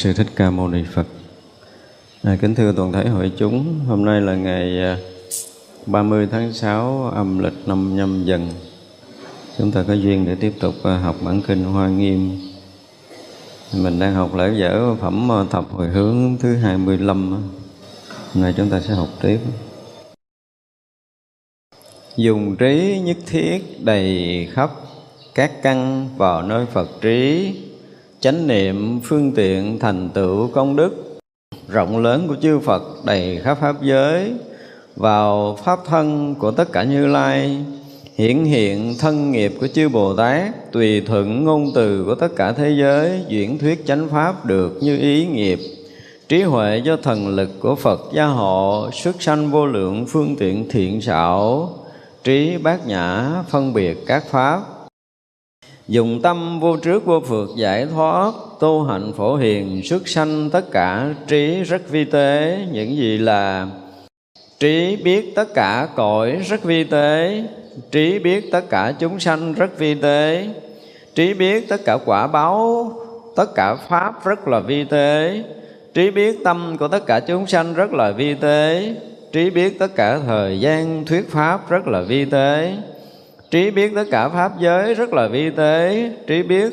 Sư Thích Ca Mâu Ni Phật. À, kính thưa toàn thể hội chúng, hôm nay là ngày à, 30 tháng 6 âm lịch năm nhâm dần. Chúng ta có duyên để tiếp tục à, học bản kinh Hoa Nghiêm. Mình đang học lễ dở phẩm à, thập hồi hướng thứ 25. Hôm nay chúng ta sẽ học tiếp. Dùng trí nhất thiết đầy khắp các căn vào nơi Phật trí chánh niệm phương tiện thành tựu công đức. Rộng lớn của chư Phật đầy khắp pháp giới. Vào pháp thân của tất cả Như Lai, hiển hiện thân nghiệp của chư Bồ Tát, tùy thuận ngôn từ của tất cả thế giới, diễn thuyết chánh pháp được như ý nghiệp. Trí huệ do thần lực của Phật gia hộ, xuất sanh vô lượng phương tiện thiện xảo, trí bát nhã phân biệt các pháp. Dùng tâm vô trước vô phượt giải thoát, Tu hạnh phổ hiền xuất sanh tất cả trí rất vi tế. Những gì là trí biết tất cả cõi rất vi tế. Trí biết tất cả chúng sanh rất vi tế. Trí biết tất cả quả báo, Tất cả pháp rất là vi tế. Trí biết tâm của tất cả chúng sanh rất là vi tế. Trí biết tất cả thời gian thuyết pháp rất là vi tế trí biết tất cả pháp giới rất là vi tế. Trí biết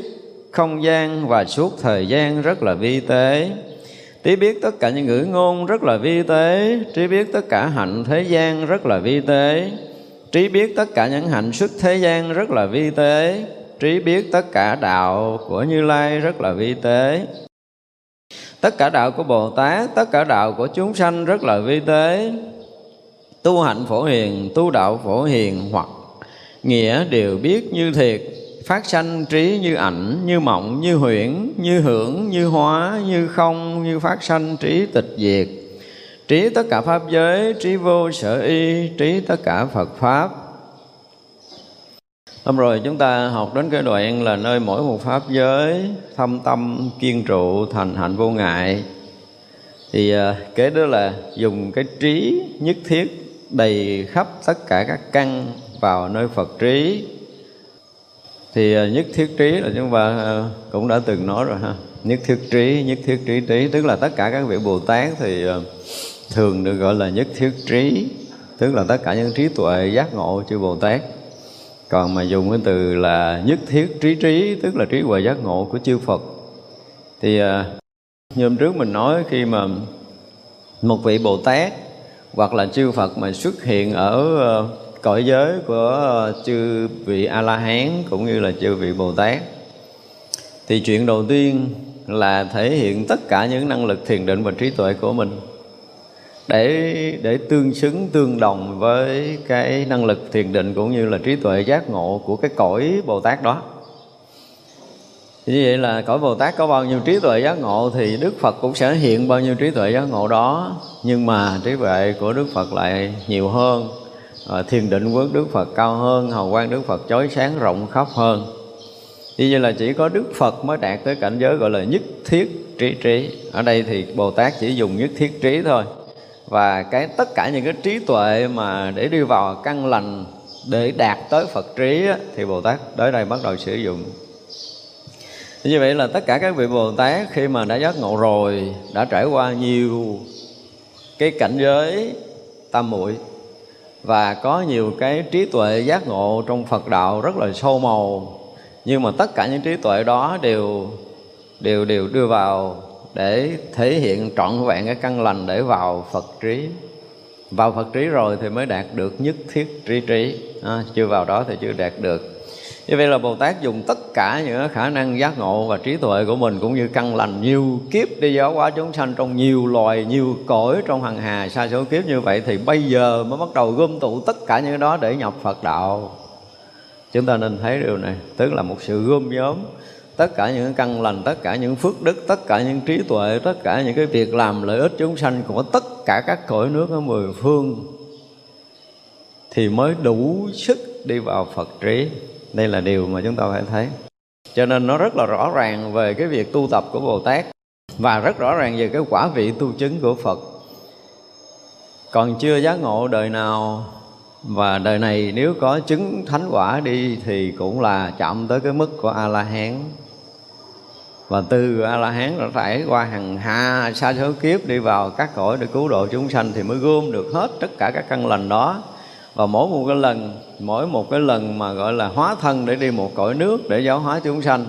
không gian và suốt thời gian rất là vi tế. Trí biết tất cả những ngữ ngôn rất là vi tế. Trí biết tất cả hạnh thế gian rất là vi tế. Trí biết tất cả những hạnh xuất thế gian rất là vi tế. Trí biết tất cả đạo của như lai rất là vi tế. Tất cả đạo của bồ tát, tất cả đạo của chúng sanh rất là vi tế. Tu hạnh phổ hiền, tu đạo phổ hiền hoặc nghĩa đều biết như thiệt, phát sanh trí như ảnh, như mộng, như huyễn, như hưởng, như hóa, như không, như phát sanh trí tịch diệt. Trí tất cả pháp giới, trí vô sở y, trí tất cả phật pháp. Hôm rồi chúng ta học đến cái đoạn là nơi mỗi một pháp giới, thâm tâm, kiên trụ, thành hạnh vô ngại. Thì à, kế đó là dùng cái trí nhất thiết đầy khắp tất cả các căn vào nơi Phật trí. Thì à, nhất thiết trí là chúng ta à, cũng đã từng nói rồi ha. Nhất thiết trí, nhất thiết trí trí. Tức là tất cả các vị Bồ Tát thì à, thường được gọi là nhất thiết trí. Tức là tất cả những trí tuệ giác ngộ chư Bồ Tát. Còn mà dùng cái từ là nhất thiết trí trí, tức là trí huệ giác ngộ của chư Phật. Thì như hôm trước mình nói, khi mà một vị Bồ Tát hoặc là chư Phật mà xuất hiện ở cõi giới của ờ, chư vị A La Hán cũng như là chư vị Bồ Tát thì chuyện đầu tiên là thể hiện tất cả những năng lực thiền định và trí tuệ của mình. Để để tương xứng, tương đồng với cái năng lực thiền định cũng như là trí tuệ giác ngộ của cái cõi Bồ Tát đó như vậy là cõi Bồ Tát có bao nhiêu trí tuệ giác ngộ thì Đức Phật cũng sẽ hiện bao nhiêu trí tuệ giác ngộ đó, nhưng mà trí tuệ của Đức Phật lại nhiều hơn à, thiền định quốc Đức Phật cao hơn hào quang Đức Phật chói sáng rộng khắp hơn. Như là chỉ có Đức Phật mới đạt tới cảnh giới gọi là nhất thiết trí trí. Ở đây thì Bồ Tát chỉ dùng nhất thiết trí thôi. Và cái tất cả những cái trí tuệ mà để đi vào căn lành để đạt tới Phật trí á, thì Bồ Tát tới đây bắt đầu sử dụng. Như vậy là tất cả các vị Bồ Tát khi mà đã giác ngộ rồi đã trải qua nhiều cái cảnh giới tam muội và có nhiều cái trí tuệ giác ngộ trong Phật đạo rất là sâu màu. Nhưng mà tất cả những trí tuệ đó đều đều đều đưa vào để thể hiện trọn vẹn cái căn lành để vào Phật trí. Vào Phật trí rồi thì mới đạt được nhất thiết trí trí. À, chưa vào đó thì chưa đạt được như vậy là Bồ Tát dùng tất cả những khả năng giác ngộ và trí tuệ của mình cũng như căn lành nhiều kiếp đi giáo hóa chúng sanh trong nhiều loài, nhiều cõi trong hằng hà sa số kiếp như vậy thì bây giờ mới bắt đầu gom tụ tất cả những đó để nhập Phật đạo. Chúng ta nên thấy điều này, tức là một sự gom nhóm tất cả những căn lành, tất cả những phước đức, tất cả những trí tuệ, tất cả những cái việc làm lợi ích chúng sanh của tất cả các cõi nước ở mười phương thì mới đủ sức đi vào Phật trí đây là điều mà chúng ta phải thấy. Cho nên nó rất là rõ ràng về cái việc tu tập của bồ tát và rất rõ ràng về cái quả vị tu chứng của phật. Còn chưa giác ngộ đời nào và đời này nếu có chứng thánh quả đi thì cũng là chạm tới cái mức của a la hán và từ a la hán đã phải qua hàng hà sa số kiếp đi vào các cõi để cứu độ chúng sanh thì mới gom được hết tất cả các căn lành đó và mỗi một cái lần, mỗi một cái lần mà gọi là hóa thân để đi một cõi nước để giáo hóa chúng sanh,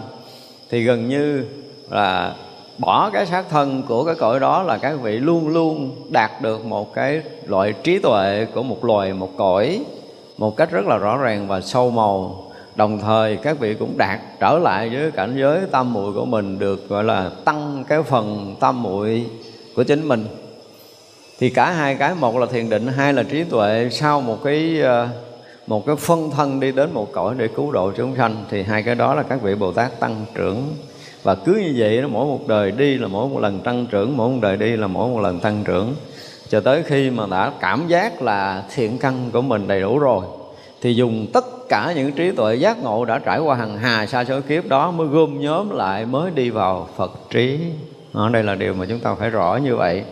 thì gần như là bỏ cái xác thân của cái cõi đó là các vị luôn luôn đạt được một cái loại trí tuệ của một loài, một cõi một cách rất là rõ ràng và sâu màu. Đồng thời các vị cũng đạt trở lại với cảnh giới tam muội của mình, được gọi là tăng cái phần tam muội của chính mình thì cả hai, cái một là thiền định, hai là trí tuệ. Sau một cái ờ, một cái phân thân đi đến một cõi để cứu độ chúng sanh, thì hai cái đó là các vị bồ tát tăng trưởng. Và cứ như vậy nó mỗi một đời đi là mỗi một lần tăng trưởng, mỗi một đời đi là mỗi một lần tăng trưởng. Cho tới khi mà đã cảm giác là thiện căn của mình đầy đủ rồi, thì dùng tất cả những trí tuệ giác ngộ đã trải qua hàng hà sa số kiếp đó mới gom nhóm lại, mới đi vào phật trí. Ở đây là điều mà chúng ta phải rõ như vậy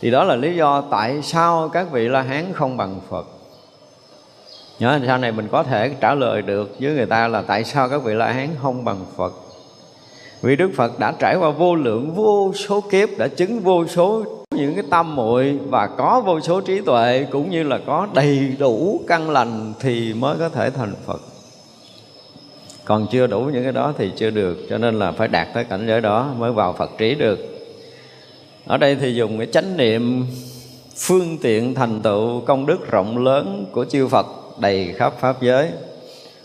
thì đó là lý do tại sao các vị la hán không bằng phật. Nhớ, sau này mình có thể trả lời được với người ta là tại sao các vị la hán không bằng phật. Vì đức phật đã trải qua vô lượng, vô số kiếp, đã chứng vô số những cái tâm muội và có vô số trí tuệ, cũng như là có đầy đủ căn lành thì mới có thể thành phật. Còn chưa đủ những cái đó thì chưa được, cho nên là phải đạt tới cảnh giới đó mới vào phật trí được ở đây thì dùng cái chánh niệm phương tiện thành tựu công đức rộng lớn của chư Phật đầy khắp pháp giới.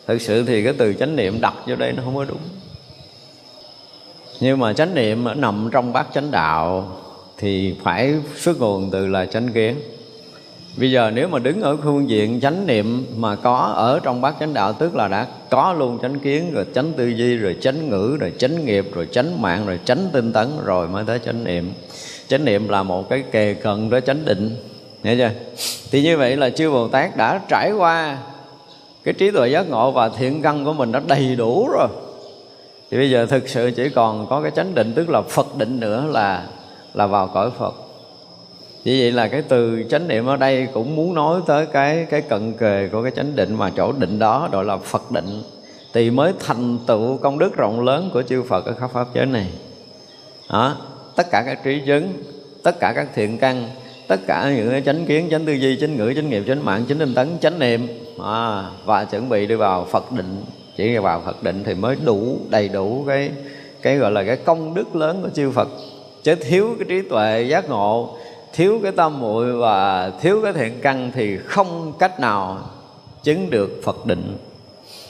Thực sự thì cái từ chánh niệm đặt vô đây nó không có đúng. Nhưng mà chánh niệm nằm trong bát chánh đạo thì phải xuất nguồn từ là chánh kiến. Bây giờ nếu mà đứng ở phương diện chánh niệm mà có ở trong bát chánh đạo, tức là đã có luôn chánh kiến, rồi chánh tư duy, rồi chánh ngữ, rồi chánh nghiệp, rồi chánh mạng, rồi chánh tinh tấn, rồi mới tới chánh niệm chánh niệm là một cái kề cận để chánh định. Hiểu chưa? Thì như vậy là chư bồ tát đã trải qua cái trí tuệ giác ngộ và thiện căn của mình đã đầy đủ rồi. Thì bây giờ thực sự chỉ còn có cái chánh định, tức là phật định nữa là là vào cõi phật. Chỉ vậy là cái từ chánh niệm ở đây cũng muốn nói tới cái cái cận kề của cái chánh định mà chỗ định đó gọi là phật định. Thì mới thành tựu công đức rộng lớn của chư phật ở khắp pháp giới này. Đó tất cả các trí chứng tất cả các thiện căn tất cả những cái chánh kiến chánh tư duy chánh ngữ chánh nghiệp chánh mạng chánh tinh tấn chánh niệm. À, và chuẩn bị đi vào phật định. Chỉ vào phật định thì mới đủ đầy đủ cái cái gọi là cái công đức lớn của chư phật. Chứ thiếu cái trí tuệ giác ngộ thiếu cái tâm muội và thiếu cái thiện căn thì không cách nào chứng được phật định.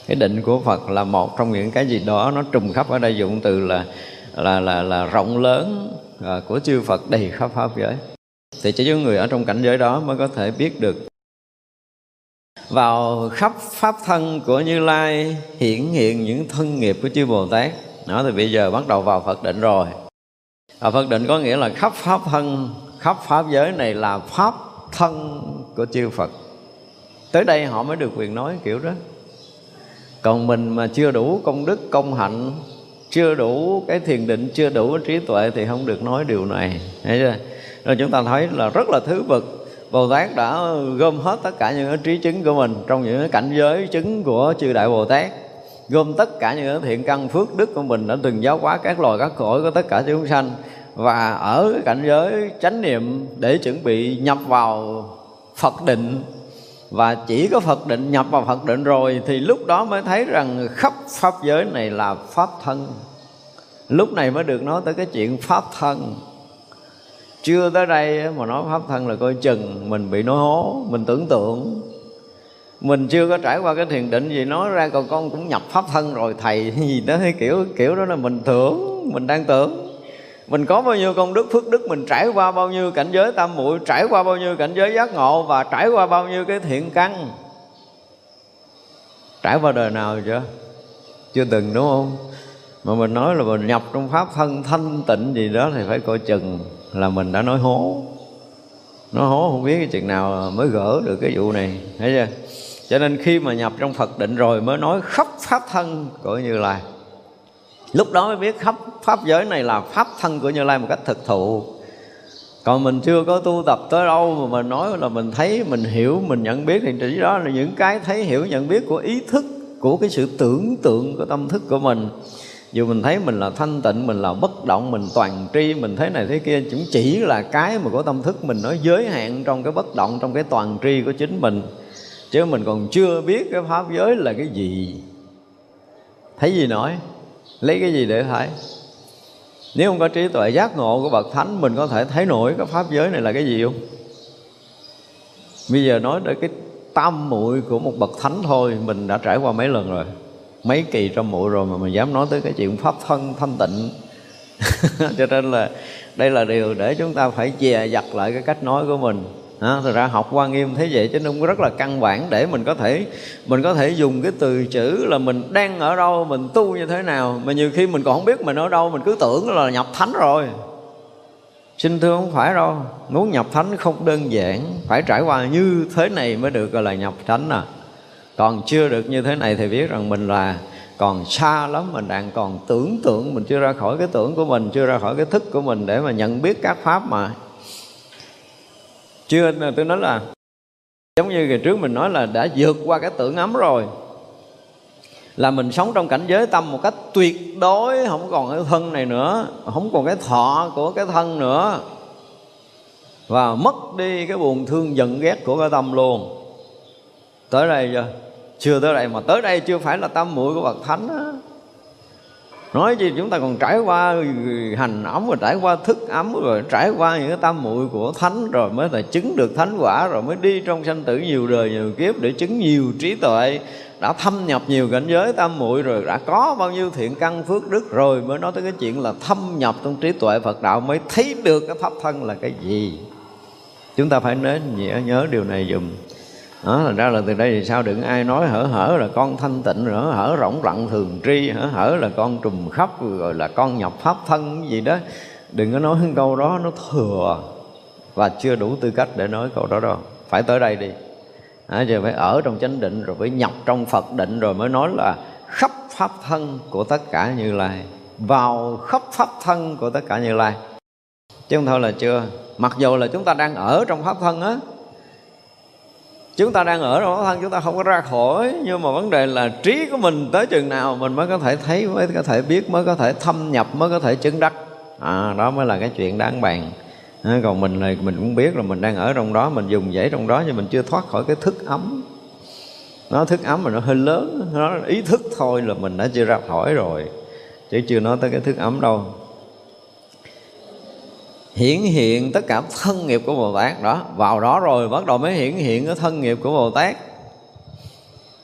Cái định của phật là một trong những cái gì đó nó trùng khắp ở đây dụng từ là là là là rộng lớn à, của chư Phật đầy khắp pháp giới. Thì chỉ có người ở trong cảnh giới đó mới có thể biết được. Vào khắp pháp thân của Như Lai hiển hiện những thân nghiệp của chư Bồ Tát. Đó thì bây giờ bắt đầu vào Phật định rồi. Và Phật định có nghĩa là khắp pháp thân khắp pháp giới này là pháp thân của chư Phật. Tới đây họ mới được quyền nói kiểu đó. Còn mình mà chưa đủ công đức công hạnh chưa đủ, cái thiền định chưa đủ trí tuệ thì không được nói điều này, thấy chưa? Rồi chúng ta thấy là rất là thứ bậc, Bồ Tát đã gom hết tất cả những cái trí chứng của mình trong những cái cảnh giới chứng của chư Đại Bồ Tát, gom tất cả những cái thiện căn phước đức của mình đã từng giáo hóa các loài các cõi của tất cả chúng sanh, và ở cái cảnh giới chánh niệm để chuẩn bị nhập vào Phật định và chỉ có Phật định, nhập vào Phật định rồi thì lúc đó mới thấy rằng khắp pháp giới này là pháp thân. Lúc này mới được nói tới cái chuyện pháp thân. Chưa tới đây mà nói pháp thân là coi chừng mình bị nói hố, mình tưởng tượng. Mình chưa có trải qua cái thiền định gì, nói ra còn con cũng nhập pháp thân rồi, thầy gì đó, kiểu kiểu đó là mình tưởng, mình đang tưởng mình có bao nhiêu công đức, phước đức, mình trải qua bao nhiêu cảnh giới tam muội, trải qua bao nhiêu cảnh giới giác ngộ và trải qua bao nhiêu cái thiện căn? Trải qua đời nào chưa? Chưa từng, đúng không? Mà mình nói là mình nhập trong pháp thân thanh tịnh gì đó thì phải coi chừng là mình đã nói hố. Nói hố không biết cái chuyện nào mới gỡ được cái vụ này, thấy chưa? Cho nên khi mà nhập trong phật định rồi mới nói khắp pháp thân của như lai lúc đó mới biết khắp pháp giới này là pháp thân của như lai một cách thực thụ. Còn mình chưa có tu tập tới đâu mà mình nói là mình thấy, mình hiểu, mình nhận biết. Thì chỉ đó là những cái thấy, hiểu, nhận biết của ý thức, của cái sự tưởng tượng của tâm thức của mình. Dù mình thấy mình là thanh tịnh, mình là bất động, mình toàn tri, mình thấy này thế kia, cũng chỉ là cái mà của tâm thức mình nó giới hạn trong cái bất động, trong cái toàn tri của chính mình. Chứ mình còn chưa biết cái pháp giới là cái gì. Thấy gì nói? Lấy cái gì để thấy? Nếu không có trí tuệ giác ngộ của bậc thánh, mình có thể thấy nổi cái pháp giới này là cái gì không? Bây giờ nói tới cái tam muội của một bậc thánh thôi, mình đã trải qua mấy lần rồi. Mấy kỳ trong muội rồi mà mình dám nói tới cái chuyện pháp thân, thanh tịnh. Cho nên là đây là điều để chúng ta phải dè dặt lại cái cách nói của mình à, thật ra học quan nghiêm thế vậy chứ nó cũng rất là căn bản để mình có thể mình có thể dùng cái từ chữ là mình đang ở đâu mình tu như thế nào. Mà nhiều khi mình còn không biết mình ở đâu mình cứ tưởng là nhập thánh rồi. Xin thưa không phải đâu muốn nhập thánh không đơn giản phải trải qua như thế này mới được gọi là nhập thánh à. Còn chưa được như thế này thì biết rằng mình là còn xa lắm mình đang còn tưởng tượng mình chưa ra khỏi cái tưởng của mình chưa ra khỏi cái thức của mình để mà nhận biết các pháp mà chưa, tôi nói là giống như ngày trước mình nói là đã vượt qua cái tưởng ấm rồi. Là mình sống trong cảnh giới tâm một cách tuyệt đối, không còn cái thân này nữa, không còn cái thọ của cái thân nữa. Và mất đi cái buồn thương giận ghét của cái tâm luôn. Tới đây chưa chưa tới đây mà tới đây chưa phải là tâm muội của bậc thánh á nói gì chúng ta còn trải qua hành ấm rồi trải qua thức ấm rồi trải qua những cái tam muội của thánh rồi mới là chứng được thánh quả rồi mới đi trong sanh tử nhiều đời nhiều kiếp để chứng nhiều trí tuệ. Đã thâm nhập nhiều cảnh giới tam muội rồi đã có bao nhiêu thiện căn phước đức rồi mới nói tới cái chuyện là thâm nhập trong trí tuệ Phật đạo mới thấy được cái pháp thân là cái gì. Chúng ta phải nhớ, nhớ điều này dùm đó, là ra là từ đây thì sao? Đừng ai nói hở hở là con thanh tịnh hở hở rỗng rặng thường tri hở hở là con trùm khắp rồi là con nhập pháp thân gì đó. Đừng có nói câu đó nó thừa và chưa đủ tư cách để nói câu đó đâu. Phải tới đây đi. À, giờ phải ở trong chánh định rồi phải nhập trong phật định rồi mới nói là khắp pháp thân của tất cả như lai. Vào khắp pháp thân của tất cả như lai. Chứ không thôi là chưa. Mặc dù là chúng ta đang ở trong pháp thân á chúng ta đang ở trong thân chúng ta không có ra khỏi nhưng mà vấn đề là trí của mình tới chừng nào mình mới có thể thấy mới có thể biết mới có thể thâm nhập mới có thể chứng đắc. À, đó mới là cái chuyện đáng bàn. À, còn mình này mình cũng biết là mình đang ở trong đó mình dùng dãy trong đó nhưng mình chưa thoát khỏi cái thức ấm. Nó thức ấm mà nó hơi lớn nó ý thức thôi là mình đã chưa ra khỏi rồi chứ chưa nói tới cái thức ấm đâu hiển hiện tất cả thân nghiệp của Bồ Tát đó. Vào đó rồi bắt đầu mới hiển hiện cái thân nghiệp của Bồ Tát.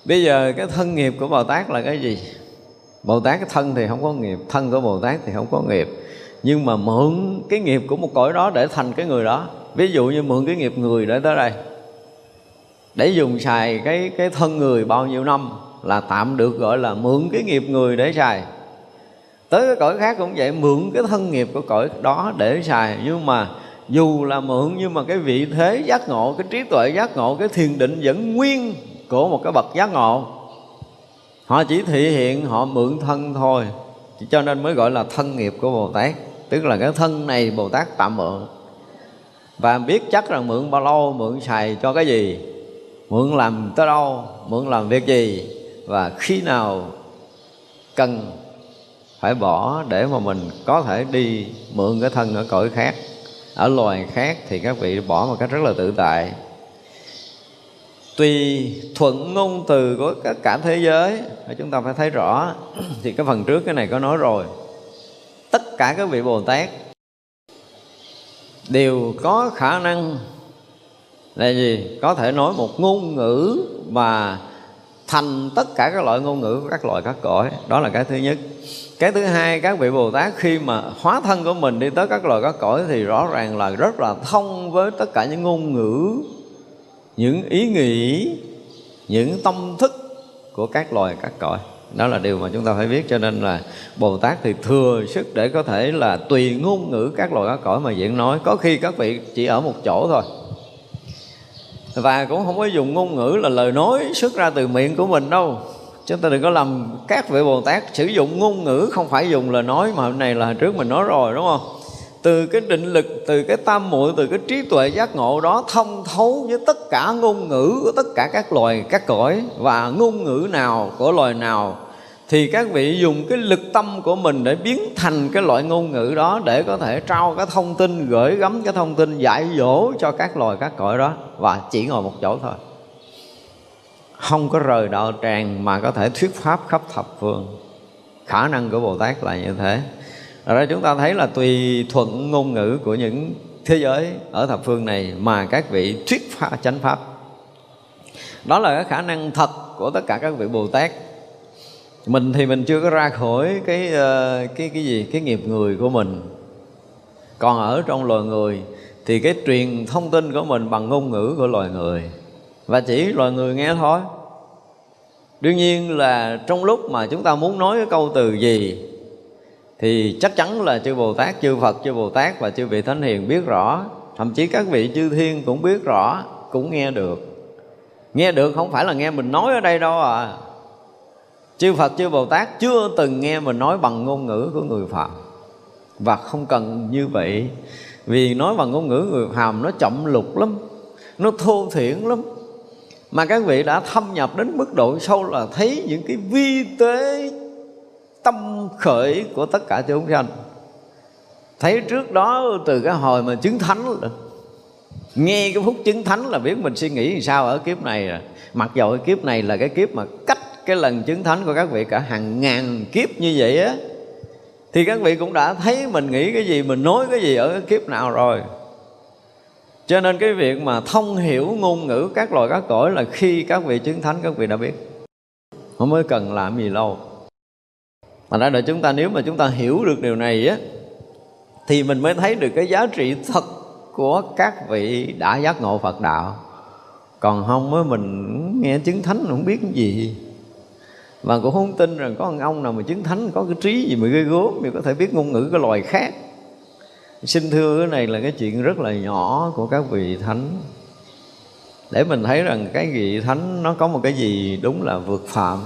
Bây giờ cái thân nghiệp của Bồ Tát là cái gì? Bồ Tát cái thân thì không có nghiệp, thân của Bồ Tát thì không có nghiệp. Nhưng mà mượn cái nghiệp của một cõi đó để thành cái người đó. Ví dụ như mượn cái nghiệp người để tới đây. Để dùng xài cái cái thân người bao nhiêu năm là tạm được gọi là mượn cái nghiệp người để xài tới cái cõi khác cũng vậy, mượn cái thân nghiệp của cõi đó để xài. Nhưng mà dù là mượn, nhưng mà cái vị thế giác ngộ, cái trí tuệ giác ngộ, cái thiền định vẫn nguyên của một cái bậc giác ngộ. Họ chỉ thị hiện, họ mượn thân thôi. Cho nên mới gọi là thân nghiệp của bồ tát. Tức là cái thân này bồ tát tạm mượn. Và biết chắc rằng mượn bao lâu, mượn xài cho cái gì? Mượn làm tới đâu? Mượn làm việc gì? Và khi nào cần phải bỏ để mà mình có thể đi mượn cái thân ở cõi khác. Ở loài khác thì các vị bỏ một cách rất là tự tại. Tùy thuận ngôn từ của các cả thế giới chúng ta phải thấy rõ. Thì cái phần trước cái này có nói rồi. Tất cả các vị bồ tát đều có khả năng là gì? Có thể nói một ngôn ngữ mà thành tất cả các loại ngôn ngữ của các loại các cõi. Đó là cái thứ nhất cái thứ hai, các vị bồ tát khi mà hóa thân của mình đi tới các loài các cõi thì rõ ràng là rất là thông với tất cả những ngôn ngữ, những ý nghĩ, những tâm thức của các loài các cõi. Đó là điều mà chúng ta phải biết, cho nên là bồ tát thì thừa sức để có thể là tùy ngôn ngữ các loài các cõi mà diễn nói. Có khi các vị chỉ ở một chỗ thôi. Và cũng không có dùng ngôn ngữ là lời nói xuất ra từ miệng của mình đâu chúng ta đừng có làm các vị bồ tát. Sử dụng ngôn ngữ không phải dùng lời nói mà hôm nay là trước mình nói rồi, đúng không? Từ cái định lực, từ cái tam muội, từ cái trí tuệ giác ngộ đó thông thấu với tất cả ngôn ngữ của tất cả các loài, các cõi. Và ngôn ngữ nào của loài nào thì các vị dùng cái lực tâm của mình để biến thành cái loại ngôn ngữ đó để có thể trao cái thông tin, gửi gắm cái thông tin, dạy dỗ cho các loài, các cõi đó. Và chỉ ngồi một chỗ thôi không có rời đạo tràng mà có thể thuyết pháp khắp thập phương. Khả năng của bồ tát là như thế. Ở đây chúng ta thấy là tùy thuận ngôn ngữ của những thế giới ở thập phương này mà các vị thuyết pháp chánh pháp. Đó là cái khả năng thật của tất cả các vị bồ tát. Mình thì mình chưa có ra khỏi cái ờ, cái cái gì, cái nghiệp người của mình. Còn ở trong loài người thì cái truyền thông tin của mình bằng ngôn ngữ của loài người và chỉ loài người nghe thôi. Đương nhiên là trong lúc mà chúng ta muốn nói cái câu từ gì thì chắc chắn là chư Bồ Tát, chư Phật, chư Bồ Tát và chư vị Thánh Hiền biết rõ. Thậm chí các vị chư Thiên cũng biết rõ, cũng nghe được. Nghe được không phải là nghe mình nói ở đây đâu à. Chư Phật, chư Bồ Tát chưa từng nghe mình nói bằng ngôn ngữ của người Phạm. Và không cần như vậy Vì nói bằng ngôn ngữ người phàm nó chậm lục lắm Nó thô thiển lắm. Mà các vị đã thâm nhập đến mức độ sâu là thấy những cái vi tế tâm khởi của tất cả chúng sanh. Thấy trước đó từ cái hồi mà chứng thánh là nghe cái phút chứng thánh là biết mình suy nghĩ làm sao ở kiếp này rồi. Mặc dầu cái kiếp này là cái kiếp mà cách cái lần chứng thánh của các vị cả hàng ngàn kiếp như vậy á, thì các vị cũng đã thấy mình nghĩ cái gì, mình nói cái gì ở cái kiếp nào rồi cho nên cái việc mà thông hiểu ngôn ngữ các loài các cõi là khi các vị chứng thánh, các vị đã biết. Không mới cần làm gì lâu. Mà đã đợi chúng ta, nếu mà chúng ta hiểu được điều này á, thì mình mới thấy được cái giá trị thật của các vị đã giác ngộ Phật đạo. Còn không á, mình nghe chứng thánh không biết cái gì. Và cũng không tin rằng có một ông nào mà chứng thánh, có cái trí gì mà ghê gốm thì có thể biết ngôn ngữ cái loài khác xin thưa cái này là cái chuyện rất là nhỏ của các vị thánh. Để mình thấy rằng cái vị thánh nó có một cái gì đúng là vượt phạm.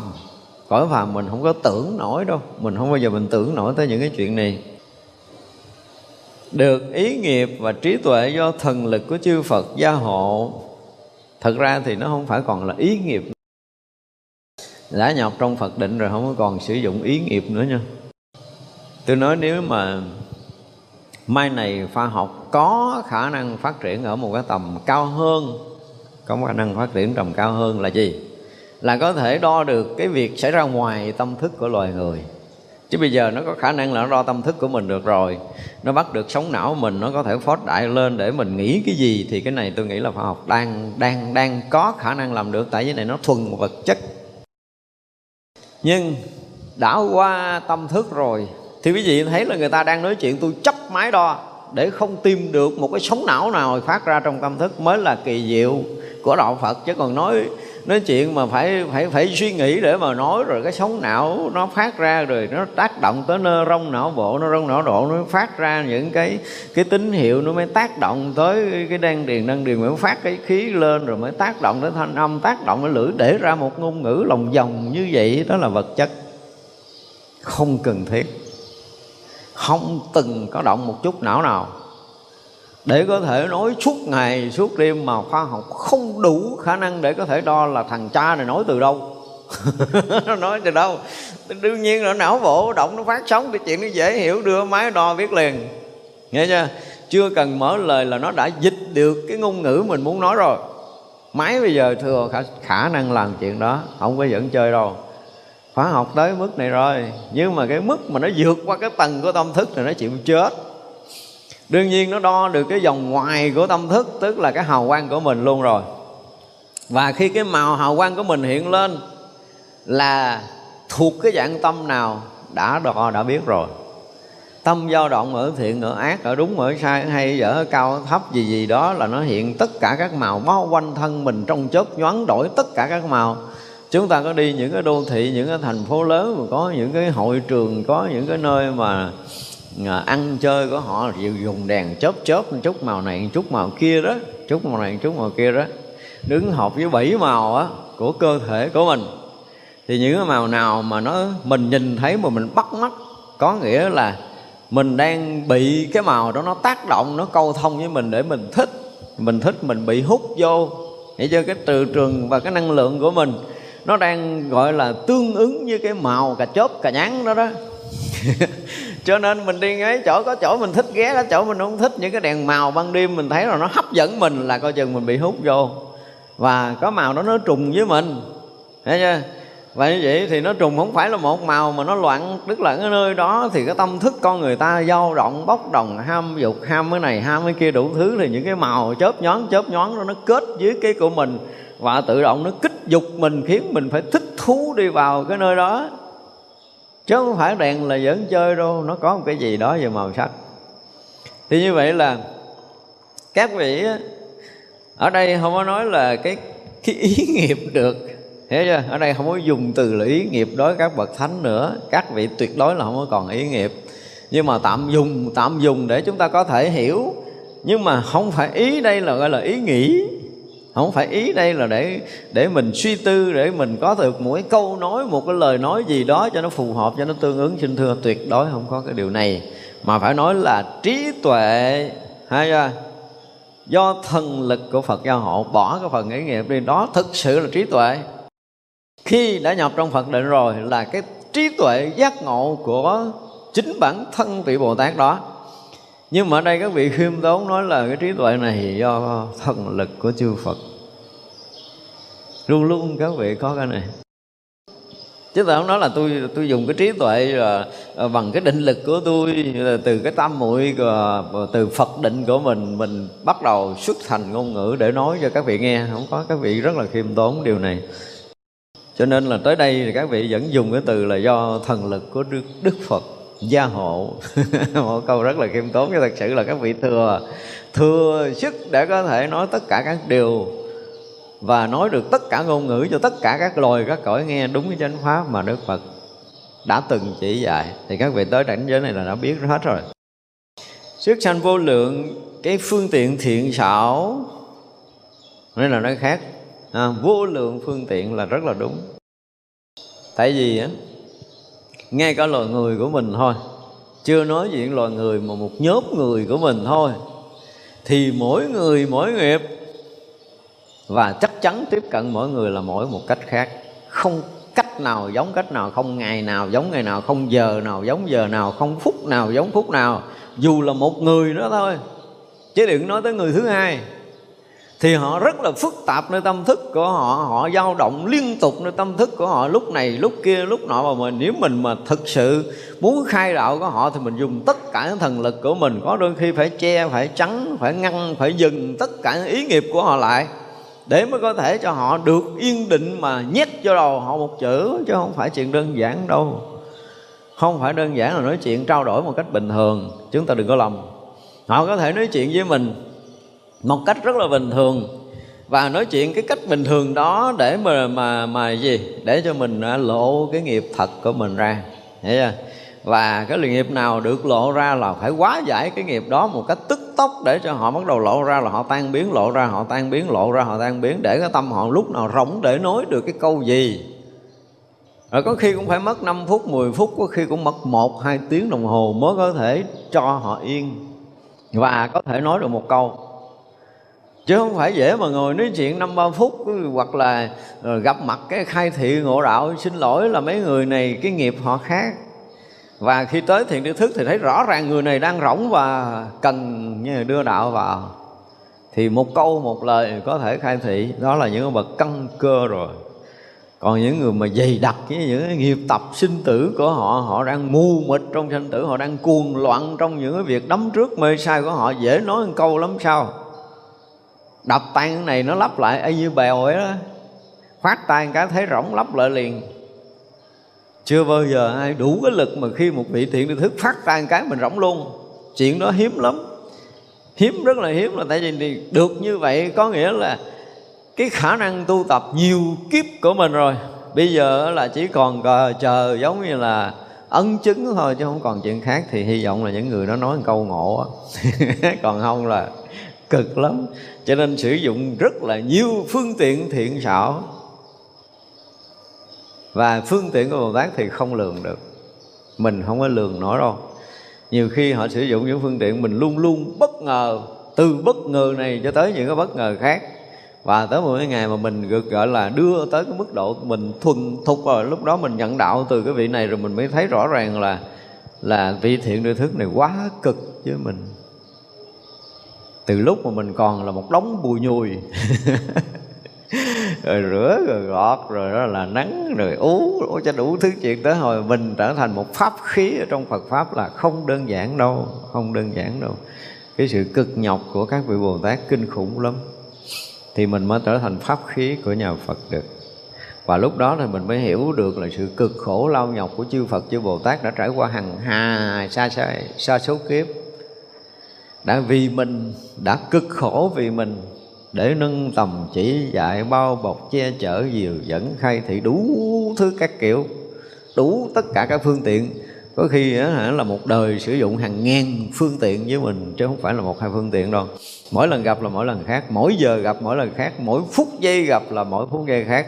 Cõi phàm mình không có tưởng nổi đâu. Mình không bao giờ mình tưởng nổi tới những cái chuyện này. Được ý nghiệp và trí tuệ do thần lực của chư Phật gia hộ. Thật ra thì nó không phải còn là ý nghiệp. Đã nhập trong Phật định rồi không còn sử dụng ý nghiệp nữa nha. Tôi nói nếu mà mai này khoa học có khả năng phát triển ở một cái tầm cao hơn. Có khả năng phát triển tầm cao hơn là gì? Là có thể đo được cái việc xảy ra ngoài tâm thức của loài người. Chứ bây giờ nó có khả năng là nó đo tâm thức của mình được rồi. Nó bắt được sống não mình, nó có thể phót đại lên để mình nghĩ cái gì thì cái này tôi nghĩ là khoa học đang đang đang có khả năng làm được, tại vì này nó thuần vật chất. Nhưng đã qua tâm thức rồi thì quý vị thấy là người ta đang nói chuyện, tôi chấp máy đo để không tìm được một cái sóng não nào phát ra trong tâm thức mới là kỳ diệu của đạo Phật. Chứ còn nói nói chuyện mà phải phải phải suy nghĩ để mà nói rồi cái sóng não nó phát ra rồi nó tác động tới nơ rong, não bộ nó rong, não độ, nó phát ra những cái cái tín hiệu nó mới tác động tới cái đan điền đan điền mới phát cái khí lên rồi mới tác động tới thanh âm, tác động tới lưỡi để ra một ngôn ngữ lòng vòng như vậy, đó là vật chất. Không cần thiết không từng có động một chút não nào. Để có thể nói suốt ngày suốt đêm mà khoa học không đủ khả năng để có thể đo là thằng cha này nói từ đâu. Nó nói từ đâu? Đương nhiên là não bộ động nó phát sóng cái chuyện nó dễ hiểu đưa máy đo biết liền. Nghe chưa? Chưa cần mở lời là nó đã dịch được cái ngôn ngữ mình muốn nói rồi. Máy bây giờ thừa khả, khả năng làm chuyện đó không có dẫn chơi đâu khóa học tới mức này rồi, nhưng mà cái mức mà nó vượt qua cái tầng của tâm thức thì nó chịu chết. Đương nhiên nó đo được cái vòng ngoài của tâm thức, tức là cái hào quang của mình luôn rồi. Và khi cái màu hào quang của mình hiện lên là thuộc cái dạng tâm nào đã đo, đã biết rồi. Tâm dao động ở thiện, ở ác, ở đúng, ở sai hay, ở cao, ở thấp, gì gì đó là nó hiện tất cả các màu bao quanh thân mình trong chớp nhoáng đổi tất cả các màu chúng ta có đi những cái đô thị, những cái thành phố lớn, mà có những cái hội trường, có những cái nơi mà à, ăn chơi của họ dùng đèn chớp chớp một chút màu này một chút màu kia đó, chút màu này một chút màu kia đó. Đứng hợp với bảy màu á, của cơ thể của mình. Thì những cái màu nào mà nó, mình nhìn thấy mà mình bắt mắt, có nghĩa là mình đang bị cái màu đó nó tác động, nó câu thông với mình để mình thích. Mình thích mình bị hút vô. Để cho cái từ trường và cái năng lượng của mình nó đang gọi là tương ứng với cái màu cà chớp cà nhắn đó đó. Cho nên mình đi ngay chỗ, có chỗ mình thích ghé đó, chỗ mình không thích những cái đèn màu ban đêm mình thấy là nó hấp dẫn mình là coi chừng mình bị hút vô. Và có màu đó nó trùng với mình. Thấy chưa? Và như vậy thì nó trùng không phải là một màu mà nó loạn, tức là cái nơi đó thì cái tâm thức con người ta dao động, bốc đồng, ham dục, ham cái này, ham cái kia đủ thứ thì những cái màu chớp nhón chớp nhón đó nó kết với cái của mình và tự động nó kích dục mình, khiến mình phải thích thú đi vào cái nơi đó. Chứ không phải đèn là dẫn chơi đâu, nó có một cái gì đó về màu sắc. Thì như vậy là các vị ở đây không có nói là cái cái ý nghiệp được. Hiểu chưa? Ở đây không có dùng từ là ý nghiệp đối với các bậc thánh nữa. Các vị tuyệt đối là không có còn ý nghiệp. Nhưng mà tạm dùng tạm dùng để chúng ta có thể hiểu. Nhưng mà không phải ý đây là gọi là ý nghĩ không phải ý đây là để để mình suy tư, để mình có được một cái câu nói, một cái lời nói gì đó cho nó phù hợp, cho nó tương ứng. Xin thưa, tuyệt đối không có cái điều này. Mà phải nói là trí tuệ, hay chưa? Do thần lực của Phật gia hộ, bỏ cái phần ý nghiệp đi, đó thực sự là trí tuệ. Khi đã nhập trong Phật định rồi là cái trí tuệ giác ngộ của chính bản thân vị Bồ Tát đó nhưng mà ở đây các vị khiêm tốn nói là cái trí tuệ này do thần lực của chư Phật. Luôn luôn các vị có cái này. Chứ tôi không nói là tôi tôi dùng cái trí tuệ là à, bằng cái định lực của tôi là từ cái tâm muội à, từ Phật định của mình mình bắt đầu xuất thành ngôn ngữ để nói cho các vị nghe. Không có các vị rất là khiêm tốn điều này. Cho nên là tới đây thì các vị vẫn dùng cái từ là do thần lực của Đức, Đức Phật gia hộ. Một câu rất là khiêm tốn Nhưng thật sự là các vị thừa thừa sức để có thể nói tất cả các điều và nói được tất cả ngôn ngữ cho tất cả các loài các cõi nghe đúng cái chánh pháp mà Đức Phật đã từng chỉ dạy. Thì các vị tới cảnh giới này là đã biết hết rồi. Sức sanh vô lượng cái phương tiện thiện xảo. Nên là nói khác. À, vô lượng phương tiện là rất là đúng. Tại vì á ngay cả loài người của mình thôi. Chưa nói chuyện loài người mà một nhóm người của mình thôi. Thì mỗi người, mỗi nghiệp. Và chắc chắn tiếp cận mỗi người là mỗi một cách khác. Không cách nào giống cách nào, không ngày nào giống ngày nào, không giờ nào giống giờ nào, không phút nào giống phút nào. Dù là một người đó thôi. Chứ đừng nói tới người thứ hai thì họ rất là phức tạp nơi tâm thức của họ. Họ dao động liên tục nơi tâm thức của họ. Lúc này, lúc kia, lúc nọ mà mình nếu mình mà thực sự muốn khai đạo của họ thì mình dùng tất cả những thần lực của mình. Có đôi khi phải che, phải trắng, phải ngăn, phải dừng tất cả những ý nghiệp của họ lại để mới có thể cho họ được yên định mà nhét cho đầu họ một chữ, chứ không phải chuyện đơn giản đâu. Không phải đơn giản là nói chuyện trao đổi một cách bình thường. Chúng ta đừng có lầm. Họ có thể nói chuyện với mình một cách rất là bình thường. Và nói chuyện cái cách bình thường đó để mà mà mà gì? Để cho mình à, lộ cái nghiệp thật của mình ra. Hiểu chưa? Và cái nghiệp nào được lộ ra là phải quá giải cái nghiệp đó một cách tức tốc để cho họ bắt đầu lộ ra là họ tan biến, lộ ra họ tan biến, lộ ra họ tan biến, để cái tâm họ lúc nào rỗng để nói được cái câu gì. Rồi có khi cũng phải mất 5 phút 10 phút, có khi cũng mất một, hai tiếng đồng hồ mới có thể cho họ yên. Và có thể nói được một câu chứ không phải dễ mà ngồi nói chuyện năm ba phút, hoặc là ờ, gặp mặt cái khai thị ngộ đạo. Xin lỗi là mấy người này, cái nghiệp họ khác. Và khi tới thiện tri thức thì thấy rõ ràng người này đang rỗng và cần như đưa đạo vào. Thì một câu, một lời có thể khai thị. Đó là những bậc căn cơ rồi. Còn những người mà dày đặc với những nghiệp tập sinh tử của họ họ đang mù mịt trong sinh tử, họ đang cuồng loạn trong những cái việc đấm trước mê sai của họ, dễ nói một câu lắm sao? Đập tan cái này nó lắp lại y như bèo ấy đó. Phát tay cái thấy rỗng lắp lại liền. Chưa bao giờ ai đủ cái lực mà khi một vị thiện tri thức phát tay cái mình rỗng luôn. Chuyện đó hiếm lắm. Hiếm rất là hiếm là tại vì được như vậy có nghĩa là cái khả năng tu tập nhiều kiếp của mình rồi. Bây giờ là chỉ còn chờ giống như là ấn chứng thôi chứ không còn chuyện khác thì hy vọng là những người đó nói một câu ngộ còn không là cực lắm cho nên sử dụng rất là nhiều phương tiện thiện xảo. Và phương tiện của bồ tát thì không lường được. Mình không có lường nổi đâu. Nhiều khi họ sử dụng những phương tiện mình luôn luôn bất ngờ, từ bất ngờ này cho tới những cái bất ngờ khác. Và tới một cái ngày mà mình được gọi là đưa tới cái mức độ mình thuần thục rồi lúc đó, mình nhận đạo từ cái vị này rồi mình mới thấy rõ ràng là là vị thiện đưa thức này quá cực với mình từ lúc mà mình còn là một đống bùi nhùi. Rồi rửa rồi gọt rồi đó là nắng rồi ú cho đủ thứ chuyện tới hồi mình trở thành một pháp khí ở trong Phật pháp là không đơn giản đâu không đơn giản đâu. Cái sự cực nhọc của các vị Bồ Tát kinh khủng lắm thì mình mới trở thành pháp khí của nhà Phật được. Và lúc đó thì mình mới hiểu được là sự cực khổ lao nhọc của chư Phật chư Bồ Tát đã trải qua hàng hà xa xa, xa số kiếp đã vì mình, đã cực khổ vì mình, để nâng tầm chỉ dạy bao bọc che chở dìu dẫn khai thị đủ thứ các kiểu, đủ tất cả các phương tiện. Có khi là một đời sử dụng hàng ngàn phương tiện với mình, chứ không phải là một hai phương tiện đâu. Mỗi lần gặp là mỗi lần khác, mỗi giờ gặp mỗi lần khác, mỗi phút giây gặp là mỗi phút giây khác.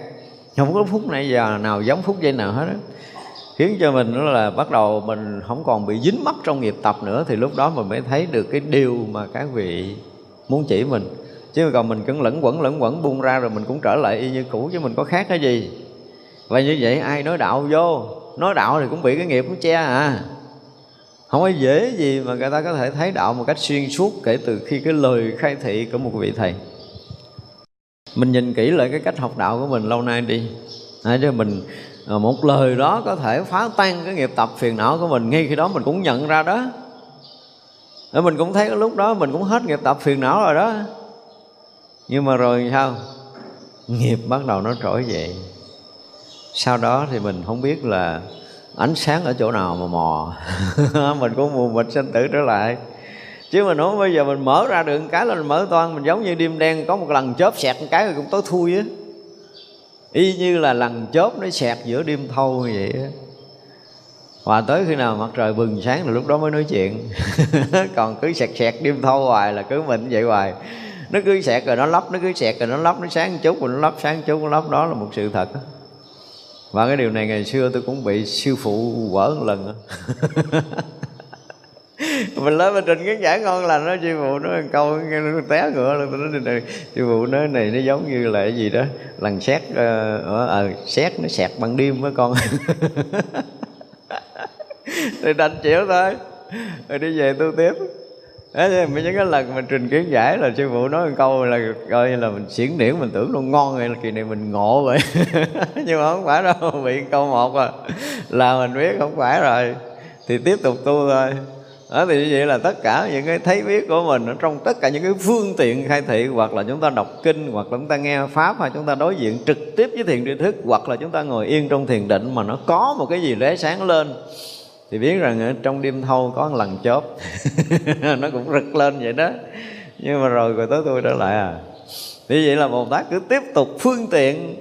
Không có phút này giờ nào giống phút giây nào hết đó khiến cho mình đó là bắt đầu mình không còn bị dính mắc trong nghiệp tập nữa thì lúc đó mình mới thấy được cái điều mà các vị muốn chỉ mình. Chứ còn mình cứ lẫn quẩn lẫn quẩn buông ra rồi mình cũng trở lại y như cũ chứ mình có khác cái gì. Và như vậy ai nói đạo vô? Nói đạo thì cũng bị cái nghiệp nó che à. Không có dễ gì mà người ta có thể thấy đạo một cách xuyên suốt kể từ khi cái lời khai thị của một vị thầy. Mình nhìn kỹ lại cái cách học đạo của mình lâu nay đi. À, chứ mình à, một lời đó có thể phá tan cái nghiệp tập phiền não của mình. Ngay khi đó mình cũng nhận ra đó. Để mình cũng thấy cái lúc đó mình cũng hết nghiệp tập phiền não rồi đó. Nhưng mà rồi sao? Nghiệp bắt đầu nó trỗi dậy. Sau đó thì mình không biết là ánh sáng ở chỗ nào mà mò. Mình cũng mù mịt sinh tử trở lại. Chứ mà nói bây giờ mình mở ra được cái là mình mở toan mình giống như đêm đen có một lần chớp xẹt một cái rồi cũng tối thui á y như là lần chớp nó xẹt giữa đêm thâu như vậy đó. và tới khi nào mặt trời bừng sáng là lúc đó mới nói chuyện. Còn cứ sẹt sẹt đêm thâu hoài là cứ mình vậy hoài. Nó cứ sẹt rồi nó lắp nó cứ sẹt rồi nó lắp nó sáng chút rồi nó lắp sáng chút nó lắp đó là một sự thật đó và cái điều này ngày xưa tôi cũng bị sư phụ quở một lần mình lên mình trình cái giải ngon lành đó sư phụ nói một câu nó té ngựa luôn tôi nói này sư phụ nói này nó giống như là cái gì đó lần xét ờ uh, ờ, xét nó sẹt ban đêm với con. Thì đành chịu thôi. Rồi đi về tu tiếp. Đấy, mấy những cái lần mình trình kiến giải là sư phụ nói một câu là coi như là mình xiển điển mình tưởng nó ngon rồi là kỳ này mình ngộ vậy. Nhưng mà không phải đâu bị câu một à. Là mình biết không phải rồi. Thì tiếp tục tu thôi đó thì như vậy là tất cả những cái thấy biết của mình ở trong tất cả những cái phương tiện khai thị, hoặc là chúng ta đọc kinh, hoặc là chúng ta nghe pháp hoặc chúng ta đối diện trực tiếp với thiền tri thức, hoặc là chúng ta ngồi yên trong thiền định mà nó có một cái gì lóe sáng lên, thì biết rằng trong đêm thâu có một lần chớp nó cũng rực lên vậy đó. Nhưng mà rồi rồi tới tôi trở lại à. Như vậy là bồ tát cứ tiếp tục phương tiện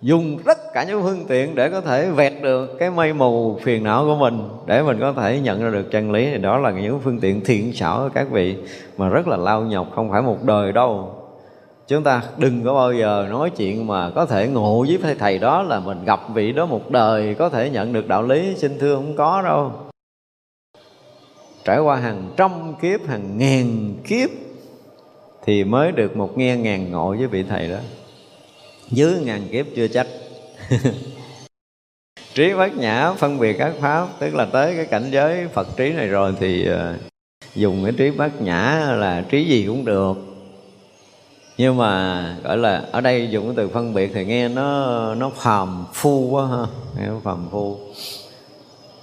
dùng tất cả những phương tiện để có thể vẹt được cái mây mù phiền não của mình, để mình có thể nhận ra được chân lý. Thì đó là những phương tiện thiện xảo của các vị mà rất là lao nhọc, không phải một đời đâu. Chúng ta đừng có bao giờ nói chuyện mà có thể ngộ với thầy đó là mình gặp vị đó một đời, có thể nhận được đạo lý. Xin thưa không có đâu. Trải qua hàng trăm kiếp, hàng ngàn kiếp thì mới được một nghe ngàn ngộ với vị thầy đó dưới ngàn kiếp chưa chắc. Trí bát nhã phân biệt các pháp tức là tới cái cảnh giới phật trí này rồi thì ờ, dùng cái trí bát nhã là trí gì cũng được. Nhưng mà gọi là ở đây dùng cái từ phân biệt thì nghe nó nó phàm phu quá ha nghe nó phàm phu.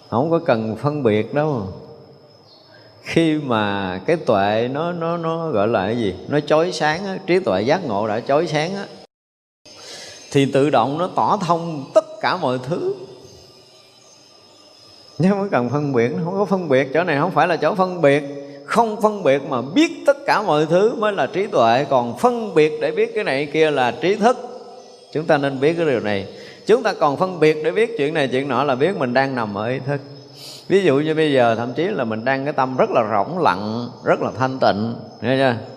Không có cần phân biệt đâu. Khi mà cái tuệ nó nó nó gọi là cái gì? Nó chói sáng á, trí tuệ giác ngộ đã chói sáng á thì tự động nó tỏ thông tất cả mọi thứ. Nhưng không cần phân biệt không có phân biệt. Chỗ này không phải là chỗ phân biệt. Không phân biệt mà biết tất cả mọi thứ mới là trí tuệ. Còn phân biệt để biết cái này kia là trí thức. Chúng ta nên biết cái điều này. Chúng ta còn phân biệt để biết chuyện này, chuyện nọ là biết mình đang nằm ở ý thức. Ví dụ như bây giờ, thậm chí là mình đang cái tâm rất là rỗng lặng, rất là thanh tịnh. Nghe chưa?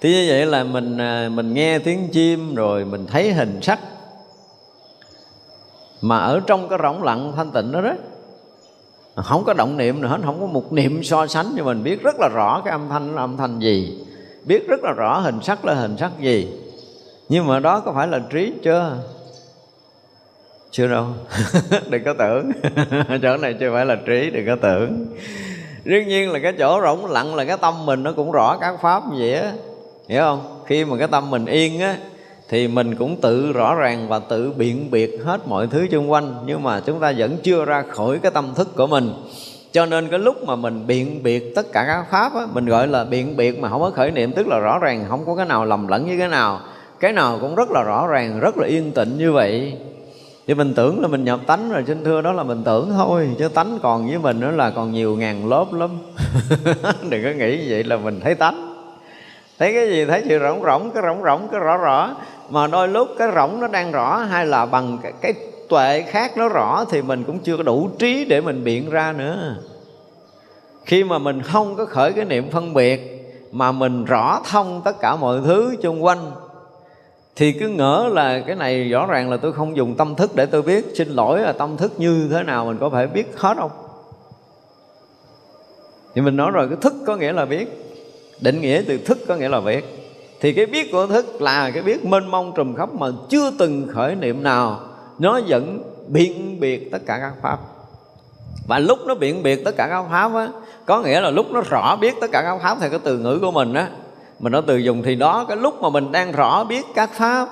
Thì như vậy là mình à, mình nghe tiếng chim rồi mình thấy hình sắc. Mà ở trong cái rỗng lặng thanh tịnh đó đó, không có động niệm nữa hết, không có một niệm so sánh nhưng mình. Biết rất là rõ cái âm thanh là âm thanh gì, biết rất là rõ hình sắc là hình sắc gì. Nhưng mà đó có phải là trí chưa? Chưa đâu. Đừng có tưởng. Chỗ này chưa phải là trí, đừng có tưởng. Đương nhiên là cái chỗ rỗng lặng là cái tâm mình nó cũng rõ các pháp như vậy á hiểu không? Khi mà cái tâm mình yên á thì mình cũng tự rõ ràng và tự biện biệt hết mọi thứ xung quanh. Nhưng mà chúng ta vẫn chưa ra khỏi cái tâm thức của mình. Cho nên cái lúc mà mình biện biệt tất cả các pháp á, mình gọi là biện biệt mà không có khởi niệm tức là rõ ràng không có cái nào lầm lẫn với cái nào. Cái nào cũng rất là rõ ràng rất là yên tĩnh như vậy. Thì mình tưởng là mình nhập tánh rồi xin thưa đó là mình tưởng thôi. Chứ tánh còn với mình nữa là còn nhiều ngàn lớp lắm. Đừng có nghĩ vậy là mình thấy tánh thấy cái gì? Thấy sự rỗng rỗng cái rỗng rỗng cái rõ rõ. Mà đôi lúc cái rỗng nó đang rõ hay là bằng cái, cái tuệ khác nó rõ thì mình cũng chưa có đủ trí để mình biện ra nữa. Khi mà mình không có khởi cái niệm phân biệt mà mình rõ thông tất cả mọi thứ xung quanh thì cứ ngỡ là cái này rõ ràng là tôi không dùng tâm thức để tôi biết. Xin lỗi là tâm thức như thế nào mình có phải biết hết không? Thì mình nói rồi cái thức có nghĩa là biết định nghĩa từ thức có nghĩa là biết thì cái biết của thức là cái biết mênh mông trùm khắp mà chưa từng khởi niệm nào. Nó vẫn biện biệt tất cả các pháp. Và lúc nó biện biệt tất cả các pháp á, có nghĩa là lúc nó rõ biết tất cả các pháp theo cái từ ngữ của mình á mình nói từ dùng thì đó, cái lúc mà mình đang rõ biết các pháp,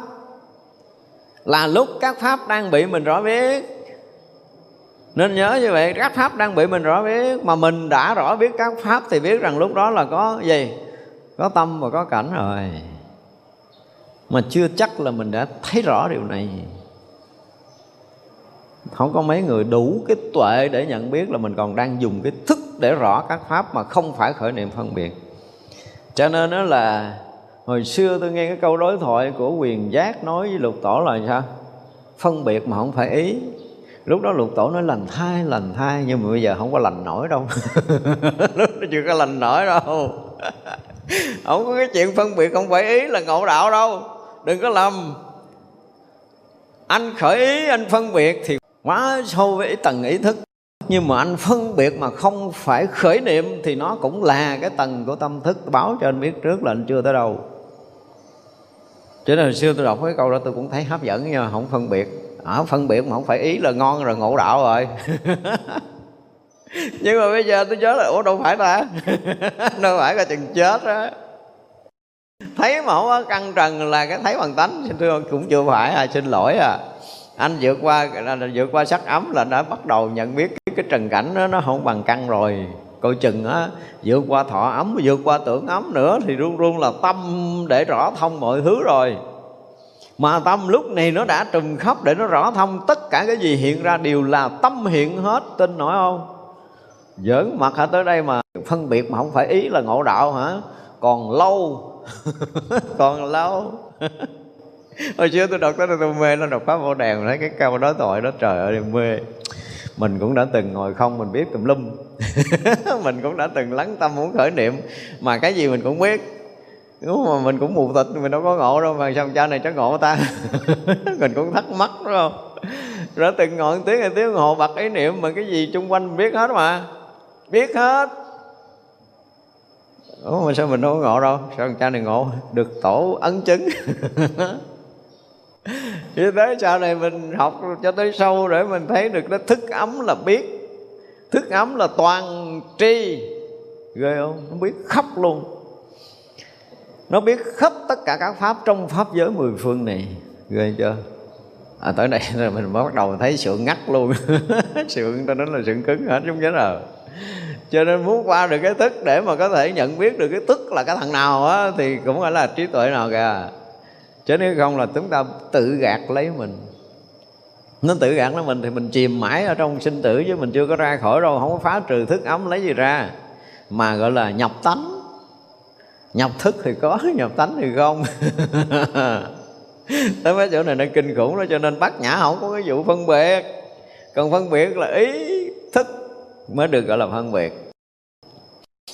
là lúc các pháp đang bị mình rõ biết nên nhớ như vậy, các pháp đang bị mình rõ biết, mà mình đã rõ biết các pháp thì biết rằng lúc đó là có gì? Có tâm và có cảnh rồi. Mà chưa chắc là mình đã thấy rõ điều này. Không có mấy người đủ cái tuệ để nhận biết là mình còn đang dùng cái thức để rõ các pháp mà không phải khởi niệm phân biệt. Cho nên đó là, hồi xưa tôi nghe cái câu đối thoại của quyền giác nói với lục tổ là sao? Phân biệt mà không phải ý lúc đó lục tổ nói, lành thai lành thai nhưng mà bây giờ không có lành nổi đâu. Lúc đó chưa có lành nổi đâu. Không có cái chuyện phân biệt không phải ý là ngộ đạo đâu. Đừng có lầm. Anh khởi ý, anh phân biệt thì quá sâu với ý tầng ý thức. Nhưng mà anh phân biệt mà không phải khởi niệm thì nó cũng là cái tầng của tâm thức. Báo cho anh biết trước là anh chưa tới đâu. Cho nên hồi xưa tôi đọc cái câu đó tôi cũng thấy hấp dẫn nhưng mà không phân biệt à, phân biệt mà không phải ý là ngon rồi ngộ đạo rồi. Nhưng mà bây giờ tôi nhớ là ủa đâu phải ta? Đâu phải là chừng chết á. Thấy mà không có căng trần là cái thấy bằng tánh xin thưa cũng chưa phải à xin lỗi à. Anh vượt qua là vượt qua sắc ấm là đã bắt đầu nhận biết cái, cái trần cảnh đó nó không bằng căng rồi. Coi chừng á vượt qua thọ ấm vượt qua tưởng ấm nữa thì luôn luôn là tâm để rõ thông mọi thứ rồi mà tâm lúc này nó đã trùm khóc để nó rõ thông. Tất cả cái gì hiện ra đều là tâm hiện hết. Tin nổi không? Giỡn mặt hả? Tới đây mà phân biệt mà không phải ý là ngộ đạo hả? Còn lâu. Còn lâu. Hồi xưa tôi đọc tới đây tôi mê nó đọc pháp vô đèn thấy cái câu đó tội đó, trời ơi mê. Mình cũng đã từng ngồi không, mình biết tùm lum. Mình cũng đã từng lắng tâm muốn khởi niệm. Mà cái gì mình cũng biết nếu mà mình cũng mù tịch mình đâu có ngộ đâu mà sao cha này chắc ngộ ta. Mình cũng thắc mắc, đúng không? Rồi từng ngọn tiếng hai tiếng hồ bật ý niệm mà cái gì chung quanh biết hết mà. Biết hết. Ủa, mà sao mình đâu có ngộ đâu? Sao cha này ngộ? Được tổ ấn chứng. Như thế sau này mình học cho tới sâu Để mình thấy được đó thức ấm là biết. Thức ấm là toàn tri. Ghê không? Không biết khắp luôn nó biết khắp tất cả các pháp trong pháp giới mười phương này. Ghê chưa? À, tới đây rồi mình mới bắt đầu thấy sượng ngắt luôn. Sượng ta nói là sượng cứng hết giống như là cho nên muốn qua được cái tức để mà có thể nhận biết được cái tức là cái thằng nào á thì cũng phải là trí tuệ nào kìa. Chứ nếu không là chúng ta tự gạt lấy mình. Nó tự gạt lấy mình thì mình chìm mãi ở trong sinh tử chứ mình chưa có ra khỏi đâu. Không có phá trừ thức ấm lấy gì ra. Mà gọi là nhập tánh nhập thức thì có nhập tánh thì không. Tới mấy chỗ này nó kinh khủng đó cho nên bác nhã không có cái vụ phân biệt. Còn phân biệt là ý thức mới được gọi là phân biệt.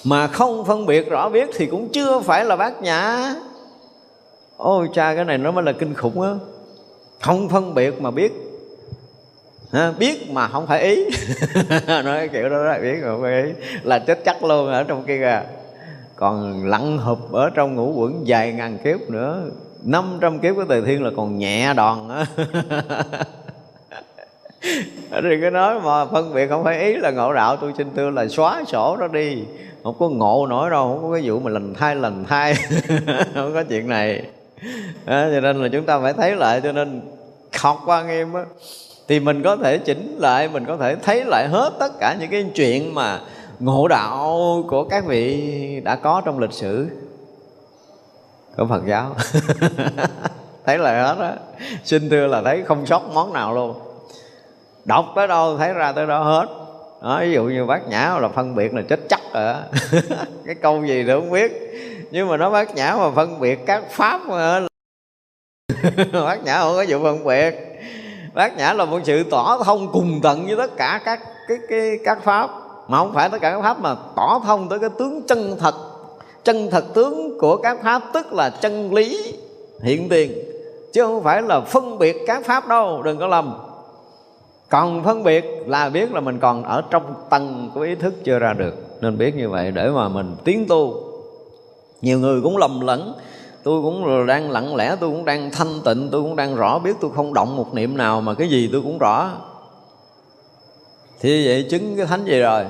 Mà không phân biệt rõ biết thì cũng chưa phải là bác nhã. Ôi cha cái này nó mới là kinh khủng á. Không phân biệt mà biết. Ha, biết mà không phải ý. Nói kiểu đó là biết mà không phải ý. Là chết chắc luôn ở trong kia kìa còn lặn hụp ở trong ngũ quẩn dài ngàn kiếp nữa 500 kiếp của tề thiên là còn nhẹ đòn á. Rồi cái nói mà phân biệt không phải ý là ngộ đạo tôi xin thưa là xóa sổ nó đi. Không có ngộ nổi đâu không có cái vụ mà lành thai lành thai. Không có chuyện này. À, cho nên là chúng ta phải thấy lại cho nên học qua nghiêm á thì mình có thể chỉnh lại mình có thể thấy lại hết tất cả những cái chuyện mà ngộ đạo của các vị đã có trong lịch sử. Của Phật giáo. Thấy là hết á. Xin thưa là thấy không sót món nào luôn. Đọc tới đâu thấy ra tới đó hết. Đó, ví dụ như bác nhã là phân biệt là chết chắc rồi cái câu gì thì không biết. Nhưng mà nó bác nhã mà phân biệt các pháp mà bác nhã không có vụ phân biệt. Bác nhã là một sự tỏ thông cùng tận với tất cả các cái, cái các pháp mà không phải tất cả các pháp mà tỏ thông tới cái tướng chân thật. Chân thật tướng của các pháp tức là chân lý, hiện tiền. Chứ không phải là phân biệt các pháp đâu, đừng có lầm. Còn phân biệt là biết là mình còn ở trong tầng của ý thức chưa ra được. Nên biết như vậy để mà mình tiến tu. Nhiều người cũng lầm lẫn. Tôi cũng đang lặng lẽ, tôi cũng đang thanh tịnh, tôi cũng đang rõ, biết tôi không động một niệm nào mà cái gì tôi cũng rõ thì vậy chứng cái thánh gì rồi.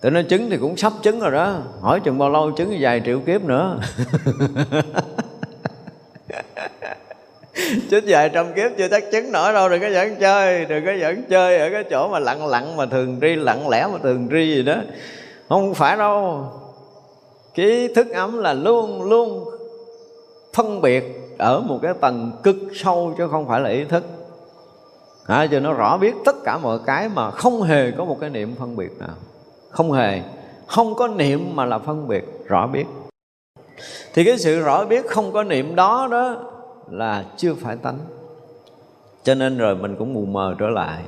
Tụi nó chứng thì cũng sắp chứng rồi đó. Hỏi chừng bao lâu chứng vài triệu kiếp nữa. Chết vài trăm kiếp chưa chắc chứng nổi đâu, Đừng có dẫn chơi, Đừng có dẫn chơi ở cái chỗ mà lặng lặng mà thường ri, Lặng lẽ mà thường ri gì đó. Không phải đâu. Cái thức ấm là luôn luôn phân biệt ở một cái tầng cực sâu chứ không phải là ý thức à, cho nó rõ biết tất cả mọi cái mà không hề có một cái niệm phân biệt nào. Không hề. Không có niệm mà là phân biệt rõ biết. Thì cái sự rõ biết không có niệm đó đó là chưa phải tánh. Cho nên rồi mình cũng mù mờ trở lại.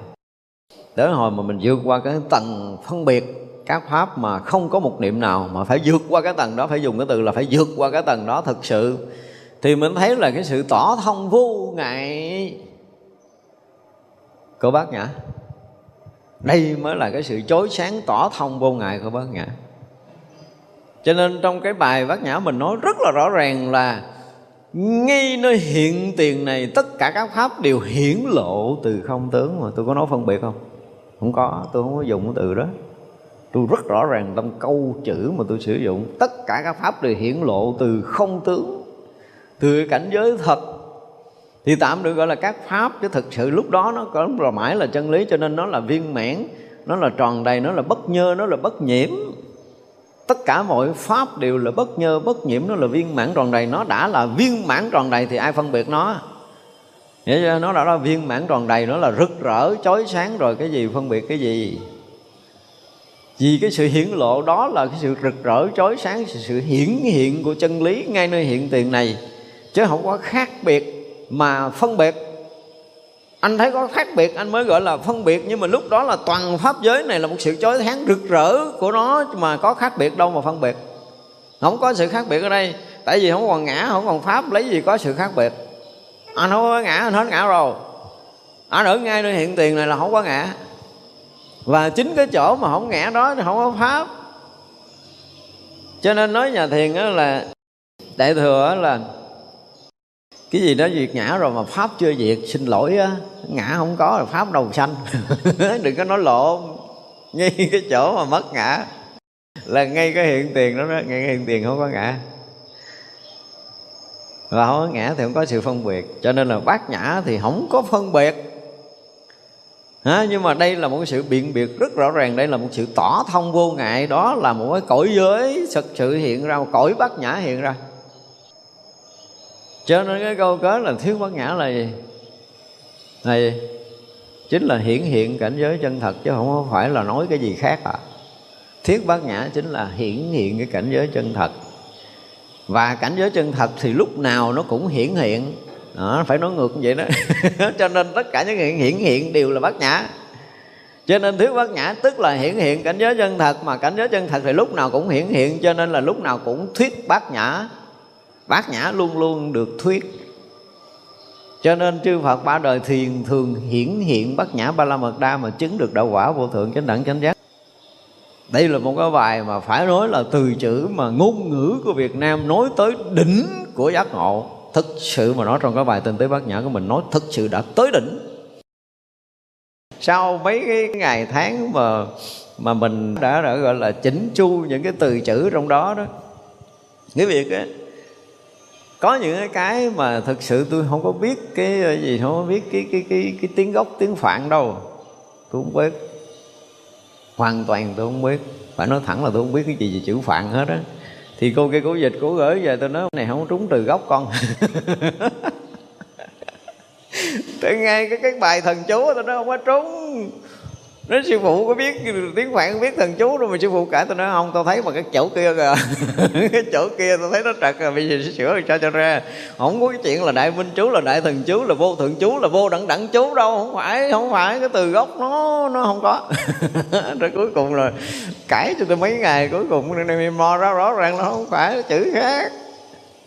Tới hồi mà mình vượt qua cái tầng phân biệt các pháp mà không có một niệm nào mà phải vượt qua cái tầng đó phải dùng cái từ là phải vượt qua cái tầng đó thực sự thì mình thấy là cái sự tỏ thông vô ngại của bác nhã, đây mới là cái sự chối sáng tỏ thông vô ngại của bác nhã. Cho nên trong cái bài bác nhã mình nói rất là rõ ràng là ngay nơi hiện tiền này, tất cả các pháp đều hiển lộ từ không tướng mà. Tôi có nói phân biệt không? Không có, tôi không có dùng cái từ đó. Tôi rất rõ ràng trong câu chữ mà tôi sử dụng, tất cả các pháp đều hiển lộ từ không tướng, từ cảnh giới thật thì tạm được gọi là các pháp, chứ thực sự lúc đó nó có là mãi là chân lý, cho nên nó là viên mãn, nó là tròn đầy, nó là bất nhơ, nó là bất nhiễm. Tất cả mọi pháp đều là bất nhơ, bất nhiễm, nó là viên mãn tròn đầy. Nó đã là viên mãn tròn đầy thì ai phân biệt nó? Nghĩa là nó đã là viên mãn tròn đầy, nó là rực rỡ, chói sáng rồi, cái gì phân biệt cái gì? Vì cái sự hiển lộ đó là cái sự rực rỡ, chói sáng, sự hiển hiện của chân lý ngay nơi hiện tiền này, chứ không có khác biệt mà phân biệt. Anh thấy có khác biệt, anh mới gọi là phân biệt, nhưng mà lúc đó là toàn pháp giới này là một sự chói sáng rực rỡ của nó, mà có khác biệt đâu mà phân biệt. Không có sự khác biệt ở đây, tại vì không còn ngã, không còn pháp, lấy gì có sự khác biệt? Anh không có ngã, anh hết ngã rồi. Anh ở ngay nơi hiện tiền này là không có ngã. Và chính cái chỗ mà không ngã đó, thì không có pháp. Cho nên nói nhà thiền đó là, đại thừa là cái gì đó diệt ngã rồi mà pháp chưa diệt xin lỗi á. Ngã không có là pháp đâu xanh đừng có nói lộn. Ngay cái chỗ mà mất ngã. Là ngay cái hiện tiền đó, đó ngay cái hiện tiền không có ngã. Và không có ngã thì không có sự phân biệt. Cho nên là bát nhã thì không có phân biệt. À, nhưng mà đây là một sự biện biệt rất rõ ràng. Đây là một sự tỏ thông vô ngại. Đó là một cái cõi giới thực sự hiện ra một cõi bát nhã hiện ra cho nên cái câu kết là thiếu bát nhã là gì? Là gì? Chính là hiển hiện cảnh giới chân thật chứ không phải là nói cái gì khác à. Thiết bát nhã chính là hiển hiện cái cảnh giới chân thật. Và cảnh giới chân thật thì lúc nào nó cũng hiển hiện. Đó, phải nói ngược như vậy đó. Cho nên tất cả những hiện hiển hiện đều là bát nhã. Cho nên thiếu bát nhã tức là hiển hiện cảnh giới chân thật mà cảnh giới chân thật thì lúc nào cũng hiển hiện cho nên là lúc nào cũng thuyết bát nhã bát nhã luôn luôn được thuyết. Cho nên chư Phật ba đời thiền thường hiển hiện bát nhã ba la mật đa mà chứng được đạo quả vô thượng chánh đẳng chánh giác. Đây là một cái bài mà phải nói là từ chữ mà ngôn ngữ của Việt Nam nói tới đỉnh của giác ngộ. Thực sự mà nói trong cái bài tinh tế bát nhã của mình nói thực sự đã tới đỉnh. Sau mấy cái ngày tháng mà mà mình đã, đã gọi là chỉnh chu những cái từ chữ trong đó đó. Cái việc ấy có những cái mà thực sự tôi không có biết cái ờ, gì, không có biết cái cái cái cái tiếng gốc, tiếng phạn đâu. Tôi không biết. Hoàn toàn tôi không biết. Phải nói thẳng là tôi không biết cái gì về chữ phạn hết á. Thì cô kia cố dịch, cố gửi về, tôi nói này không trúng từ gốc con. Tôi nghe cái cái bài thần chú, tôi nói, không có trúng nói sư phụ có biết tiếng phạn, biết thần chú đâu mà sư phụ cãi tôi nói không tôi thấy mà cái chỗ kia kìa. Cái chỗ kia tôi thấy nó trật rồi, bây giờ sẽ sửa sao cho ra. Không có cái chuyện là đại minh chú là đại thần chú, là vô thượng chú, là vô đẳng đẳng chú đâu, không phải không phải, cái từ gốc nó nó không có. Rồi cuối cùng rồi cãi cho tôi mấy ngày, cuối cùng này mò ra rõ ràng nó không phải, chữ khác.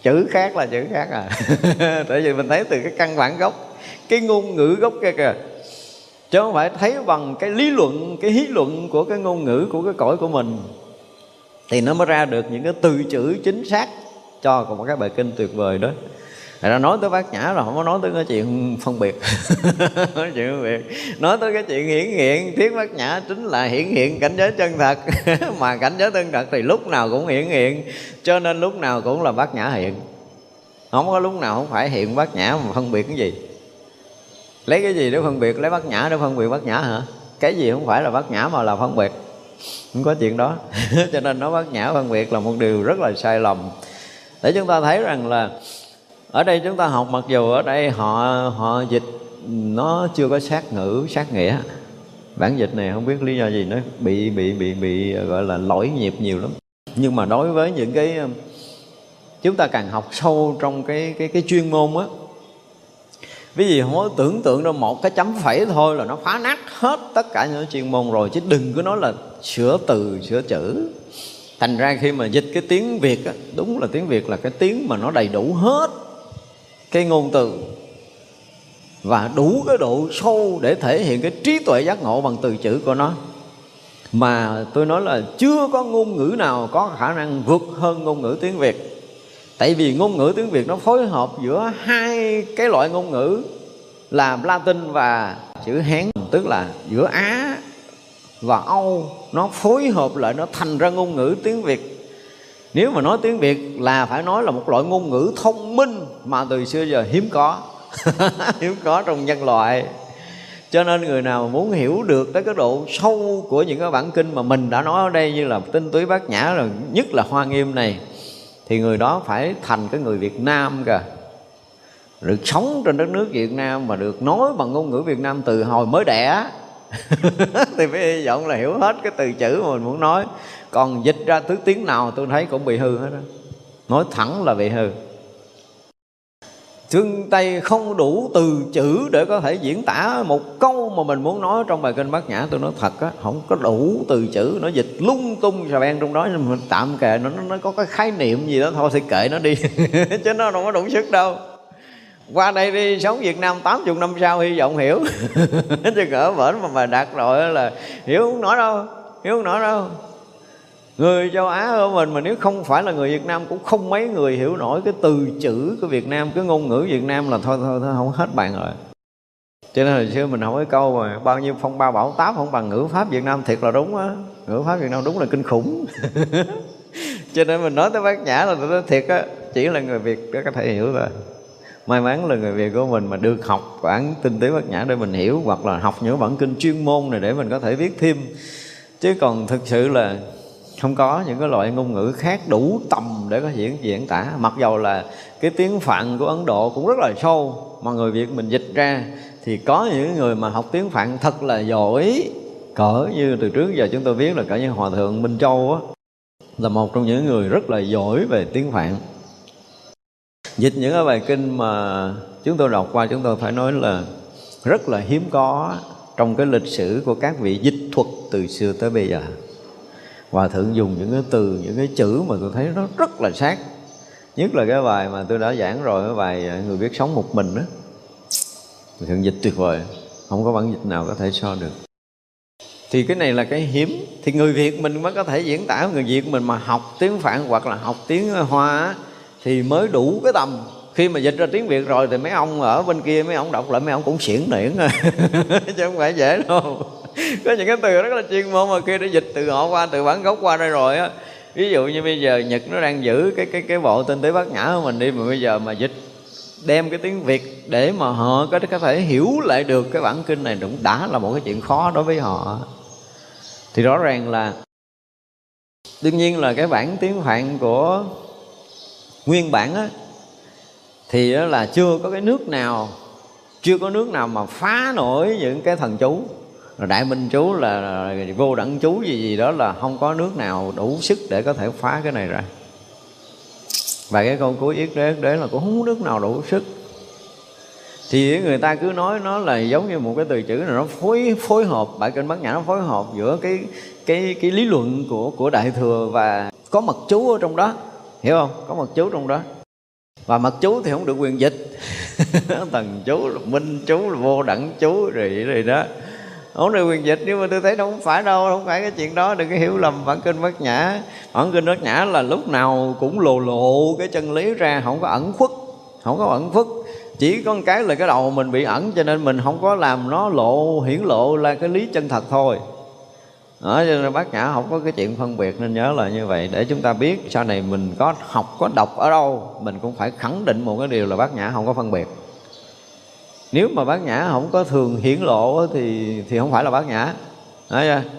Chữ khác là chữ khác à. Tại vì mình thấy từ cái căn bản gốc, cái ngôn ngữ gốc kia kìa chứ không phải thấy bằng cái lý luận, cái hí luận của cái ngôn ngữ của cái cõi của mình thì nó mới ra được những cái từ chữ chính xác cho một cái bài kinh tuyệt vời đó. Thật ra nói tới bát nhã là không có nói tới cái chuyện phân biệt. Nói chuyện phân biệt. Nói tới cái chuyện hiển hiện thiết bát nhã chính là hiển hiện cảnh giới chân thật. Mà cảnh giới chân thật thì lúc nào cũng hiển hiện, cho nên lúc nào cũng là bát nhã hiện. Không có lúc nào không phải hiện bát nhã mà phân biệt cái gì lấy cái gì để phân biệt? Lấy bát nhã để phân biệt bát nhã hả? Cái gì không phải là bát nhã mà là phân biệt? Không có chuyện đó. Cho nên nói bát nhã phân biệt là một điều rất là sai lầm. Để chúng ta thấy rằng là ở đây chúng ta học mặc dù ở đây họ họ dịch nó chưa có sát ngữ, sát nghĩa. Bản dịch này không biết lý do gì nó bị bị bị bị, gọi là lỗi nhịp nhiều lắm. Nhưng mà đối với những cái um, chúng ta càng học sâu trong cái cái cái chuyên môn á ví dụ không có tưởng tượng ra một cái chấm phẩy thôi là nó phá nát hết tất cả những chuyên môn rồi chứ đừng có nói là sửa từ sửa chữ. Thành ra khi mà dịch cái tiếng việt á, đúng là tiếng việt là cái tiếng mà nó đầy đủ hết cái ngôn từ và đủ cái độ sâu để thể hiện cái trí tuệ giác ngộ bằng từ chữ của nó. Mà tôi nói là chưa có ngôn ngữ nào có khả năng vượt hơn ngôn ngữ tiếng việt tại vì ngôn ngữ tiếng việt nó phối hợp giữa hai cái loại ngôn ngữ là latin và chữ hán, tức là giữa á và âu. Nó phối hợp lại, nó thành ra ngôn ngữ tiếng việt. Nếu mà nói tiếng việt là phải nói là một loại ngôn ngữ thông minh mà từ xưa giờ hiếm có. Hiếm có trong nhân loại. Cho nên người nào muốn hiểu được tới cái độ sâu của những cái bản kinh mà mình đã nói ở đây như là tinh túy bát nhã rồi nhất là hoa nghiêm này thì người đó phải thành cái người Việt Nam kìa. Được sống trên đất nước Việt Nam mà được nói bằng ngôn ngữ Việt Nam từ hồi mới đẻ. Thì phải hy vọng là hiểu hết cái từ chữ mà mình muốn nói. Còn dịch ra thứ tiếng nào tôi thấy cũng bị hư hết đó nói thẳng là bị hư. Phương Tây không đủ từ chữ để có thể diễn tả một câu mà mình muốn nói. Trong bài kinh Bát Nhã tôi nói thật á không có đủ từ chữ nó dịch lung tung xà beng trong đó. Nhưng mình tạm kệ nó, nó có cái khái niệm gì đó thôi thì kệ nó đi chứ nó không có đủ sức đâu. Qua đây đi sống Việt Nam 80 năm sau hy vọng hiểu. Chứ cỡ bển mà mà đạt rồi là hiểu không nói đâu hiểu không nói đâu người châu Á ở mình mà nếu không phải là người Việt Nam cũng không mấy người hiểu nổi cái từ chữ của Việt Nam cái ngôn ngữ Việt Nam là thôi thôi, thôi không hết bạn rồi. Cho nên hồi xưa mình hỏi cái câu mà bao nhiêu phong ba bảo táp không bằng ngữ pháp Việt Nam thiệt là đúng á. Ngữ pháp Việt Nam đúng là kinh khủng. Cho nên mình nói tới bát nhã là tôi nói thiệt á chỉ là người việt đó có thể hiểu rồi may mắn là người việt của mình mà được học bản tinh tế bát nhã để mình hiểu hoặc là học những bản kinh chuyên môn này để mình có thể viết thêm. Chứ còn thực sự là không có những cái loại ngôn ngữ khác đủ tầm để có diễn diễn tả. Mặc dầu là cái tiếng phạn của ấn độ cũng rất là sâu, mà người việt mình dịch ra thì có những người mà học tiếng phạn thật là giỏi. Cỡ như từ trước giờ chúng tôi biết là cỡ như hòa thượng minh châu á, là một trong những người rất là giỏi về tiếng phạn. Dịch những cái bài kinh mà chúng tôi đọc qua chúng tôi phải nói là rất là hiếm có trong cái lịch sử của các vị dịch thuật từ xưa tới bây giờ hòa thượng dùng những cái từ, những cái chữ mà tôi thấy nó rất là sát. Nhất là cái bài mà tôi đã giảng rồi, cái bài à, người biết sống một mình đó thượng dịch tuyệt vời. Không có bản dịch nào có thể so được. Thì cái này là cái hiếm. Thì người việt mình mới có thể diễn tả. Người việt mình mà học tiếng phạn hoặc là học tiếng hoa thì mới đủ cái tầm. Khi mà dịch ra tiếng việt rồi thì mấy ông ở bên kia, mấy ông đọc lại, mấy ông cũng xiển niễn chứ không phải dễ đâu. có những cái từ rất là chuyên môn mà khi để dịch từ họ qua, từ bản gốc qua đây rồi á. Ví dụ như bây giờ nhật nó đang giữ cái cái cái bộ tinh tế bát nhã của mình đi, mà bây giờ mà dịch đem cái tiếng việt để mà họ có có thể hiểu lại được cái bản kinh này cũng đã là một cái chuyện khó đối với họ. Thì rõ ràng là đương nhiên là cái bản tiếng phạn của nguyên bản á, thì đó là chưa có cái nước nào, chưa có nước nào mà phá nổi những cái thần chú đại minh chú là vô đẳng chú gì gì đó là không có nước nào đủ sức để có thể phá cái này ra. Và cái câu cuối yết đế đế là cũng không có nước nào đủ sức. Thì người ta cứ nói nó là giống như một cái từ chữ nào nó phối phối hợp. Bài kinh bát nhã nó phối hợp giữa cái cái cái lý luận của của đại thừa và có mật chú ở trong đó. Hiểu không? Có mật chú trong đó. Và mật chú thì không được quyền dịch. Thần chú là minh chú là vô đẳng chú, rồi rồi đó không được quyền dịch nhưng mà tôi thấy không phải đâu không phải cái chuyện đó đừng có hiểu lầm bản kinh bát nhã. Bản kinh bát nhã là lúc nào cũng lộ lộ cái chân lý ra không có ẩn khuất không có ẩn khuất. Chỉ có một cái là cái đầu mình bị ẩn cho nên mình không có làm nó lộ hiển lộ là cái lý chân thật thôi. Đó, cho nên bác nhã không có cái chuyện phân biệt nên nhớ là như vậy. Để chúng ta biết sau này mình có học có đọc ở đâu mình cũng phải khẳng định một cái điều là bác nhã không có phân biệt nếu mà bác nhã không có thường hiển lộ thì thì không phải là bác nhã. Đấy chưa?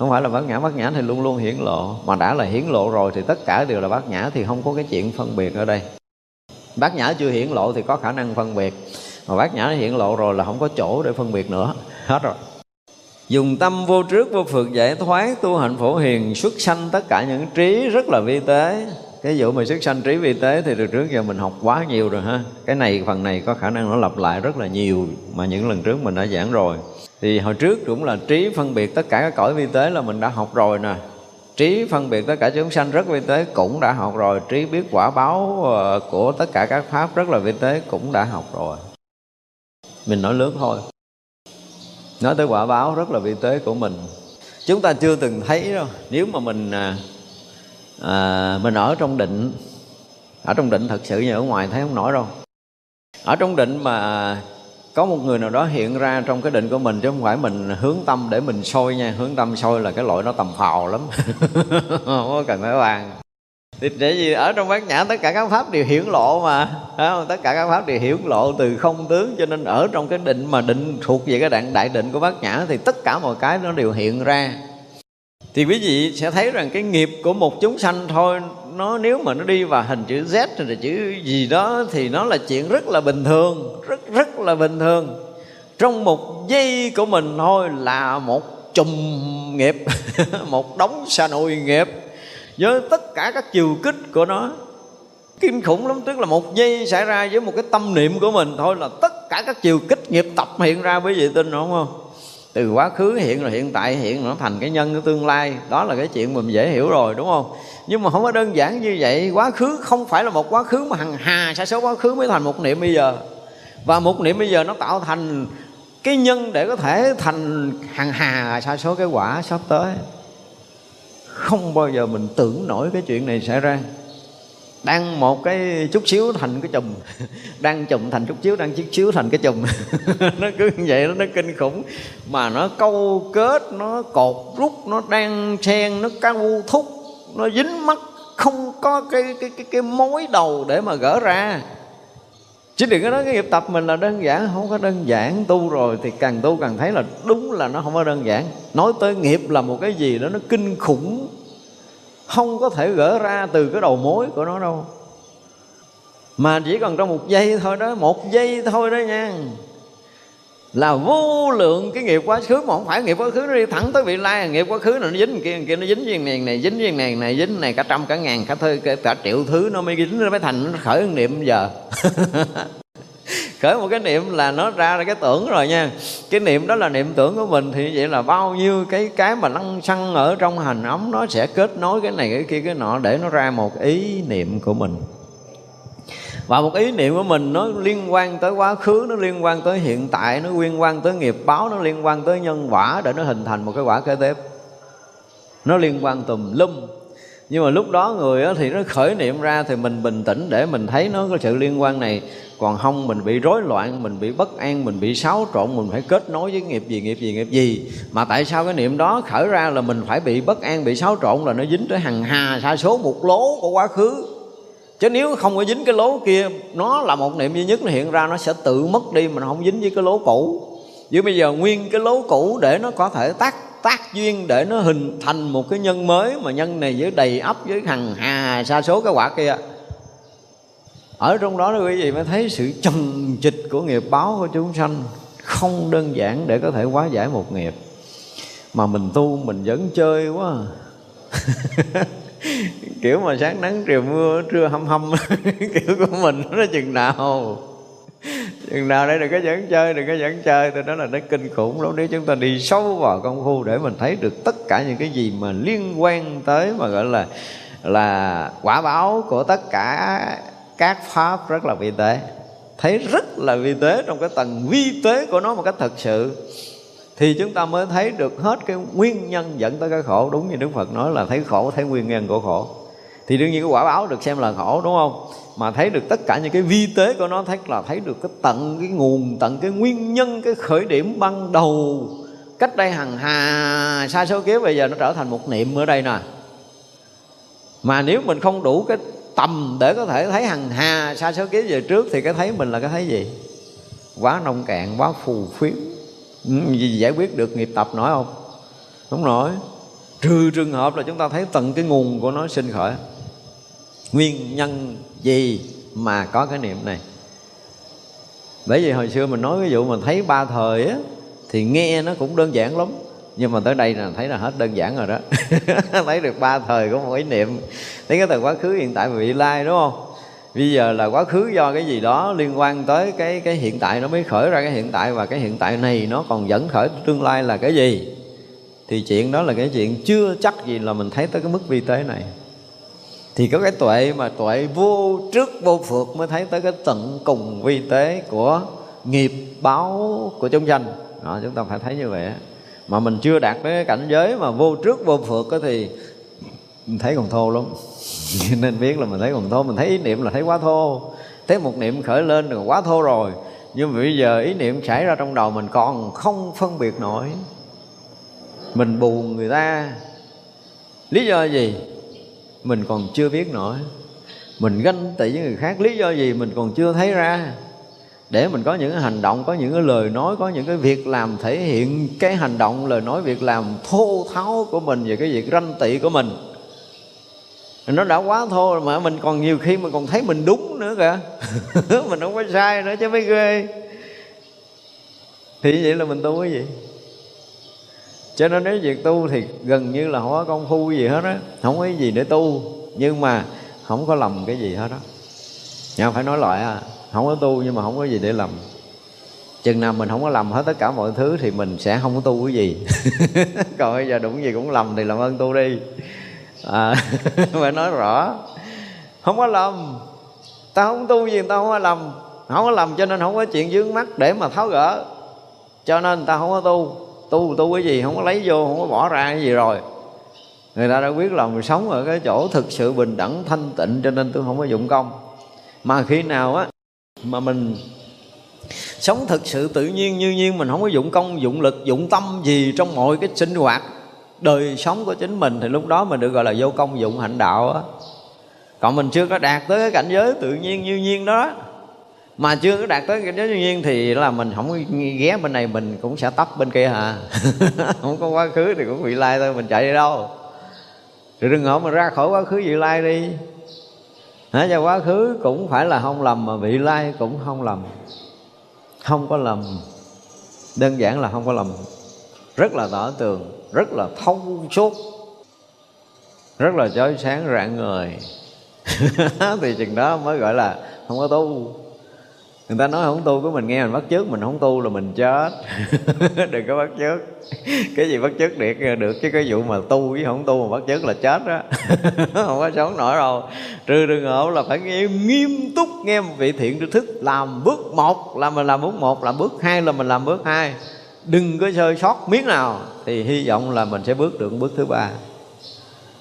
không phải là bát nhã bát nhã thì luôn luôn hiển lộ. Mà đã là hiển lộ rồi thì tất cả đều là bát nhã thì không có cái chuyện phân biệt ở đây. Bát nhã chưa hiển lộ thì có khả năng phân biệt. Mà bát nhã hiển lộ rồi là không có chỗ để phân biệt nữa. Hết rồi. Dùng tâm vô trước vô phượt giải thoát tu hạnh phổ hiền, xuất sanh tất cả những trí rất là vi tế cái vụ mà xuất sanh trí vi tế thì từ trước giờ mình học quá nhiều rồi ha. Cái này, phần này có khả năng nó lặp lại rất là nhiều mà những lần trước mình đã giảng rồi. Thì hồi trước cũng là trí phân biệt tất cả các cõi vi tế là mình đã học rồi nè. Trí phân biệt tất cả chúng sanh rất vi tế cũng đã học rồi. Trí biết quả báo ờ, của tất cả các pháp rất là vi tế cũng đã học rồi. Mình nói lướt thôi. Nói tới quả báo rất là vi tế của mình. Chúng ta chưa từng thấy đâu. Nếu mà mình à, à, mình ở trong định. Ở trong định thật sự như ở ngoài thấy không nổi đâu. Ở trong định mà có một người nào đó hiện ra trong cái định của mình chứ không phải mình hướng tâm để mình soi nha. Hướng tâm soi là cái loại nó tầm phào lắm. Không có cần phải bàn thì để gì ở trong bát nhã tất cả các pháp đều hiển lộ mà. Không? tất cả các pháp đều hiển lộ từ không tướng cho nên ở trong cái định mà định thuộc về cái đạn đại định của bát nhã thì tất cả mọi cái nó đều hiện ra thì quý vị sẽ thấy rằng cái nghiệp của một chúng sanh thôi, nó nếu mà nó đi vào hình chữ Z hay là chữ gì đó thì nó là chuyện rất là bình thường, rất rất là bình thường. Trong một giây của mình thôi là một chùm nghiệp, một đống sa nội nghiệp. Với tất cả các chiều kích của nó. Kinh khủng lắm, tức là một giây xảy ra với một cái tâm niệm của mình thôi là tất cả các chiều kích nghiệp tập hiện ra quý vị tin đúng không? Từ quá khứ hiện rồi, hiện tại hiện nó thành cái nhân của tương lai. Đó là cái chuyện mình dễ hiểu rồi, đúng không? Nhưng mà không có đơn giản như vậy. Quá khứ không phải là một quá khứ mà hằng hà sa số quá khứ mới thành một niệm bây giờ. Và một niệm bây giờ nó tạo thành cái nhân để có thể thành hằng hà sa số cái quả sắp tới. Không bao giờ mình tưởng nổi cái chuyện này xảy ra đang một cái chút xíu thành cái chùm. Đang chùm thành chút xíu, đang chút xíu thành cái chùm. Nó cứ như vậy nó kinh khủng. Mà nó câu kết, nó cột rút, nó đang xen, nó cao thúc, nó dính mắt, không có cái cái cái cái mối đầu để mà gỡ ra. Chứ đừng có nói cái nghiệp tập mình là đơn giản, không có đơn giản tu rồi thì càng tu càng thấy là đúng là nó không có đơn giản. Nói tới nghiệp là một cái gì đó nó kinh khủng không có thể gỡ ra từ cái đầu mối của nó đâu. Mà chỉ còn trong một giây thôi đó một giây thôi đó nha. Là vô lượng cái nghiệp quá khứ mà không phải nghiệp quá khứ nó đi thẳng tới vị lai. Nghiệp quá khứ là nó dính kia kia nó dính viên này này dính viên này này dính này cả trăm cả ngàn cả thơ cả, cả triệu thứ nó mới dính nó mới thành nó khởi niệm giờ. khởi một cái niệm là nó ra ra cái tưởng rồi nha. Cái niệm đó là niệm tưởng của mình thì vậy là bao nhiêu cái cái mà lăng xăng ở trong hành ấm nó sẽ kết nối cái này, cái kia, cái nọ để nó ra một ý niệm của mình. Và một ý niệm của mình nó liên quan tới quá khứ, nó liên quan tới hiện tại, nó liên quan tới nghiệp báo, nó liên quan tới nhân quả để nó hình thành một cái quả kế tiếp. Nó liên quan tùm lum nhưng mà lúc đó người thì nó khởi niệm ra thì mình bình tĩnh để mình thấy nó có sự liên quan này. Còn không, mình bị rối loạn, mình bị bất an, mình bị xáo trộn, mình phải kết nối với nghiệp gì nghiệp gì nghiệp gì. Mà tại sao cái niệm đó khởi ra là mình phải bị bất an, bị xáo trộn, là nó dính tới hằng hà, sa số một lố của quá khứ? Chứ nếu không có dính cái lố kia, nó là một niệm duy nhất nó hiện ra, nó sẽ tự mất đi mình không dính với cái lố cũ. Chứ bây giờ nguyên cái lố cũ để nó có thể tác tác duyên để nó hình thành một cái nhân mới mà nhân này với đầy ấp, với hằng hà, sa số cái quả kia. Ở trong đó quý vị mới thấy sự trần trịch của nghiệp báo của chúng sanh, không đơn giản để có thể hóa giải một nghiệp. Mà mình tu, mình vẫn chơi quá. Kiểu mà sáng nắng chiều mưa, trưa hâm hâm kiểu của mình nó chừng nào chừng nào đây đừng có dẫn chơi, đừng có dẫn chơi. Tôi nói là nó kinh khủng lắm. Nếu chúng ta đi sâu vào công phu để mình thấy được tất cả những cái gì mà liên quan tới mà gọi là là quả báo của tất cả các pháp rất là vi tế. Thấy rất là vi tế trong cái tầng vi tế của nó một cách thật sự. Thì chúng ta mới thấy được hết cái nguyên nhân dẫn tới cái khổ. Đúng như đức phật nói là thấy khổ, thấy nguyên nhân của khổ thì đương nhiên cái quả báo được xem là khổ, đúng không? Mà thấy được tất cả những cái vi tế của nó, thấy là thấy được cái tận cái nguồn, tận cái nguyên nhân, cái khởi điểm ban đầu. Cách đây hằng hà xa số kiếp bây giờ nó trở thành một niệm ở đây nè. Mà nếu mình không đủ cái tầm để có thể thấy hằng hà xa số kiếp về trước thì cái thấy mình là cái thấy gì? Quá nông cạn, quá phù phiếm. Ừ, gì giải quyết được nghiệp tập nổi không? Không nổi. Trừ trường hợp là chúng ta thấy tận cái nguồn của nó sinh khởi nguyên nhân gì mà có cái niệm này? Bởi vì hồi xưa mình nói ví dụ mình thấy ba thời á, thì nghe nó cũng đơn giản lắm. Nhưng mà tới đây là thấy là hết đơn giản rồi đó. Thấy được ba thời có một ý niệm. Thấy cái từ quá khứ hiện tại và vị lai, đúng không? Bây giờ là quá khứ do cái gì đó liên quan tới cái cái hiện tại, nó mới khởi ra cái hiện tại. Và cái hiện tại này nó còn dẫn khởi tương lai là cái gì? Thì chuyện đó là cái chuyện chưa chắc gì là mình thấy tới cái mức vi tế này thì có cái tuệ mà tuệ vô trước vô phượt mới thấy tới cái tận cùng vi tế của nghiệp báo của chúng sanh. Đó, chúng ta phải thấy như vậy mà mình chưa đạt tới cái cảnh giới mà vô trước vô phượt thì mình thấy còn thô lắm. Nên biết là mình thấy còn thô mình thấy ý niệm là thấy quá thô. Thấy một niệm khởi lên là quá thô rồi. Nhưng mà bây giờ ý niệm xảy ra trong đầu mình còn không phân biệt nổi. Mình buồn người ta. Lý do gì? Mình còn chưa biết nổi. Mình ganh tị với người khác, lý do gì mình còn chưa thấy ra. Để mình có những cái hành động, có những cái lời nói, có những cái việc làm thể hiện cái hành động, lời nói, việc làm thô tháo của mình về cái việc ranh tị của mình. Nó đã quá thô rồi mà mình còn nhiều khi mình còn thấy mình đúng nữa kìa. Mình không có sai nữa chứ mới ghê. Thì vậy là mình tu cái gì? Cho nên nếu việc tu thì gần như là không có công phu gì hết á không có gì để tu nhưng mà không có lầm cái gì hết á nhà phải nói lại à không có tu nhưng mà không có gì để lầm chừng nào mình không có lầm hết tất cả mọi thứ thì mình sẽ không có tu cái gì còn bây giờ đúng gì cũng lầm thì làm ơn tu đi à, phải nói rõ không có lầm ta không tu gì ta không có lầm không có lầm cho nên không có chuyện dướng mắt để mà tháo gỡ cho nên ta không có tu tu tu cái gì, không có lấy vô, không có bỏ ra cái gì rồi. Người ta đã quyết lòng sống ở cái chỗ thực sự bình đẳng, thanh tịnh, cho nên tôi không có dụng công. Mà khi nào á, mà mình sống thực sự tự nhiên như nhiên mình không có dụng công, dụng lực, dụng tâm gì trong mọi cái sinh hoạt, đời sống của chính mình, thì lúc đó mình được gọi là vô công, dụng hạnh đạo á. Còn mình chưa có đạt tới cái cảnh giới tự nhiên như nhiên đó mà chưa có đạt tới cảnh giới tự nhiên thì là mình không ghé bên này mình cũng sẽ tấp bên kia hả? Không có quá khứ thì cũng bị lai thôi mình chạy đi đâu? Rồi đừng ngộ mà ra khỏi quá khứ vị lai đi. Hả, cho quá khứ cũng phải là không lầm mà vị lai cũng không lầm. Không có lầm. Đơn giản là không có lầm. Rất là tỏ tường rất là thông suốt rất là chói sáng rạng người thì chừng đó mới gọi là không có tu người ta nói không tu của mình nghe mình bắt chước, mình không tu là mình chết. Đừng có bắt chước. Cái gì bắt chước được được chứ cái vụ mà tu với không tu mà bắt chước là chết đó. Không có sống nổi đâu. Trừ trường hợp là phải nghe nghiêm túc, nghe một vị thiện tri thức, làm bước một là mình làm bước một, làm bước hai là mình làm bước hai. Đừng có sơ sót miếng nào, thì hy vọng là mình sẽ bước được bước thứ ba.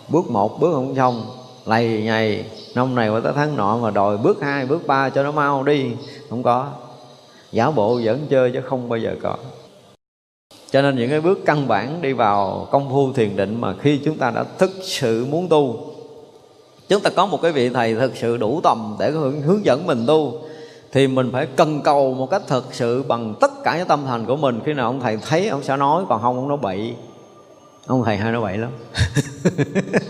Bước một, bước không xong lầy nhầy, năm này qua tới tháng nọ mà đòi bước hai, bước ba cho nó mau đi. Không có. Giả bộ vẫn chơi chứ không bao giờ có. Cho nên những cái bước căn bản đi vào công phu thiền định mà khi chúng ta đã thực sự muốn tu, chúng ta có một cái vị thầy thực sự đủ tầm để hướng dẫn mình tu, thì mình phải cần cầu một cách thực sự bằng tất cả những tâm thành của mình. Khi nào ông thầy thấy ông sẽ nói, còn không ông nói bậy ông thầy hay nói vậy lắm.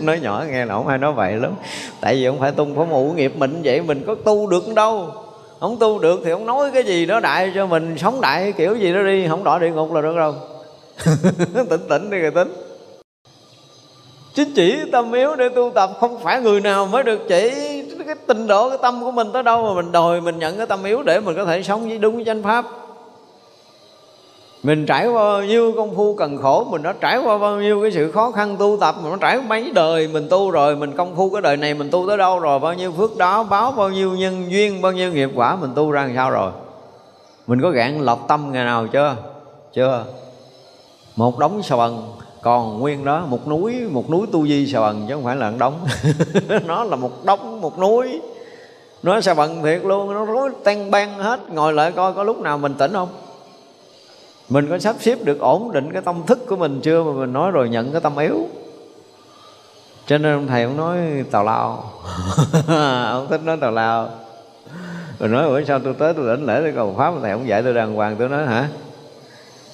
Nói nhỏ nghe là ông hay nói vậy lắm. Tại vì ông phải tung có một nghiệp mình vậy, mình có tu được đâu. Không tu được thì ông nói cái gì đó đại cho mình, sống đại kiểu gì đó đi, không đỏ địa ngục là được đâu. Tỉnh tỉnh đi rồi tính. Chính chỉ tâm yếu để tu tập, không phải người nào mới được chỉ cái tình độ, cái tâm của mình tới đâu mà mình đòi mình nhận cái tâm yếu để mình có thể sống với đúng với chánh pháp mình trải qua bao nhiêu công phu cần khổ, mình đã trải qua bao nhiêu cái sự khó khăn tu tập mà nó trải mấy đời mình tu rồi, mình công phu cái đời này mình tu tới đâu rồi, bao nhiêu phước đó, báo bao nhiêu nhân duyên, bao nhiêu nghiệp quả mình tu ra làm sao rồi. Mình có gạn lọc tâm ngày nào chưa? Chưa. Một đống sà bần, còn nguyên đó, một núi một núi tu di sà bần chứ không phải là một đống. Nó là một đống, một núi. Nó sà bần thiệt luôn, nó rối tan ban hết. Ngồi lại coi có lúc nào mình tỉnh không? Mình có sắp xếp được ổn định cái tâm thức của mình chưa? Mà mình nói rồi nhận cái tâm yếu. Cho nên ông thầy ông nói tào lao. Ông thích nói tào lao. Rồi nói bữa sau tôi tới tôi đỉnh lễ tôi cầu pháp? Thầy ông dạy tôi đàng hoàng, tôi nói, hả?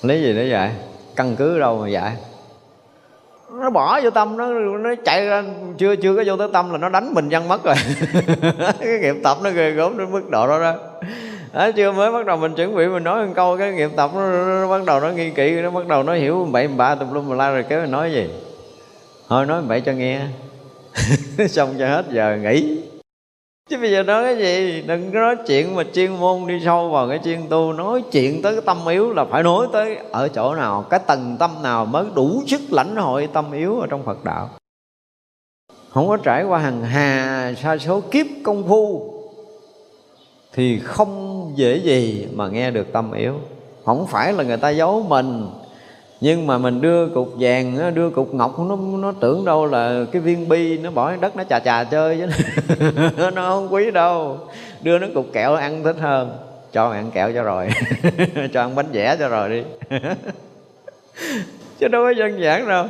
Lấy gì để dạy? Căn cứ đâu mà dạy? Nó bỏ vô tâm, nó nó chạy ra, chưa chưa có vô tới tâm là nó đánh mình văng mất rồi. Cái nghiệp tập nó ghê gớm đến mức độ đó đó à, chưa mới bắt đầu mình chuẩn bị mình nói một câu cái nghiệp tập nó, nó, nó bắt đầu nó nghi kỵ nó bắt đầu nó hiểu bậy bạ tùm lum mà la rồi cái mình nói gì? Thôi nói bậy cho nghe. Xong cho hết giờ nghỉ. Chứ bây giờ nói cái gì? Đừng có nói chuyện mà chuyên môn đi sâu vào cái chuyên tu. Nói chuyện tới cái tâm yếu là phải nói tới ở chỗ nào cái tầng tâm nào mới đủ sức lãnh hội tâm yếu ở trong phật đạo. Không có trải qua hàng hà sa số kiếp công phu thì không dễ gì mà nghe được tâm yếu. Không phải là người ta giấu mình, nhưng mà mình đưa cục vàng, đưa cục ngọc, nó nó tưởng đâu là cái viên bi, nó bỏ đất, nó chà chà chơi chứ. Nó không quý đâu. Đưa nó cục kẹo ăn thích hơn. Cho ăn kẹo cho rồi. Cho ăn bánh vẽ cho rồi đi. Chứ đâu có đơn giản đâu.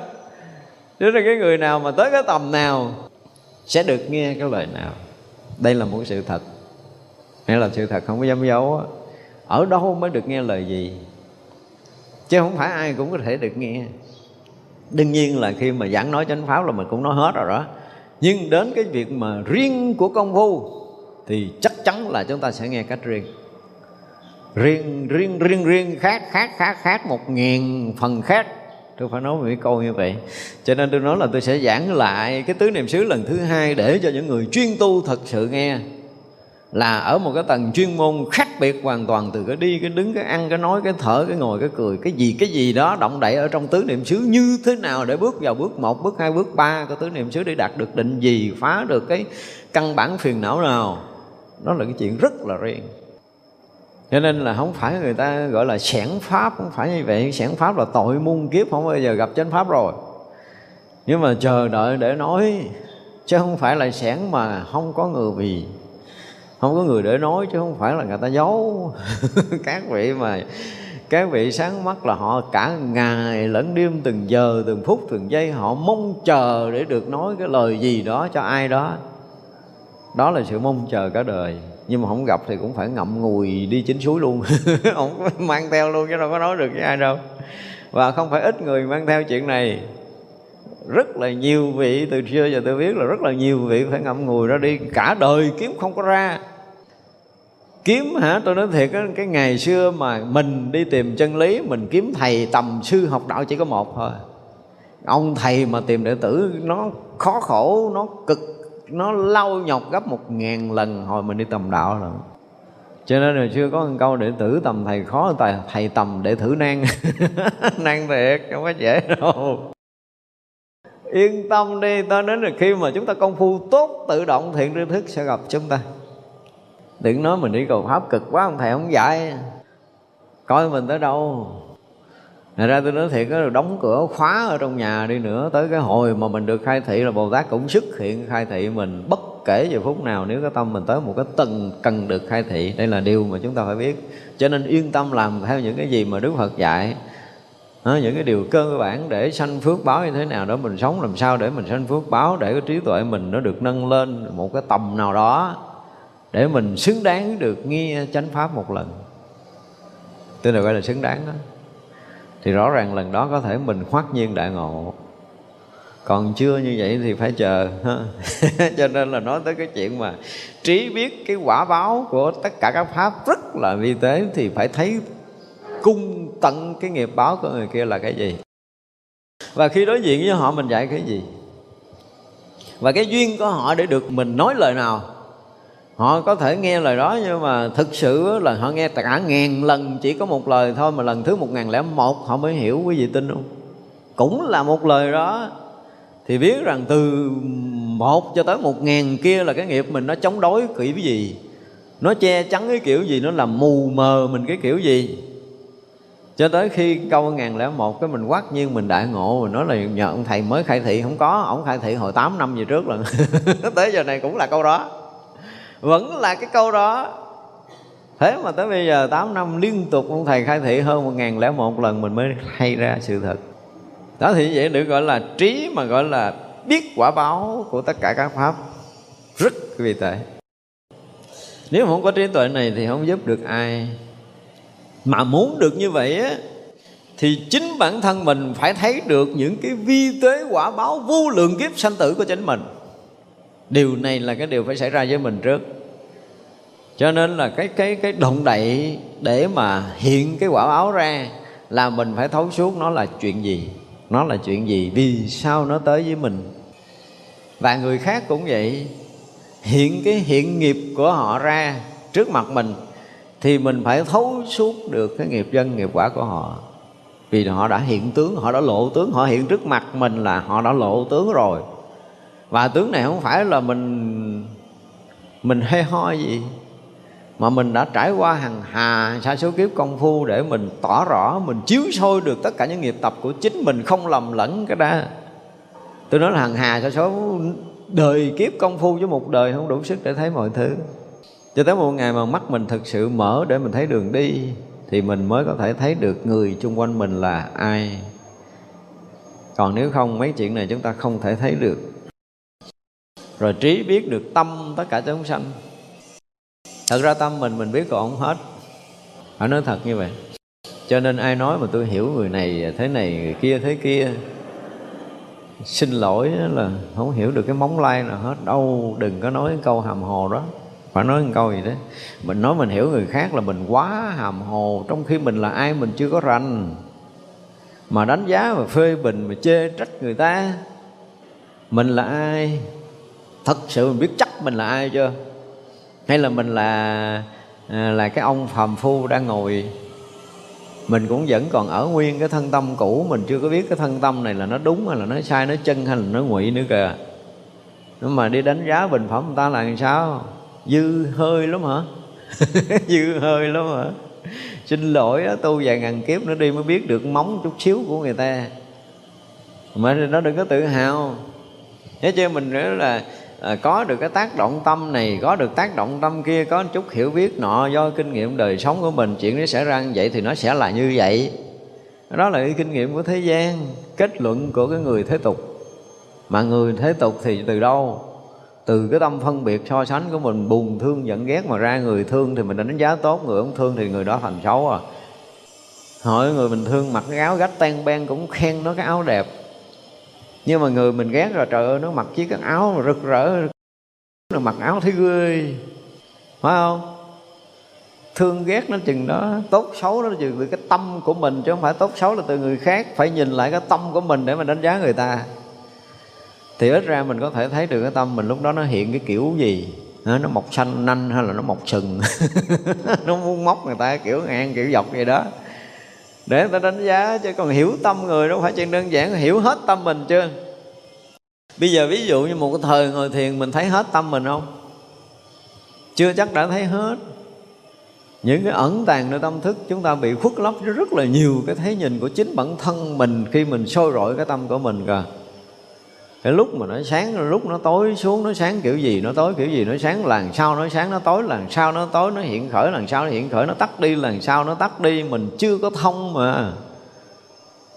Chứ là cái người nào mà tới cái tầm nào Sẽ được nghe cái lời nào. Đây là một sự thật. Nghĩa là sự thật không có dám giấu Ở đâu mới được nghe lời gì? Chứ không phải ai cũng có thể được nghe. Đương nhiên là khi mà giảng nói chánh pháp là mình cũng nói hết rồi đó. Nhưng đến cái việc mà riêng của công phu Thì chắc chắn là chúng ta sẽ nghe cách riêng. Riêng, riêng, riêng, riêng khác, khác, khác, khác Một ngàn phần khác. Tôi phải nói một cái câu như vậy. Cho nên tôi nói là tôi sẽ giảng lại cái tứ niệm xứ lần thứ hai để cho những người chuyên tu thật sự nghe là ở một cái tầng chuyên môn khác biệt hoàn toàn từ cái đi, cái đứng, cái ăn, cái nói, cái thở, cái ngồi, cái cười, cái gì cái gì đó động đậy ở trong tứ niệm xứ như thế nào để bước vào bước một, bước hai, bước ba của tứ niệm xứ để đạt được định gì, phá được cái căn bản phiền não nào. Đó là cái chuyện rất là riêng. Cho nên là không phải người ta gọi là sẻn pháp, không phải như vậy. Sẻn pháp là tội muôn kiếp, không bao giờ gặp chánh pháp rồi. Nhưng mà chờ đợi để nói, chứ không phải là sẻn mà không có người vì không có người để nói chứ không phải là người ta giấu. Các vị mà, các vị sáng mắt là họ cả ngày lẫn đêm, từng giờ, từng phút, từng giây, họ mong chờ để được nói cái lời gì đó cho ai đó. Đó là sự mong chờ cả đời. Nhưng mà không gặp thì cũng phải ngậm ngùi đi chính suối luôn. Không mang theo luôn chứ đâu có nói được với ai đâu. Và không phải ít người mang theo chuyện này rất là nhiều vị từ xưa giờ tôi biết là rất là nhiều vị phải ngậm ngùi ra đi. Cả đời kiếm không có ra. Kiếm hả? Tôi nói thiệt á cái ngày xưa mà mình đi tìm chân lý mình kiếm thầy tầm sư học đạo chỉ có một thôi. Ông thầy mà tìm đệ tử nó khó khổ nó cực nó lau nhọc gấp một ngàn lần hồi mình đi tầm đạo rồi. Cho nên là chưa có một câu đệ tử tầm thầy khó thầy, thầy tầm đệ tử nan nan thiệt không có dễ đâu yên tâm đi ta đến là khi mà chúng ta công phu tốt tự động thiện tri thức sẽ gặp chúng ta. Đừng nói mình đi cầu pháp cực quá ông thầy không dạy. Coi mình tới đâu. Thật ra tôi nói thiệt đó, đóng cửa khóa ở trong nhà đi nữa Tới cái hồi mà mình được khai thị là Bồ Tát cũng xuất hiện khai thị mình Bất kể giờ phút nào nếu cái tâm mình tới một cái tầng cần được khai thị Đây là điều mà chúng ta phải biết. Cho nên yên tâm làm theo những cái gì mà Đức Phật dạy đó, những cái điều cơ bản để sanh phước báo như thế nào đó mình sống làm sao để mình sanh phước báo để cái trí tuệ mình nó được nâng lên một cái tầm nào đó để mình xứng đáng được nghe chánh pháp một lần. Tôi là gọi là xứng đáng đó. Thì rõ ràng lần đó có thể mình khoát nhiên đại ngộ. Còn chưa như vậy thì phải chờ cho nên là nói tới cái chuyện mà trí biết cái quả báo của tất cả các pháp rất là vi tế thì phải thấy cung tận cái nghiệp báo của người kia là cái gì? Và khi đối diện với họ, mình dạy cái gì? Và cái duyên của họ để được mình nói lời nào? Họ có thể nghe lời đó, nhưng mà thực sự là họ nghe cả ngàn lần, chỉ có một lời thôi, mà lần thứ một ngàn lẻ một họ mới hiểu quý vị tin không? Cũng là một lời đó. Thì biết rằng từ một cho tới một ngàn kia là cái nghiệp mình nó chống đối kiểu gì? Nó che chắn cái kiểu gì? Nó làm mù mờ mình cái kiểu gì? Cho tới khi câu ngàn lẻ một cái mình quát nhiên mình đại ngộ, mình nói là nhờ ông thầy mới khai thị, không có, ông khai thị hồi 8 năm về trước lần. Tới giờ này cũng là câu đó. Vẫn là cái câu đó. Thế mà tới bây giờ 8 năm liên tục ông thầy khai thị hơn một ngàn lẻ một lần, mình mới hay ra sự thật. Đó thì vậy được gọi là trí mà gọi là biết quả báo của tất cả các pháp. Rất vì tệ. Nếu không có trí tuệ này thì không giúp được ai mà muốn được như vậy á, thì chính bản thân mình phải thấy được những cái vi tế quả báo vô lượng kiếp sanh tử của chính mình. Điều này là cái điều phải xảy ra với mình trước. Cho nên là cái cái cái động đậy để mà hiện cái quả báo ra là mình phải thấu suốt nó là chuyện gì, nó là chuyện gì, vì sao nó tới với mình. Và người khác cũng vậy, hiện cái hiện nghiệp của họ ra trước mặt mình thì mình phải thấu suốt được cái nghiệp dân, nghiệp quả của họ. Vì họ đã hiện tướng, họ đã lộ tướng, họ hiện trước mặt mình là họ đã lộ tướng rồi. Và tướng này không phải là mình mình hay ho gì, mà mình đã trải qua hàng hà, sa số kiếp công phu để mình tỏ rõ, mình chiếu sôi được tất cả những nghiệp tập của chính mình không lầm lẫn cái đó. Tôi nói là hàng hà sa số đời kiếp công phu với một đời không đủ sức để thấy mọi thứ cho tới một ngày mà mắt mình thực sự mở để mình thấy đường đi, thì mình mới có thể thấy được người chung quanh mình là ai. Còn nếu không, mấy chuyện này chúng ta không thể thấy được. Rồi trí biết được tâm tất cả chúng sanh. Thật ra tâm mình mình biết còn không hết. Họ nói thật như vậy. Cho nên ai nói mà tôi hiểu người này thế này, người kia thế kia, xin lỗi là không hiểu được cái móng lai nào hết. Đâu đừng có nói câu hàm hồ đó phải nói một câu gì đó. Mình nói mình hiểu người khác là mình quá hàm hồ, trong khi mình là ai mình chưa có rành. Mà đánh giá và phê bình mà chê trách người ta, mình là ai? Thật sự mình biết chắc mình là ai chưa? Hay là mình là à, là cái ông phàm phu đang ngồi? Mình cũng vẫn còn ở nguyên cái thân tâm cũ, mình chưa có biết cái thân tâm này là nó đúng hay là nó sai, nó chân hay là nó ngụy nữa kìa. Nhưng mà đi đánh giá bình phẩm người ta là làm sao? Dư hơi lắm hả? Dư hơi lắm hả? Xin lỗi đó, tu vài ngàn kiếp nữa đi mới biết được móng chút xíu của người ta. Mà nó đừng có tự hào. Thế chứ mình nữa là à, có được cái tác động tâm này có được tác động tâm kia có một chút hiểu biết nọ do kinh nghiệm đời sống của mình chuyện nó xảy ra như vậy thì nó sẽ là như vậy. Đó là cái kinh nghiệm của thế gian kết luận của cái người thế tục. Mà người thế tục thì từ đâu? Từ cái tâm phân biệt so sánh của mình, buồn, thương, giận, ghét mà ra người thương thì mình đánh giá tốt, người không thương thì người đó thành xấu à. Hỏi người mình thương mặc cái áo gách tan ben cũng khen nó cái áo đẹp. Nhưng mà người mình ghét rồi trời ơi, nó mặc chiếc cái áo mà rực rỡ, nó mặc áo thấy ghê. Phải không? Thương ghét nó chừng đó, tốt xấu nó chừng từ cái tâm của mình chứ không phải tốt xấu là từ người khác. Phải nhìn lại cái tâm của mình để mà đánh giá người ta thì ít ra mình có thể thấy được cái tâm mình lúc đó nó hiện cái kiểu gì. Nó mọc xanh, nanh hay là nó mọc sừng. Nó muốn móc người ta kiểu ngang, kiểu dọc vậy đó. Để người ta đánh giá chứ còn hiểu tâm người đâu phải chuyện đơn giản. Hiểu hết tâm mình chưa? Bây giờ ví dụ như một cái thời ngồi thiền, mình thấy hết tâm mình không? Chưa chắc đã thấy hết. Những cái ẩn tàng nơi tâm thức chúng ta bị khuất lấp rất là nhiều cái thấy nhìn của chính bản thân mình khi mình sôi rọi cái tâm của mình kìa cái lúc mà nó sáng, lúc nó tối xuống nó sáng kiểu gì nó tối, kiểu gì nó sáng làn sau nó sáng nó tối làn sau nó tối, nó hiện khởi làn sau nó hiện khởi, nó tắt đi làn sau nó tắt đi, mình chưa có thông mà.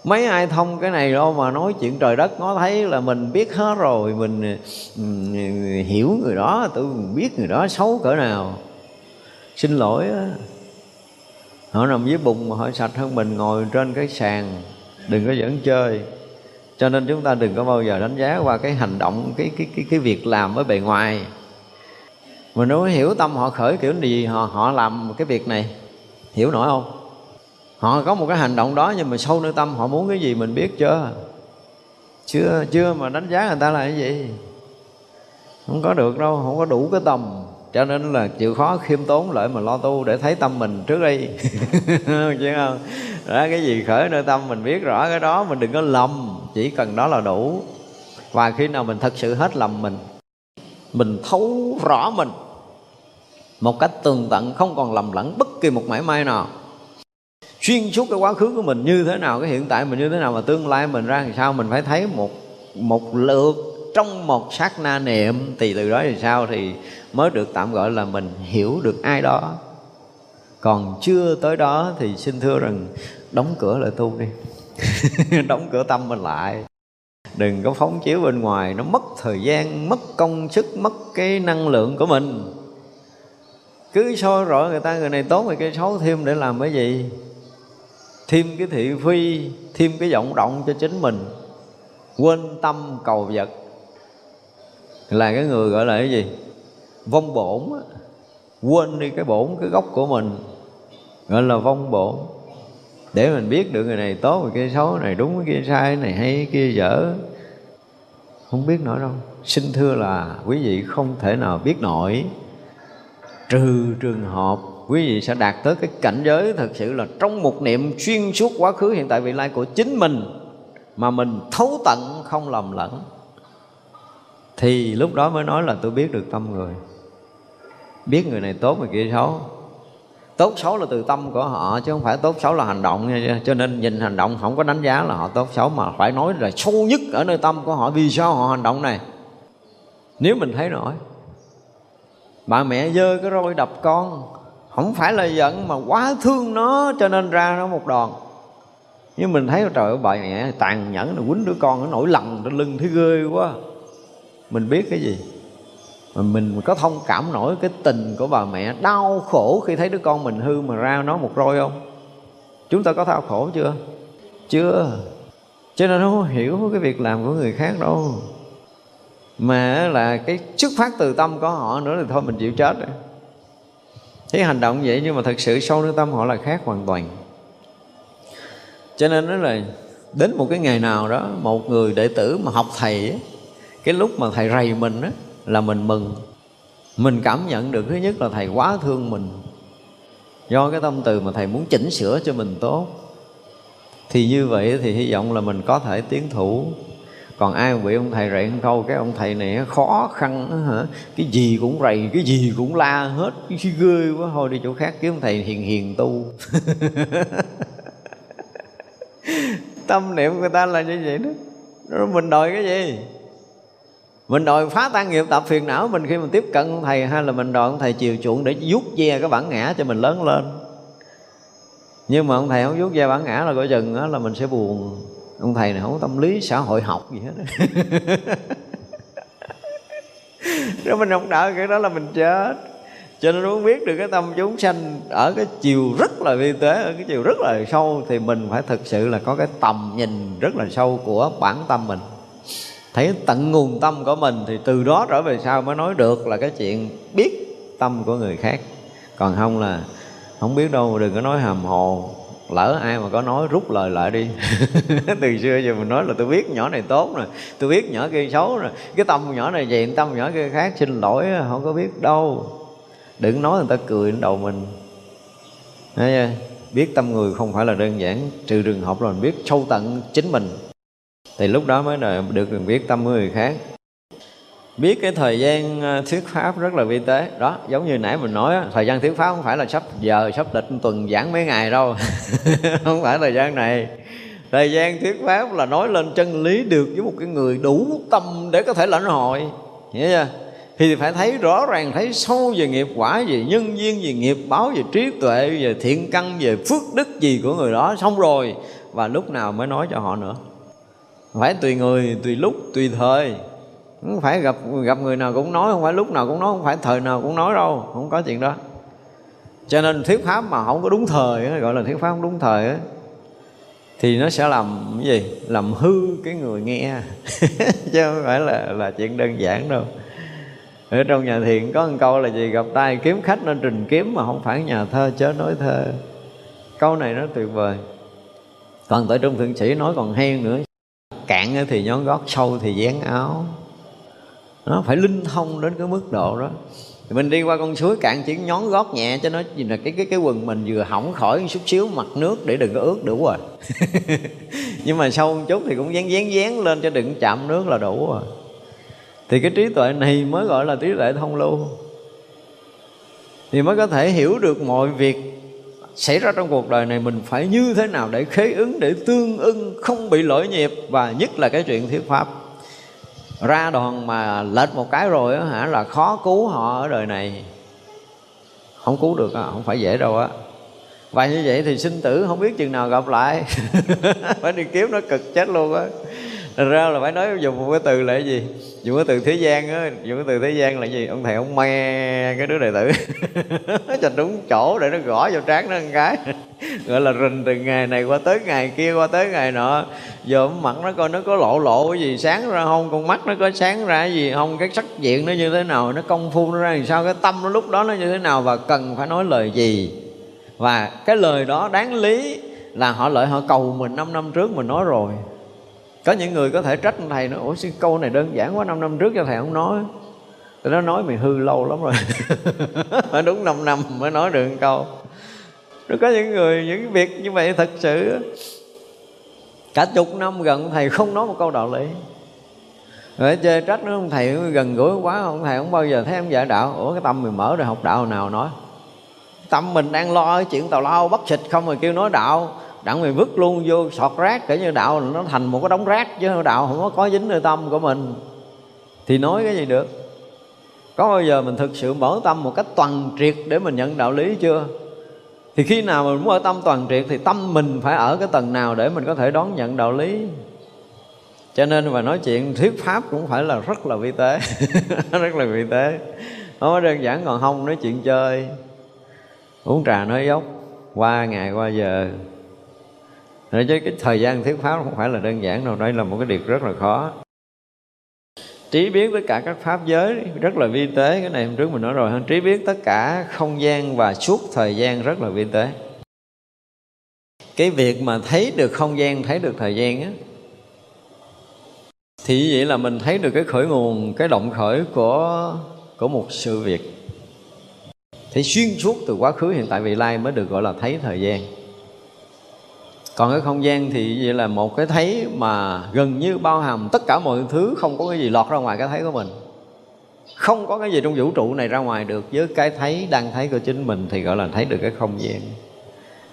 Mấy ai thông cái này đâu mà nói chuyện trời đất, nó thấy là mình biết hết rồi, mình hiểu người đó, tôi biết người đó xấu cỡ nào. Xin lỗi á. Họ nằm dưới bùn mà họ sạch hơn mình, ngồi trên cái sàn, đừng có dẫn chơi cho nên chúng ta đừng có bao giờ đánh giá qua cái hành động cái cái cái, cái việc làm với bề ngoài. Mình nếu hiểu tâm họ khởi kiểu gì họ họ làm cái việc này hiểu nổi không? Họ có một cái hành động đó nhưng mà sâu nơi tâm họ muốn cái gì mình biết chưa? Chưa chưa mà đánh giá người ta là cái gì? Không có được đâu không có đủ cái tầm cho nên là chịu khó khiêm tốn lại mà lo tu để thấy tâm mình trước đi. Chứ không? Đó cái gì khởi nơi tâm mình biết rõ cái đó mình đừng có lầm chỉ cần đó là đủ. Và khi nào mình thật sự hết lầm mình mình thấu rõ mình một cách tường tận, không còn lầm lẫn bất kỳ một mảy may nào. Xuyên suốt cái quá khứ của mình như thế nào, cái hiện tại mình như thế nào và tương lai mình ra làm sao, mình phải thấy một một lượt trong một sát na niệm, thì từ đó thì sao thì mới được tạm gọi là mình hiểu được ai đó. Còn chưa tới đó thì xin thưa rằng đóng cửa lại tu đi. đóng cửa tâm mình lại. Đừng có phóng chiếu bên ngoài, nó mất thời gian, mất công sức, mất cái năng lượng của mình. Cứ soi rõ người ta, người này tốt người kia xấu thêm để làm cái gì? Thêm cái thị phi, thêm cái vọng động cho chính mình. Quên tâm cầu vật. Là cái người gọi là cái gì? Vong bổn quên đi cái bổn, cái gốc của mình. Gọi là vong bổn để mình biết được người này tốt, người kia xấu này đúng cái kia sai này hay, người kia dở. Không biết nổi đâu. Xin thưa là quý vị không thể nào biết nổi. Trừ trường hợp quý vị sẽ đạt tới cái cảnh giới thật sự là trong một niệm xuyên suốt quá khứ hiện tại vị lai của chính mình, mà mình thấu tận không lầm lẫn, thì lúc đó mới nói là tôi biết được tâm người. Biết người này tốt, người kia xấu tốt xấu là từ tâm của họ, chứ không phải tốt xấu là hành động. Cho nên nhìn hành động không có đánh giá là họ tốt xấu, mà phải nói là sâu nhất ở nơi tâm của họ. Vì sao họ hành động này? Nếu mình thấy nổi bà mẹ dơ cái roi đập con, không phải là giận mà quá thương nó, cho nên ra nó một đòn. Nhưng mình thấy trời ơi, bà mẹ tàn nhẫn là quýnh đứa con, nó nổi lằn trên lưng, thấy ghê quá. Mình biết cái gì? Mà mình có thông cảm nổi cái tình của bà mẹ đau khổ khi thấy đứa con mình hư mà ra nó một roi không? Chúng ta có thao khổ chưa? Chưa. Cho nên nó không hiểu cái việc làm của người khác đâu. Mà là cái xuất phát từ tâm của họ nữa thì thôi mình chịu chết rồi. Thấy hành động vậy nhưng mà thật sự sâu nơi tâm họ là khác hoàn toàn. Cho nên nó là đến một cái ngày nào đó một người đệ tử mà học thầy ấy, cái lúc mà thầy rầy mình á là mình mừng. Mình cảm nhận được thứ nhất là thầy quá thương mình. Do cái tâm từ mà thầy muốn chỉnh sửa cho mình tốt. Thì như vậy thì hy vọng là mình có thể tiến thủ. Còn ai bị ông thầy rạy câu, cái ông thầy này khó khăn hả? Cái gì cũng rầy, cái gì cũng la hết, cái ghê quá, thôi đi chỗ khác kiếm thầy hiền hiền tu. Tâm niệm người ta là như vậy đó. Rồi mình đòi cái gì? Mình đòi phá tan nghiệp tập phiền não mình khi mình tiếp cận ông thầy hay là mình đòi ông thầy chiều chuộng để vuốt ve cái bản ngã cho mình lớn lên. Nhưng mà ông thầy không vuốt ve bản ngã là coi chừng đó là mình sẽ buồn. Ông thầy này không có tâm lý xã hội học gì hết nếu mình không đỡ cái đó là mình chết. Cho nên muốn biết được cái tâm chúng sanh ở cái chiều rất là vi tế, ở cái chiều rất là sâu thì mình phải thực sự là có cái tầm nhìn rất là sâu của bản tâm mình thấy tận nguồn tâm của mình thì từ đó trở về sau mới nói được là cái chuyện biết tâm của người khác. Còn không là, không biết đâu, đừng có nói hàm hồ. Lỡ ai mà có nói, rút lời lại đi. Từ xưa giờ mình nói là tôi biết nhỏ này tốt rồi, tôi biết nhỏ kia xấu rồi. Cái tâm nhỏ này vậy, tâm nhỏ kia khác, xin lỗi, không có biết đâu. Đừng nói người ta cười đến đầu mình. Thấy chưa? biết tâm người không phải là đơn giản, trừ trường hợp là mình biết sâu tận chính mình thì lúc đó mới là được biết tâm của người khác. Biết cái thời gian ờ, thuyết pháp rất là vi tế. Đó, giống như nãy mình nói thời gian thuyết pháp không phải là sắp giờ, sắp lịch tuần giảng mấy ngày đâu. Không phải thời gian này. Thời gian thuyết pháp là nói lên chân lý được với một cái người đủ tâm để có thể lãnh hội. Hiểu chưa? Thì phải thấy rõ ràng, thấy sâu về nghiệp quả, về nhân duyên, về nghiệp báo, về trí tuệ, về thiện căn, về phước đức gì của người đó. Xong rồi, và lúc nào mới nói cho họ nữa phải tùy người tùy lúc tùy thời. Không phải gặp gặp người nào cũng nói không phải lúc nào cũng nói không phải thời nào cũng nói đâu không có chuyện đó. Cho nên thuyết pháp mà không có đúng thời gọi là thuyết pháp không đúng thời ấy, thì nó sẽ làm cái gì? Làm hư cái người nghe. Chứ không phải là là chuyện đơn giản đâu. Ở trong nhà thiền có một câu là gì? Gặp tay kiếm khách nên trình kiếm mà không phải nhà thơ chớ nói thơ. Câu này nó tuyệt vời. Còn tại trong thượng sĩ nói còn hay nữa cạn thì nhón gót, sâu thì dán áo. Nó phải linh thông đến cái mức độ đó. Thì mình đi qua con suối cạn chỉ nhón gót nhẹ cho nó gì là cái cái cái quần mình vừa hỏng khỏi chút xíu mặt nước để đừng có ướt đủ rồi à. nhưng mà sâu một chút thì cũng dán dán dán lên cho đừng chạm nước là đủ rồi thì cái trí tuệ này mới gọi là trí tuệ thông lưu. Thì mới có thể hiểu được mọi việc xảy ra trong cuộc đời này, mình phải như thế nào để khế ứng, để tương ưng, không bị lỗi nhịp, và nhất là cái chuyện thuyết pháp. Ra đoàn mà lệch một cái rồi á hả, là khó cứu họ ở đời này. Không cứu được á, không phải dễ đâu á. Và như vậy thì sinh tử không biết chừng nào gặp lại. Phải đi kiếm nó cực chết luôn á. Ra là phải nói dùng một cái từ là cái gì? Dùng cái từ thế gian á, dùng cái từ thế gian là gì? Ông thầy, ông me cái đứa đệ tử. Cho đúng chỗ để nó gõ vào trán nó một cái gọi là rình từ ngày này qua tới ngày kia, qua tới ngày nọ. Giờ ông mặt nó coi nó có lộ lộ cái gì, sáng ra không, con mắt nó có sáng ra cái gì, không, cái sắc diện nó như thế nào, nó công phu nó ra làm sao, cái tâm nó lúc đó nó như thế nào và cần phải nói lời gì? Và cái lời đó đáng lý là họ lợi họ cầu mình năm năm trước mình nói rồi có những người có thể trách thầy nói, ủa câu này đơn giản quá, năm năm trước cho thầy không nói. Thì nó nói mày hư lâu lắm rồi. Phải đúng 5 năm mới nói được một câu. Rồi có những người, những việc như vậy thật sự cả chục năm gần, thầy không nói một câu đạo lý. Rồi chê trách nó ông thầy gần gũi quá ông thầy không bao giờ thấy em dạy đạo. Ủa, cái tâm mình mở rồi, học đạo nào nói. Tâm mình đang lo cái chuyện tào lao, bắt xịt không rồi kêu nói đạo đặng mình vứt luôn vô sọt rác kể như đạo nó thành một cái đống rác, chứ đạo không có có dính nơi tâm của mình. Thì nói cái gì được? Có bao giờ mình thực sự mở tâm một cách toàn triệt để mình nhận đạo lý chưa? Thì khi nào mình muốn ở tâm toàn triệt thì tâm mình phải ở cái tầng nào để mình có thể đón nhận đạo lý? Cho nên mà nói chuyện thuyết pháp cũng phải là rất là vi tế. Rất là vi tế. Không có đơn giản, còn không nói chuyện chơi. Uống trà nói dốc, qua ngày qua giờ. Nói chứ cái thời gian thuyết pháp không phải là đơn giản đâu Đây là một cái điều rất là khó. Trí biết tất cả các pháp giới rất là vi tế. Cái này hôm trước mình nói rồi Trí biết tất cả không gian và suốt thời gian rất là vi tế. Cái việc mà thấy được không gian, thấy được thời gian á Thì như vậy là mình thấy được cái khởi nguồn, cái động khởi của, của một sự việc. Thấy xuyên suốt từ quá khứ, hiện tại, vị lai mới được gọi là thấy thời gian còn cái không gian thì vậy là một cái thấy mà gần như bao hàm tất cả mọi thứ, không có cái gì lọt ra ngoài cái thấy của mình. Không có cái gì trong vũ trụ này ra ngoài được, với cái thấy đang thấy của chính mình thì gọi là thấy được cái không gian.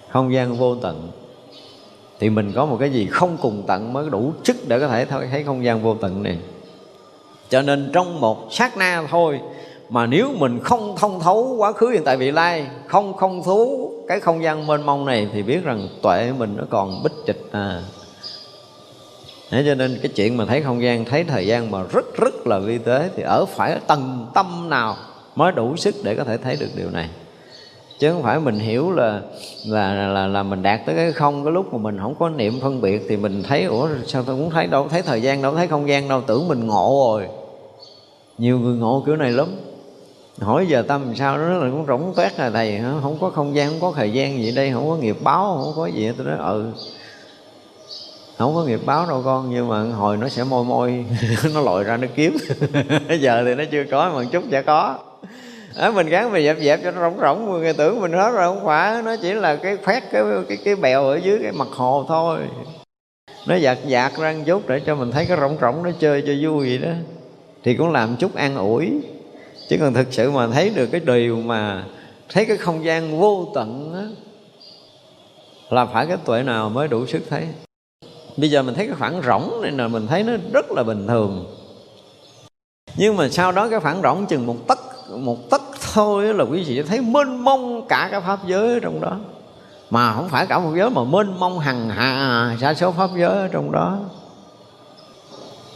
Không gian vô tận. Thì mình có một cái gì không cùng tận mới đủ chức để có thể thấy không gian vô tận này. Cho nên trong một sát na thôi, mà nếu mình không thông thấu quá khứ hiện tại vị lai, không không thú cái không gian mênh mông này thì biết rằng tuệ mình nó còn bích trịch à. Thế cho nên cái chuyện mà thấy không gian, thấy thời gian mà rất rất là vi tế thì ở phải tầng tâm nào mới đủ sức để có thể thấy được điều này. Chứ không phải mình hiểu là là là là mình đạt tới cái không cái lúc mà mình không có niệm phân biệt thì mình thấy ủa sao tôi cũng thấy đâu thấy thời gian đâu thấy không gian đâu tưởng mình ngộ rồi. Nhiều người ngộ kiểu này lắm hỏi giờ tâm làm sao đó là cũng rỗng toét là thầy. Không có không gian không có thời gian gì đây không có nghiệp báo không có gì tôi nói ừ. Không có nghiệp báo đâu con nhưng mà hồi nó sẽ môi môi nó lội ra nó kiếm. Giờ thì nó chưa có mà chút sẽ có. À, mình gắn mình dẹp dẹp cho nó rỗng rỗng người tưởng mình hết rồi không phải. Nó chỉ là cái khoét cái cái cái bèo ở dưới cái mặt hồ thôi. Nó giặt giặt ra một chút để cho mình thấy cái rỗng rỗng nó chơi cho vui vậy đó. Thì cũng làm chút an ủi chứ còn thực sự mà thấy được cái điều mà thấy cái không gian vô tận á, là phải cái tuệ nào mới đủ sức thấy. Bây giờ mình thấy cái khoảng rỗng này là mình thấy nó rất là bình thường. Nhưng mà sau đó cái khoảng rỗng chừng một tấc một tấc thôi là quý vị thấy mênh mông cả cái pháp giới ở trong đó. Mà không phải cả một giới mà mênh mông hằng hà sa số pháp giới ở trong đó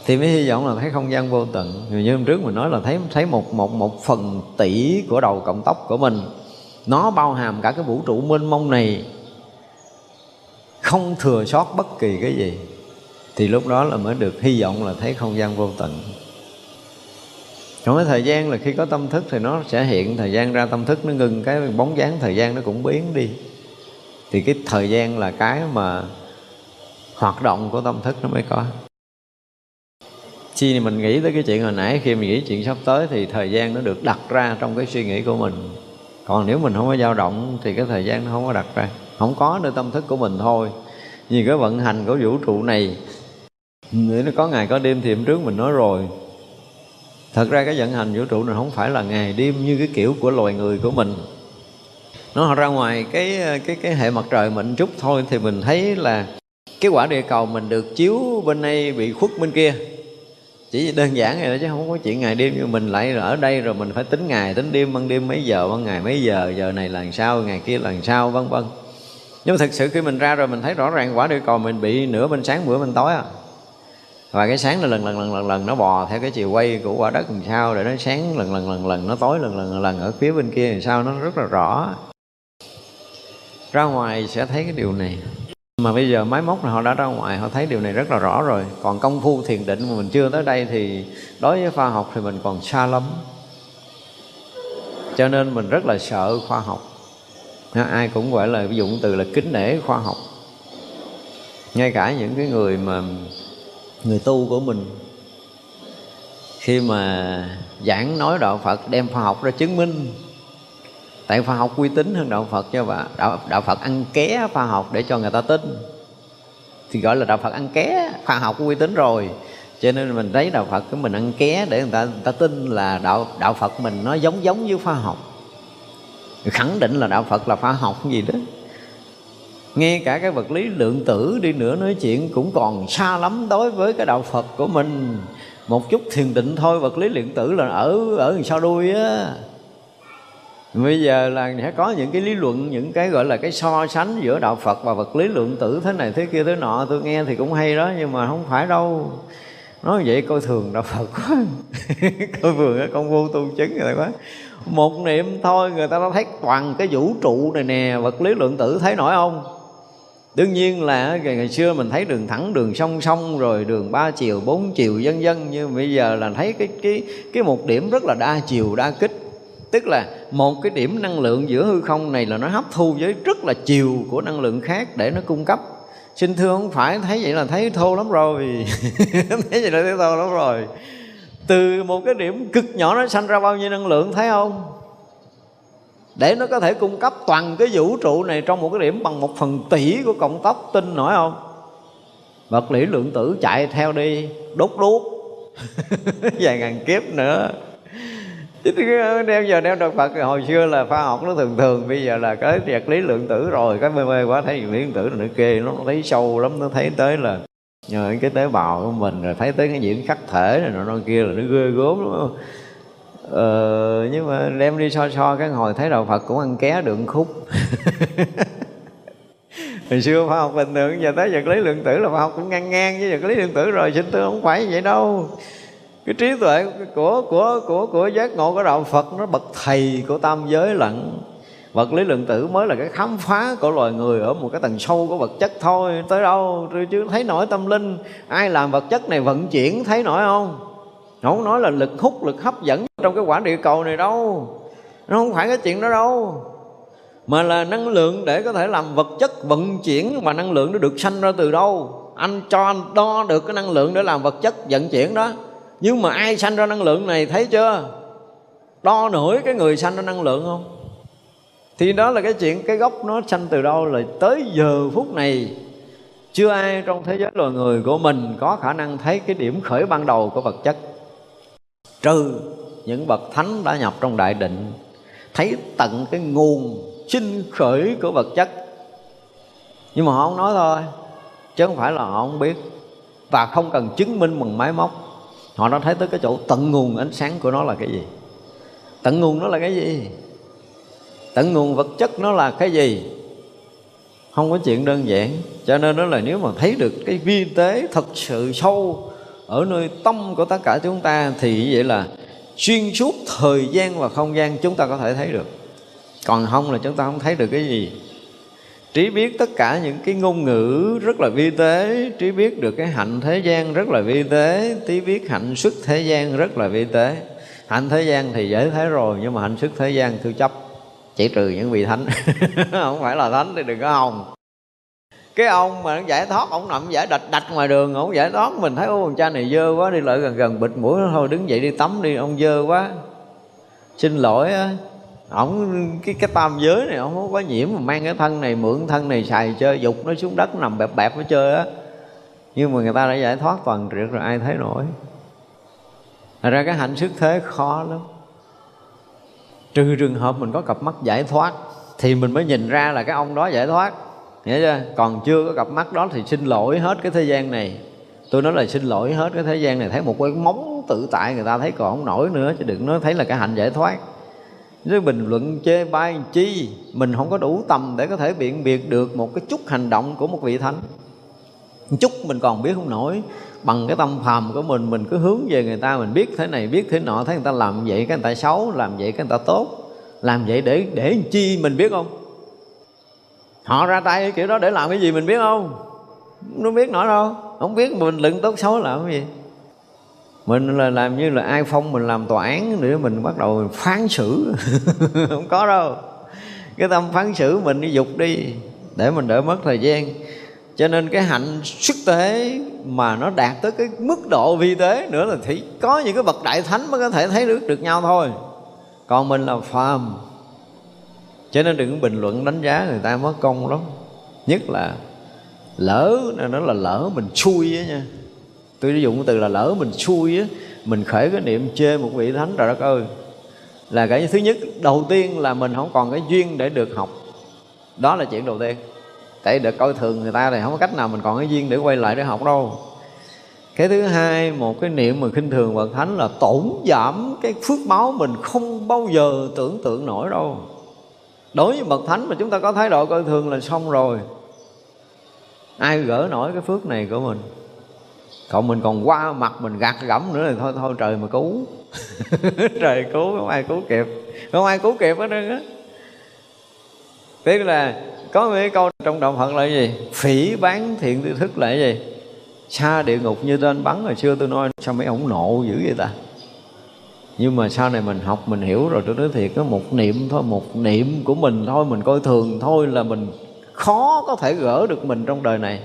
thì mới hy vọng là thấy không gian vô tận. Như hôm trước mình nói là thấy thấy một một một phần tỷ của đầu cộng tóc của mình. Nó bao hàm cả cái vũ trụ mênh mông này. Không thừa sót bất kỳ cái gì. Thì lúc đó là mới được hy vọng là thấy không gian vô tận. Còn cái thời gian là khi có tâm thức thì nó sẽ hiện. Thời gian ra tâm thức nó ngừng cái bóng dáng thời gian nó cũng biến đi. Thì cái thời gian là cái mà hoạt động của tâm thức nó mới có chi mình nghĩ tới cái chuyện hồi nãy, khi mình nghĩ chuyện sắp tới thì thời gian nó được đặt ra trong cái suy nghĩ của mình. Còn nếu mình không có dao động thì cái thời gian nó không có đặt ra. Không có nơi tâm thức của mình thôi. Vì cái vận hành của vũ trụ này nếu nó có ngày có đêm thì hôm trước mình nói rồi. Thật ra cái vận hành vũ trụ này không phải là ngày đêm như cái kiểu của loài người của mình. Nó ra ngoài cái cái cái hệ mặt trời mình chút thôi thì mình thấy là cái quả địa cầu mình được chiếu bên đây bị khuất bên kia chỉ đơn giản vậy đó chứ không có chuyện ngày đêm như mình lại ở đây rồi mình phải tính ngày tính đêm ban đêm mấy giờ ban ngày mấy giờ giờ này là sao ngày kia là sao vân vân. Nhưng mà thực sự khi mình ra rồi mình thấy rõ ràng quả địa cầu mình bị nửa bên sáng bữa bên tối à. Và cái sáng là lần lần lần lần lần nó bò theo cái chiều quay của quả đất làm sao để nó sáng lần lần lần lần nó tối lần lần lần, lần ở phía bên kia làm sao nó rất là rõ. Ra ngoài sẽ thấy cái điều này mà bây giờ máy móc là họ đã ra ngoài, họ thấy điều này rất là rõ rồi. Còn công phu thiền định mà mình chưa tới đây thì đối với khoa học thì mình còn xa lắm. Cho nên mình rất là sợ khoa học. Ai cũng gọi là ví dụ từ là kính nể khoa học. Ngay cả những cái người mà người tu của mình, khi mà giảng nói đạo Phật, đem khoa học ra chứng minh tại khoa học uy tín hơn đạo Phật cho bà. Đạo, đạo Phật ăn ké khoa học để cho người ta tin. Thì gọi là đạo Phật ăn ké khoa học uy tín rồi. Cho nên mình thấy đạo Phật cứ mình ăn ké để người ta người ta tin là đạo đạo Phật mình nó giống giống với khoa học. Khẳng định là đạo Phật là khoa học gì đó. Nghe cả cái vật lý lượng tử đi nữa nói chuyện cũng còn xa lắm đối với cái đạo Phật của mình. Một chút thiền định thôi vật lý lượng tử là ở ở sau đuôi á bây giờ là sẽ có những cái lý luận, những cái gọi là cái so sánh giữa đạo Phật và vật lý lượng tử thế này thế kia thế nọ. Tôi nghe thì cũng hay đó, nhưng mà không phải đâu. Nói vậy coi thường đạo Phật quá. Coi thường cái công phu tu chứng rồi quá. Một niệm thôi, người ta đã thấy toàn cái vũ trụ này nè, vật lý lượng tử thấy nổi không? Đương nhiên là ngày xưa mình thấy đường thẳng, đường song song, rồi đường ba chiều, bốn chiều, vân vân. Nhưng bây giờ là thấy cái cái cái một điểm rất là đa chiều, đa kích tức là một cái điểm năng lượng giữa hư không này là nó hấp thu với rất là chiều của năng lượng khác để nó cung cấp. Xin thưa không phải thấy vậy là thấy thô lắm rồi. Thấy vậy là thấy thô lắm rồi. Từ một cái điểm cực nhỏ nó sanh ra bao nhiêu năng lượng thấy không? Để nó có thể cung cấp toàn cái vũ trụ này trong một cái điểm bằng một phần tỷ của cộng tốc tin nổi không? Vật lý lượng tử chạy theo đi, đốt đốt vài ngàn kiếp nữa đeo giờ đeo đạo Phật hồi xưa là khoa học nó thường thường bây giờ là cái vật lý lượng tử rồi cái mê mê quá thấy vật lý lượng tử là nó kê nó thấy sâu lắm nó thấy tới là nhờ cái tế bào của mình rồi thấy tới cái diễn khắc thể này nọ kia là nó ghê gớm đúng không? Ờ, nhưng mà đem đi so so cái hồi thấy đạo Phật cũng ăn ké đường khúc. Hồi xưa khoa học bình thường giờ tới vật lý lượng tử là khoa học cũng ngang ngang với vật lý lượng tử rồi sinh tư không phải vậy đâu cái trí tuệ của của của của giác ngộ của đạo Phật nó bậc thầy của tam giới lận. Vật lý lượng tử mới là cái khám phá của loài người ở một cái tầng sâu của vật chất thôi. Tới đâu, chứ thấy nổi tâm linh. Ai làm vật chất này vận chuyển, thấy nổi không? Không nói là lực hút, lực hấp dẫn trong cái quả địa cầu này đâu. Nó không phải cái chuyện đó đâu. Mà là năng lượng để có thể làm vật chất vận chuyển, mà năng lượng nó được sanh ra từ đâu? Anh cho anh đo được cái năng lượng để làm vật chất vận chuyển đó nhưng mà ai sanh ra năng lượng này, thấy chưa? Đo nổi cái người sanh ra năng lượng không? Thì đó là cái chuyện, cái gốc nó sanh từ đâu là tới giờ phút này. Chưa ai trong thế giới loài người của mình có khả năng thấy cái điểm khởi ban đầu của vật chất. Trừ những bậc thánh đã nhập trong đại định, thấy tận cái nguồn sinh khởi của vật chất. Nhưng mà họ không nói thôi, chứ không phải là họ không biết. Và không cần chứng minh bằng máy móc họ đã thấy tới cái chỗ tận nguồn ánh sáng của nó là cái gì? Tận nguồn nó là cái gì? Tận nguồn vật chất nó là cái gì? Không có chuyện đơn giản. Cho nên đó là nếu mà thấy được cái vi tế thật sự sâu ở nơi tâm của tất cả chúng ta, thì vậy là xuyên suốt thời gian và không gian chúng ta có thể thấy được. Còn không là chúng ta không thấy được cái gì trí biết tất cả những cái ngôn ngữ rất là vi tế. Trí biết được cái hạnh thế gian rất là vi tế. Trí biết hạnh xuất thế gian rất là vi tế. Hạnh thế gian thì dễ thấy rồi, nhưng mà hạnh xuất thế gian thư chấp. Chỉ trừ những vị thánh. Không phải là thánh thì đừng có hồng. Cái ông mà nó giải thoát, ông nằm giải đạch đạch ngoài đường, ông giải thoát. Mình thấy ô con cha này dơ quá, đi lại gần gần bịt mũi thôi, đứng dậy đi tắm đi, ông dơ quá. Xin lỗi á ổng, cái cái tam giới này ổng không có nhiễm, mà mang cái thân này, mượn thân này xài chơi, dục nó xuống đất, nằm bẹp bẹp nó chơi á. Nhưng mà người ta đã giải thoát toàn triệt rồi, ai thấy nổi. Thật ra cái hạnh sức thế khó lắm. Trừ trường hợp mình có cặp mắt giải thoát, Thì mình mới nhìn ra là cái ông đó giải thoát. Hiểu chưa? Còn chưa có cặp mắt đó thì xin lỗi hết cái thế gian này. Tôi nói là xin lỗi hết cái thế gian này. Thấy một cái móng tự tại người ta thấy còn không nổi nữa, Chứ đừng nói thấy là cái hạnh giải thoát nếu bình luận chê bai chi, mình không có đủ tầm để có thể biện biệt được một cái chút hành động của một vị thánh. Một chút mình còn biết không nổi, bằng cái tâm phàm của mình mình cứ hướng về người ta, mình biết thế này, biết thế nọ, thấy người ta làm vậy cái người ta xấu, làm vậy cái người ta tốt, làm vậy để để chi mình biết không? Họ ra tay kiểu đó để làm cái gì mình biết không? Nó biết nổi đâu, không biết mình luận tốt xấu làm cái gì mình là làm như là ai phong mình làm tòa án nữa mình bắt đầu phán xử. Không có đâu. Cái tâm phán xử mình đi dục đi, để mình đỡ mất thời gian. Cho nên cái hạnh xuất tế mà nó đạt tới cái mức độ vi tế nữa là thì có những cái bậc đại thánh mới có thể thấy được được nhau thôi. Còn mình là phàm. Cho nên đừng bình luận đánh giá người ta mất công lắm. Nhất là lỡ, nó là lỡ mình xui á nha tôi dùng cái từ là lỡ mình xui á, mình khởi cái niệm chê một vị thánh trời đất ơi. Là cái thứ nhất, đầu tiên là mình không còn cái duyên để được học. Đó là chuyện đầu tiên. Tại được coi thường người ta thì không có cách nào mình còn cái duyên để quay lại để học đâu. Cái thứ hai, một cái niệm mà khinh thường bậc thánh là tổn giảm cái phước báo mình không bao giờ tưởng tượng nổi đâu. Đối với bậc thánh mà chúng ta có thái độ coi thường là xong rồi. Ai gỡ nổi cái phước này của mình? Còn mình còn qua mặt mình gạt gẫm nữa thì thôi thôi trời mà cứu. Trời cứu, không ai cứu kịp. Không ai cứu kịp hết trơn á. Tức là có mấy câu trong đạo phật là gì? Phỉ bán thiện tư thức là gì? Xa địa ngục như tên bắn hồi xưa tôi nói, sao mấy ông nộ dữ vậy ta? Nhưng mà sau này mình học, mình hiểu rồi, tôi nói thiệt có một niệm thôi, một niệm của mình thôi, mình coi thường thôi là mình khó có thể gỡ được mình trong đời này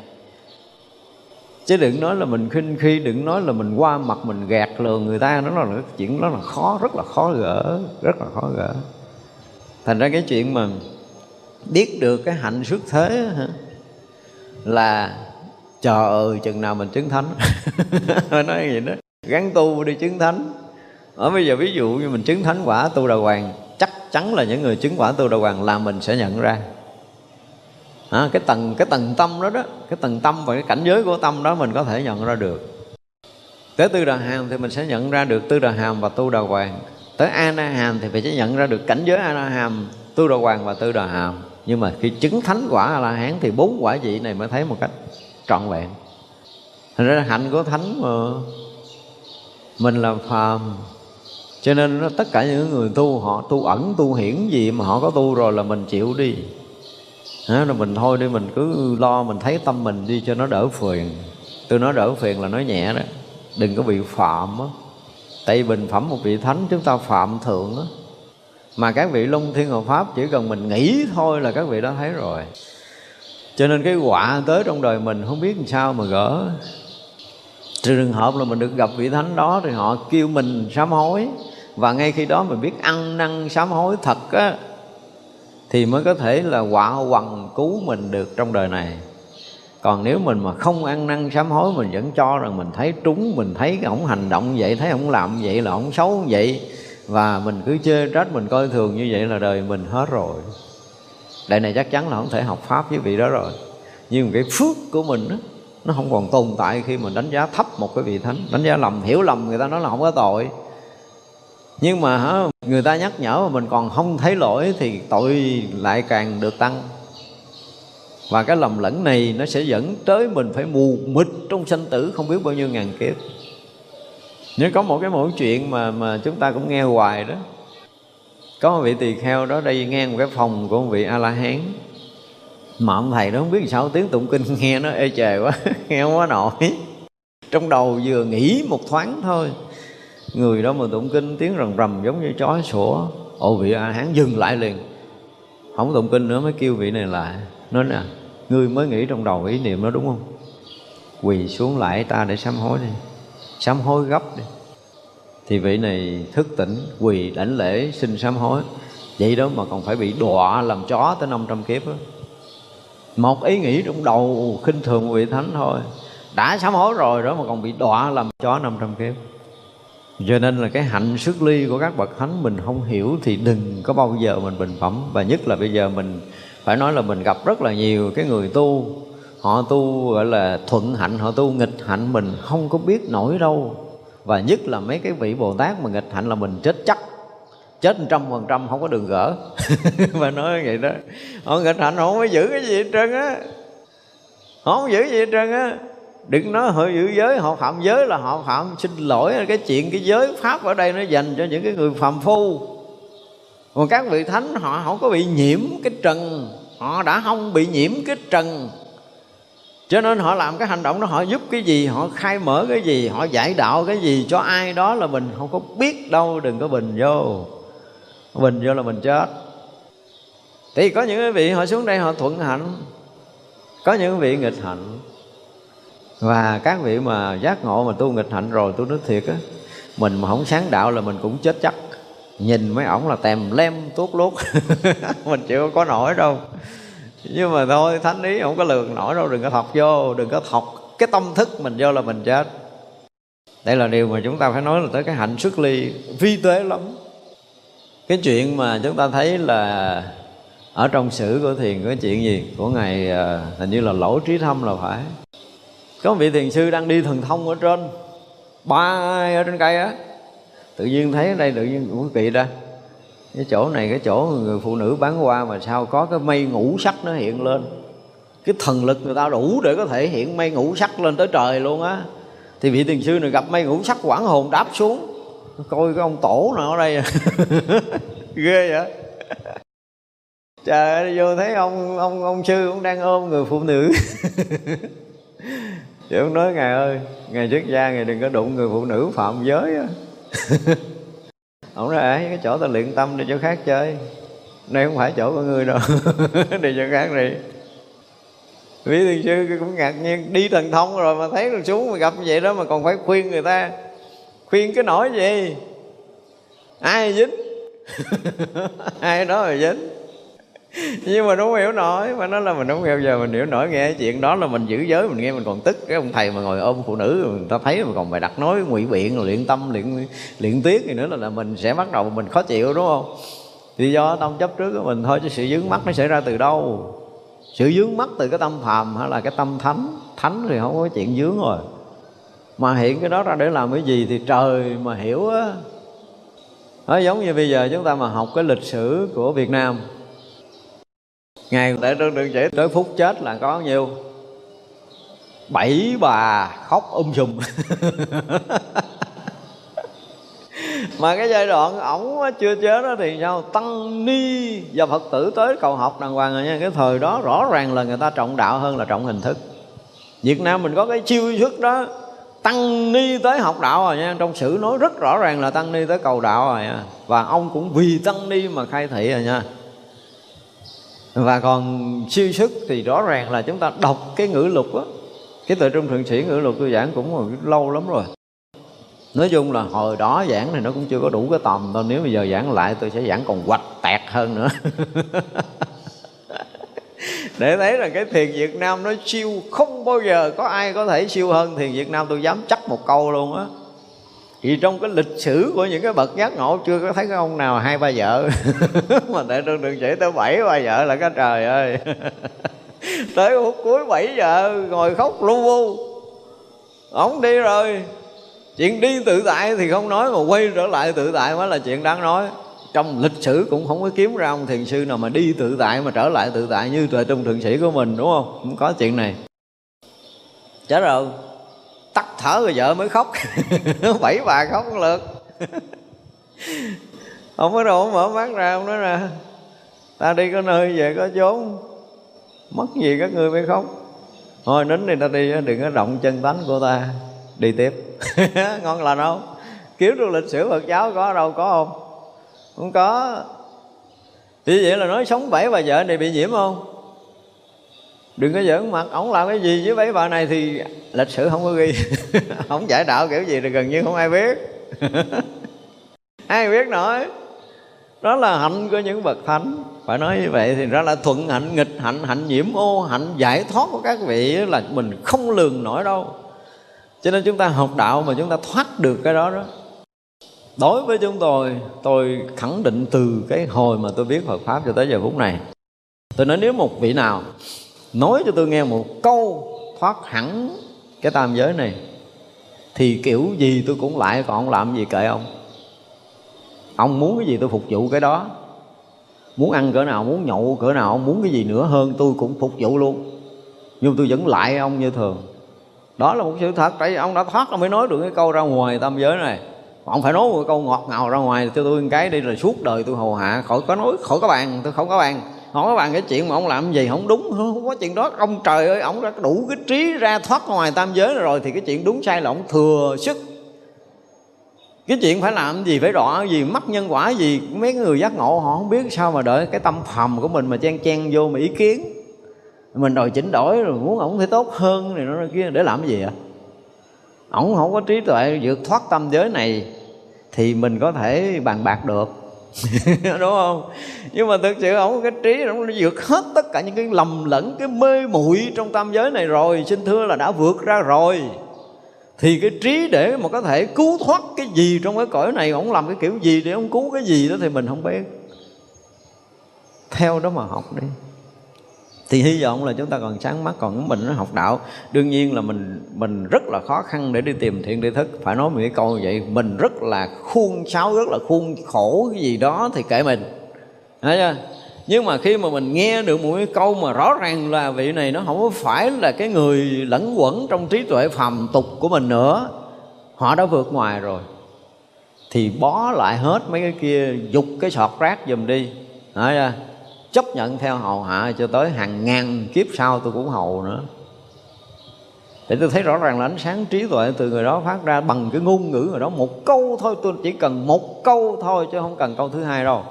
chứ đừng nói là mình khinh khi, đừng nói là mình qua mặt mình gạt lừa người ta. Nó là cái chuyện đó là khó, rất là khó gỡ, rất là khó gỡ. Thành ra cái chuyện mà biết được cái hạnh xuất thế là chờ ơi chừng nào mình chứng thánh. Nói vậy đó. Gắn tu đi chứng thánh. Ở bây giờ ví dụ như mình chứng thánh quả tu đà hoàng, chắc chắn là những người chứng quả tu đà hoàng là mình sẽ nhận ra à, cái tầng cái tầng tâm đó đó cái tầng tâm và cái cảnh giới của tâm đó mình có thể nhận ra được. Tới tư đà hàm thì mình sẽ nhận ra được tư đà hàm và tu đà hoàng. Tới a na hàm thì phải sẽ nhận ra được cảnh giới a na hàm tu đà hoàng và tư đà hàm. Nhưng mà khi chứng thánh quả a la hán thì bốn quả vị này mới thấy một cách trọn vẹn. Thành ra hạnh của thánh mà mình là phàm. Cho nên tất cả những người tu họ tu ẩn tu hiển gì mà họ có tu rồi là mình chịu đi đó, rồi mình thôi đi mình cứ lo mình thấy tâm mình đi cho nó đỡ phiền. Tôi nói đỡ phiền là nói nhẹ đó. Đừng có bị phạm á. Tại vì bình phẩm một vị thánh chúng ta phạm thượng á. Mà các vị long thiên hộ pháp chỉ cần mình nghĩ thôi là các vị đã thấy rồi. Cho nên cái quả tới trong đời mình không biết làm sao mà gỡ. Trường hợp là mình được gặp vị thánh đó thì họ kêu mình sám hối. Và ngay khi đó mình biết ăn năn sám hối thật á thì mới có thể là quả quằn cứu mình được trong đời này. Còn nếu mình mà không ăn năn sám hối mình vẫn cho rằng mình thấy trúng mình thấy ổng hành động vậy thấy ổng làm vậy là ổng xấu vậy và mình cứ chê trách mình coi thường như vậy là đời mình hết rồi. Đời này chắc chắn là không thể học pháp với vị đó rồi. Nhưng cái phước của mình đó, nó không còn tồn tại khi mình đánh giá thấp một cái vị thánh. Đánh giá lầm hiểu lầm người ta nói là không có tội nhưng mà hả, người ta nhắc nhở mà mình còn không thấy lỗi thì tội lại càng được tăng. Và cái lầm lẫn này nó sẽ dẫn tới mình phải mù mịt trong sanh tử không biết bao nhiêu ngàn kiếp. Nếu có một cái mẫu chuyện mà mà chúng ta cũng nghe hoài đó có một vị tỳ kheo đó đây nghe một cái phòng của một vị a la hán mà ông thầy đó không biết sao tiếng tụng kinh nghe nó ê chề quá nghe không quá nổi. Trong đầu vừa nghĩ một thoáng thôi người đó mà tụng kinh tiếng rầm rầm giống như chó sủa. Ồ, vị a hán dừng lại liền. Không tụng kinh nữa mới kêu vị này lại. Nói nè, ngươi mới nghĩ trong đầu ý niệm đó đúng không? Quỳ xuống lại ta để sám hối đi. Sám hối gấp đi. Thì vị này thức tỉnh, quỳ đảnh lễ, xin sám hối. Vậy đó mà còn phải bị đọa làm chó tới 500 kiếp đó. một ý nghĩ trong đầu khinh thường vị thánh thôi. Đã sám hối rồi đó mà còn bị đọa làm chó 500 kiếp cho nên là cái hạnh xuất ly của các bậc thánh mình không hiểu thì đừng có bao giờ mình bình phẩm. Và nhất là bây giờ mình phải nói là mình gặp rất là nhiều cái người tu. Họ tu, gọi là, thuận hạnh, họ tu nghịch hạnh mình không có biết nổi đâu. Và nhất là mấy cái vị bồ tát mà nghịch hạnh là mình chết chắc, chết trăm phần trăm không có đường gỡ. Và nói vậy đó, họ nghịch hạnh họ không có giữ cái gì hết trơn á. Họ không giữ gì hết trơn á đừng nói họ giữ giới họ phạm giới là họ phạm. Xin lỗi cái chuyện cái giới pháp ở đây nó dành cho những cái người phạm phu. Còn các vị thánh, họ không có bị nhiễm cái trần. Họ đã không bị nhiễm cái trần. Cho nên họ làm cái hành động đó, họ giúp cái gì, họ khai mở cái gì, họ giải đạo cái gì cho ai đó là mình không có biết đâu. Đừng có bình vô. Bình vô là mình chết. Thì có những cái vị họ xuống đây họ thuận hạnh, có những vị nghịch hạnh và các vị mà giác ngộ mà tu nghịch hạnh rồi tôi nói thiệt á, mình mà không sáng đạo là mình cũng chết chắc. Nhìn mấy ổng là tèm lem tuốt lút mình chịu có nổi đâu. Nhưng mà thôi, thánh ý không có lường nổi đâu, đừng có thọc vô, đừng có thọc cái tâm thức mình vô là mình chết. Đây là điều mà chúng ta phải nói là tới cái hạnh xuất ly vi tế lắm. Cái chuyện mà chúng ta thấy là ở trong sử của thiền có chuyện gì? Của ngài à, hình như là lỗ trí thâm là phải có một vị thiền sư đang đi thần thông ở trên. Bay ở trên cây á? Tự nhiên thấy ở đây tự nhiên cũng kỳ ra. Cái chỗ này, cái chỗ người phụ nữ bán qua mà sao có cái mây ngũ sắc nó hiện lên. Cái thần lực người ta đủ để có thể hiện mây ngũ sắc lên tới trời luôn á. Thì vị thiền sư này gặp mây ngũ sắc quảng hồn đáp xuống. Coi cái ông tổ nào ở đây à? ghê vậy. Trời ơi, vô thấy ông ông ông sư cũng đang ôm người phụ nữ. Chứ ông nói Ngài ơi Ngài xuất gia Ngài đừng có đụng người phụ nữ phạm giới á. Ông nói ấy cái chỗ ta luyện tâm đi chỗ khác chơi. Đây không phải chỗ của ngươi đâu. Đi chỗ khác đi. Quý thiền sư cũng ngạc nhiên Đi thần thông rồi mà thấy xuống mà gặp như vậy đó Mà còn phải khuyên người ta. Khuyên cái nổi gì? Ai dính? Ai đó mà dính nhưng mà nó không hiểu nổi mà nó là mình không hiểu giờ mình hiểu nổi nghe chuyện đó là mình giữ giới mình nghe mình còn tức. Cái ông thầy mà ngồi ôm phụ nữ người ta thấy mà còn bài đặt nói ngụy biện luyện tâm luyện luyện tiết thì nữa là, là mình sẽ bắt đầu mình khó chịu đúng không? Thì do tâm chấp trước của mình thôi chứ sự dướng mắt nó xảy ra từ đâu? Sự dướng mắt từ cái tâm phàm hay là cái tâm thánh? Thánh thì không có chuyện dướng rồi. Mà hiện cái đó ra để làm cái gì thì trời mà hiểu á. Nó giống như bây giờ chúng ta mà học cái lịch sử của Việt Nam ngày Đại trương đường chỉ tới phút chết là có nhiêu? Bảy bà khóc um sùm. Mà cái giai đoạn ổng chưa chết đó thì sao? Tăng ni và phật tử tới cầu học đàng hoàng rồi nha. Cái thời đó rõ ràng là người ta trọng đạo hơn là trọng hình thức. Việt nam mình có cái chiêu thức đó, tăng ni tới học đạo rồi nha. Trong sử nói rất rõ ràng là tăng ni tới cầu đạo rồi nha. Và ông cũng vì tăng ni mà khai thị rồi nha và còn siêu sức thì rõ ràng là chúng ta đọc cái ngữ lục á. Cái tự trung thượng sĩ ngữ lục tôi giảng cũng lâu lắm rồi. Nói chung là hồi đó giảng thì nó cũng chưa có đủ cái tầm thôi nếu bây giờ giảng lại tôi sẽ giảng còn quạch tẹt hơn nữa. Để thấy là cái thiền Việt Nam nó siêu, không bao giờ có ai có thể siêu hơn thiền Việt Nam. Tôi dám chắc một câu luôn á thì trong cái lịch sử của những cái bậc giác ngộ chưa có thấy cái ông nào hai ba vợ. Mà tại trường đường chỉ tới bảy ba vợ là cái trời ơi. Tới phút cuối bảy giờ ngồi khóc lu bu. Ổng đi rồi. Chuyện đi tự tại thì không nói mà quay trở lại tự tại mới là chuyện đáng nói. Trong lịch sử cũng không có kiếm ra ông thiền sư nào mà đi tự tại mà trở lại tự tại như tuệ trung thượng sĩ của mình, đúng không? Không có chuyện này. Chết rồi tắt thở rồi vợ mới khóc. Bảy bà khóc một lượt. Ông mới đầu mở mắt ra ông nói ra. Ta đi có nơi, về có chốn. Mất gì các người mới khóc. Thôi, nín đi, ta đi, đừng có động chân tánh của ta. Đi tiếp. Ngon lành không? Kiếm trong lịch sử Phật giáo có đâu, có không? Không có. Thì vậy là nói sống bảy bà vợ này bị nhiễm không? Đừng có giỡn mặt, ổng làm cái gì với mấy bà này thì lịch sử không có ghi. Ổng giải đạo kiểu gì thì gần như không ai biết. Ai biết nổi. Đó là hạnh của những bậc thánh. Phải nói như vậy thì ra là thuận hạnh, nghịch hạnh hạnh nhiễm ô, hạnh giải thoát của các vị là mình không lường nổi đâu. Cho nên chúng ta học đạo mà chúng ta thoát được cái đó đó. Đối với chúng tôi tôi khẳng định từ cái hồi mà tôi biết Phật pháp cho tới giờ phút này. Tôi nói nếu một vị nào nói cho tôi nghe một câu thoát hẳn cái tam giới này. Thì kiểu gì tôi cũng lại, còn không làm gì kệ ông? Ông muốn cái gì tôi phục vụ cái đó. Muốn ăn cỡ nào, muốn nhậu cỡ nào, ông muốn cái gì nữa hơn tôi cũng phục vụ luôn. Nhưng tôi vẫn lại ông như thường. Đó là một sự thật, tại vì ông đã thoát, ông mới nói được cái câu ra ngoài tam giới này. Ông phải nói một câu ngọt ngào ra ngoài cho tôi một cái đi là suốt đời tôi hầu hạ. Khỏi có nói, khỏi có bàn, tôi không có bàn hỏi bạn cái chuyện mà ông làm gì không đúng không có chuyện đó. Ông trời ơi, ông đã đủ cái trí ra thoát ngoài tam giới rồi thì cái chuyện đúng sai là ông thừa sức. Cái chuyện phải làm gì, phải đọa gì mắc nhân quả gì, mấy người giác ngộ họ không biết sao mà đợi cái tâm phầm của mình mà chen chen vô mà ý kiến. Mình đòi chỉnh đổi rồi, muốn ổng thấy tốt hơn này nó kia, để làm cái gì ạ? À? ổng không có trí tuệ vượt thoát tâm giới này thì mình có thể bàn bạc được. đúng không? Nhưng mà thực sự ông cái trí nó vượt hết tất cả những cái lầm lẫn, cái mê muội trong tam giới này rồi. Xin thưa là đã vượt ra rồi. Thì cái trí để mà có thể cứu thoát cái gì trong cái cõi này, ông làm cái kiểu gì để ông cứu cái gì đó thì mình không biết. Theo đó mà học đi thì hy vọng là chúng ta còn sáng mắt, còn mình, nó học đạo. Đương nhiên là mình mình rất là khó khăn để đi tìm thiện tri thức. Phải nói một cái câu như vậy, mình rất là khuôn sáo, rất là khuôn khổ cái gì đó thì kệ mình. Thấy chưa? nhưng mà khi mà mình nghe được một cái câu mà rõ ràng là vị này nó không phải là cái người lẫn quẩn trong trí tuệ phàm tục của mình nữa, họ đã vượt ngoài rồi. Thì bó lại hết mấy cái kia, dục cái sọt rác giùm đi. Thấy chưa? Chấp nhận theo hầu hạ cho tới hàng ngàn kiếp sau tôi cũng hầu nữa. Để tôi thấy rõ ràng là ánh sáng trí tuệ từ người đó phát ra bằng cái ngôn ngữ người đó. Một câu thôi, tôi chỉ cần một câu thôi chứ không cần câu thứ hai đâu.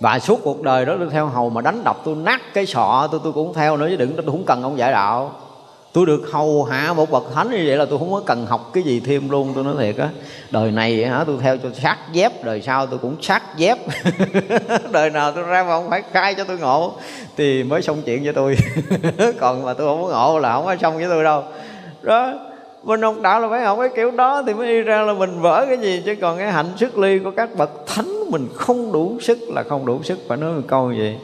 Và suốt cuộc đời đó, tôi theo hầu mà đánh đập, tôi nát cái sọ tôi tôi cũng theo nữa chứ đừng, tôi cũng cần ông giải đạo tôi được hầu hạ một bậc thánh như vậy là tôi không có cần học cái gì thêm luôn, tôi nói thiệt á. Đời này hả, tôi theo cho sát dép, đời sau tôi cũng sát dép. Đời nào tôi ra mà không phải khai cho tôi ngộ, thì mới xong chuyện với tôi. Còn mà tôi không có ngộ là không có xong với tôi đâu. Đó mình học đạo là phải học cái kiểu đó thì mới đi ra là mình vỡ cái gì, chứ còn cái hạnh sức ly của các bậc thánh mình không đủ sức là không đủ sức. Phải nói một câu như vậy.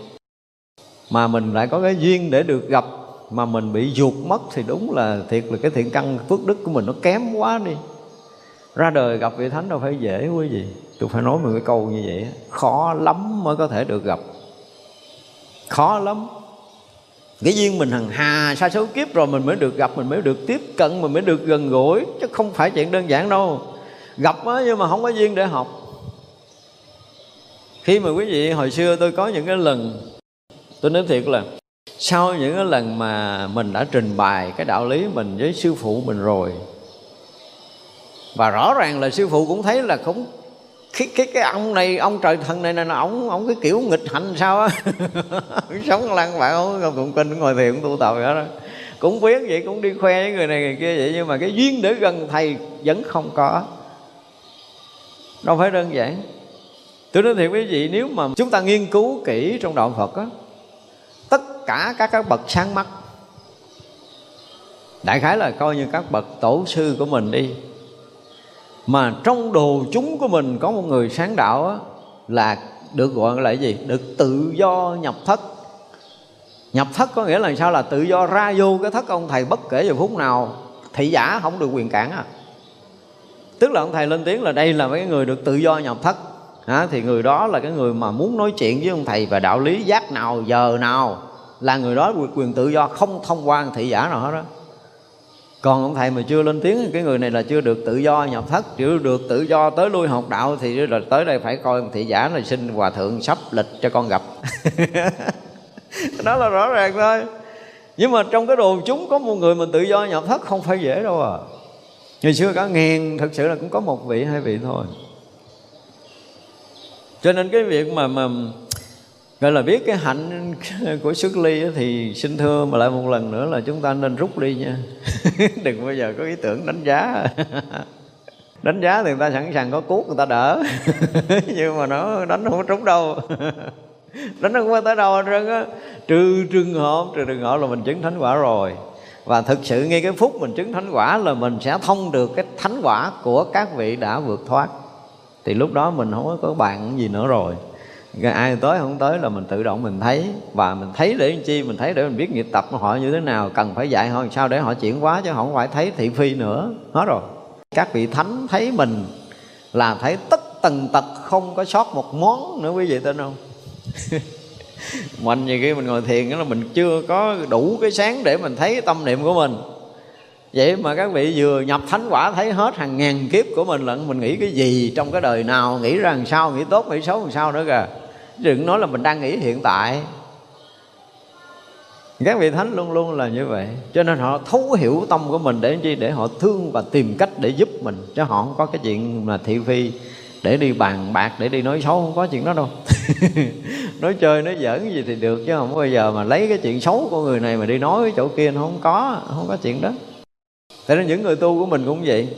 Mà mình lại có cái duyên để được gặp mà mình bị ruột mất thì đúng là thiệt là cái thiện căn phước đức của mình nó kém quá đi. Ra đời gặp vị thánh đâu phải dễ quý gì tôi phải nói một cái câu như vậy khó lắm mới có thể được gặp. Khó lắm. Cái duyên mình hằng hà, sa số kiếp rồi mình mới được gặp, mình mới được tiếp cận, mình mới được gần gũi, chứ không phải chuyện đơn giản đâu. Gặp á, nhưng mà không có duyên để học. Khi mà quý vị, hồi xưa tôi có những cái lần, tôi nói thiệt là sau những cái lần mà mình đã trình bày cái đạo lý mình với sư phụ mình rồi, và rõ ràng là sư phụ cũng thấy là không, cái cái cái ông này, ông trời thần này là ông ông cái kiểu nghịch hành sao á? Sống lăng bạc ông cũng kinh, ngồi thiền tu tập vậy đó. Cũng biết vậy, cũng đi khoe với người này, người kia vậy, nhưng mà cái duyên để gần thầy vẫn không có. Đâu phải đơn giản. Tôi nói thiệt quý vị, nếu mà chúng ta nghiên cứu kỹ trong đạo phật á tất cả các các bậc sáng mắt. Đại khái là coi như các bậc tổ sư của mình đi. Mà trong đồ chúng của mình có một người sáng đạo á, là được gọi là gì? Được tự do nhập thất. Nhập thất có nghĩa là sao? Là tự do ra vô cái thất ông thầy bất kể giờ phút nào. Thị giả không được quyền cản à tức là ông thầy lên tiếng là đây là mấy người được tự do nhập thất đó, thì người đó là cái người mà muốn nói chuyện với ông thầy và đạo lý giác nào giờ nào là người đó quyền tự do không thông qua thị giả nào hết đó còn ông thầy mà chưa lên tiếng cái người này là chưa được tự do nhập thất chưa được tự do tới lui học đạo thì là tới đây phải coi thị giả là xin hòa thượng sắp lịch cho con gặp. Đó là rõ ràng thôi. Nhưng mà trong cái đồ chúng có một người mình tự do nhập thất không phải dễ đâu à. Ngày xưa cả ngàn thật sự là cũng có một vị hai vị thôi cho nên cái việc mà mà gọi là biết cái hạnh của xuất ly thì xin thưa mà lại một lần nữa là chúng ta nên rút đi nha. Đừng bao giờ có ý tưởng đánh giá. Đánh giá thì người ta sẵn sàng có cuốc người ta đỡ. Nhưng mà nó đánh không có trúng đâu. Đánh không có tới đâu hết trơn á. Trừ trường hợp, trừ trường hợp là mình chứng thánh quả rồi. Và thực sự ngay cái phút mình chứng thánh quả là mình sẽ thông được cái thánh quả của các vị đã vượt thoát thì lúc đó mình không có bạn gì nữa rồi. Ai tới không tới là mình tự động mình thấy. Và mình thấy để làm chi? Mình thấy để mình biết nghiệp tập của họ như thế nào. Cần phải dạy họ sao để họ chuyển hóa chứ không phải thấy thị phi nữa. Hết rồi. Các vị thánh thấy mình là thấy tất tần tật không có sót một món nữa quý vị tin không? Mình như khi mình ngồi thiền đó là mình chưa có đủ cái sáng để mình thấy tâm niệm của mình vậy mà các vị vừa nhập thánh quả thấy hết hàng ngàn kiếp của mình lận, mình nghĩ cái gì trong cái đời nào, nghĩ ra làm sao, nghĩ tốt, nghĩ xấu làm sao nữa kìa. Đừng nói là mình đang nghĩ hiện tại. Các vị thánh luôn luôn là như vậy. Cho nên họ thấu hiểu tâm của mình để chi? Để họ thương và tìm cách để giúp mình. Chứ họ không có cái chuyện là thị phi để đi bàn bạc, để đi nói xấu, không có chuyện đó đâu. Nói chơi, nói giỡn gì thì được, chứ không bao giờ mà lấy cái chuyện xấu của người này mà đi nói cái chỗ kia nó không có không có chuyện đó. Thế nên những người tu của mình cũng vậy.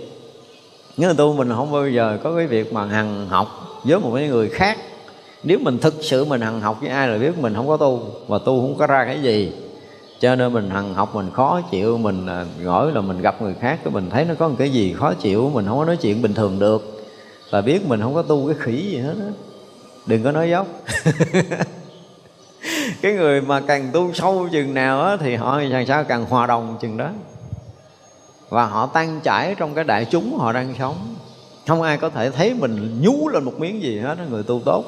Những người tu mình không bao giờ có cái việc mà hằng học với một cái người khác. Nếu mình thực sự mình hằng học với ai là biết mình không có tu Và tu không có ra cái gì. Cho nên mình hằng học mình khó chịu, mình à, gọi là mình gặp người khác cái mình thấy nó có một cái gì khó chịu, mình không có nói chuyện bình thường được. Là biết mình không có tu cái khỉ gì hết á. Đừng có nói dốc. Cái người mà càng tu sâu chừng nào á thì họ làm sao, càng hòa đồng chừng đó và họ tan chảy trong cái đại chúng họ đang sống. Không ai có thể thấy mình nhú lên một miếng gì hết người tu tốt.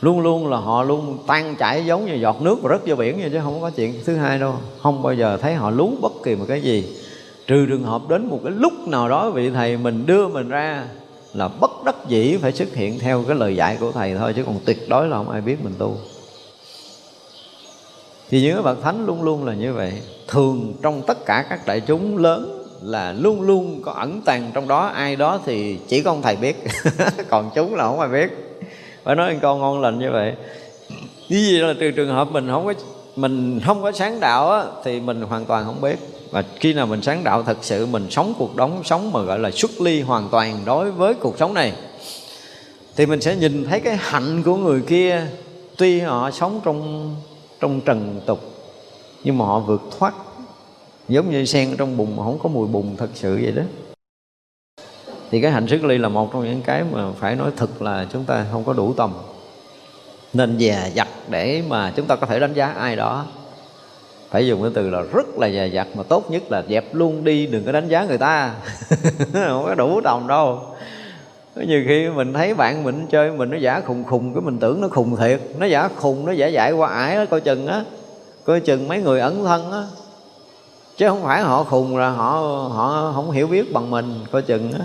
Luôn luôn là họ luôn tan chảy giống như giọt nước và rớt vô biển vậy chứ không có chuyện thứ hai đâu. Không bao giờ thấy họ lú bất kỳ một cái gì. Trừ trường hợp đến một cái lúc nào đó vị thầy mình đưa mình ra là bất đắc dĩ phải xuất hiện theo cái lời dạy của thầy thôi, chứ còn tuyệt đối là không ai biết mình tu thì những cái bậc thánh luôn luôn là như vậy. Thường trong tất cả các đại chúng lớn là luôn luôn có ẩn tàng trong đó. Ai đó thì chỉ có ông thầy biết còn chúng là không ai biết. Phải nói con ngon lành như vậy. Như gì là từ trường hợp mình không có mình không có sáng đạo á, thì mình hoàn toàn không biết. Và khi nào mình sáng đạo thật sự mình sống cuộc đóng sống mà gọi là xuất ly hoàn toàn đối với cuộc sống này thì mình sẽ nhìn thấy cái hạnh của người kia. Tuy họ sống trong trong trần tục. Nhưng mà họ vượt thoát. Giống như sen trong bùn mà không có mùi bùn thật sự vậy đó. Thì cái hạnh sức ly là một trong những cái mà phải nói thật là chúng ta không có đủ tầm. Nên dè dặt để mà chúng ta có thể đánh giá ai đó. Phải dùng cái từ là rất là dè dặt mà tốt nhất là dẹp luôn đi, đừng có đánh giá người ta. Không có đủ tầm đâu nhiều khi mình thấy bạn mình chơi mình nó giả khùng khùng cái mình tưởng nó khùng thiệt. Nó giả khùng nó giả dại qua ải đó coi chừng á. Coi chừng mấy người ẩn thân á. Chứ không phải họ khùng là họ họ không hiểu biết bằng mình coi chừng á.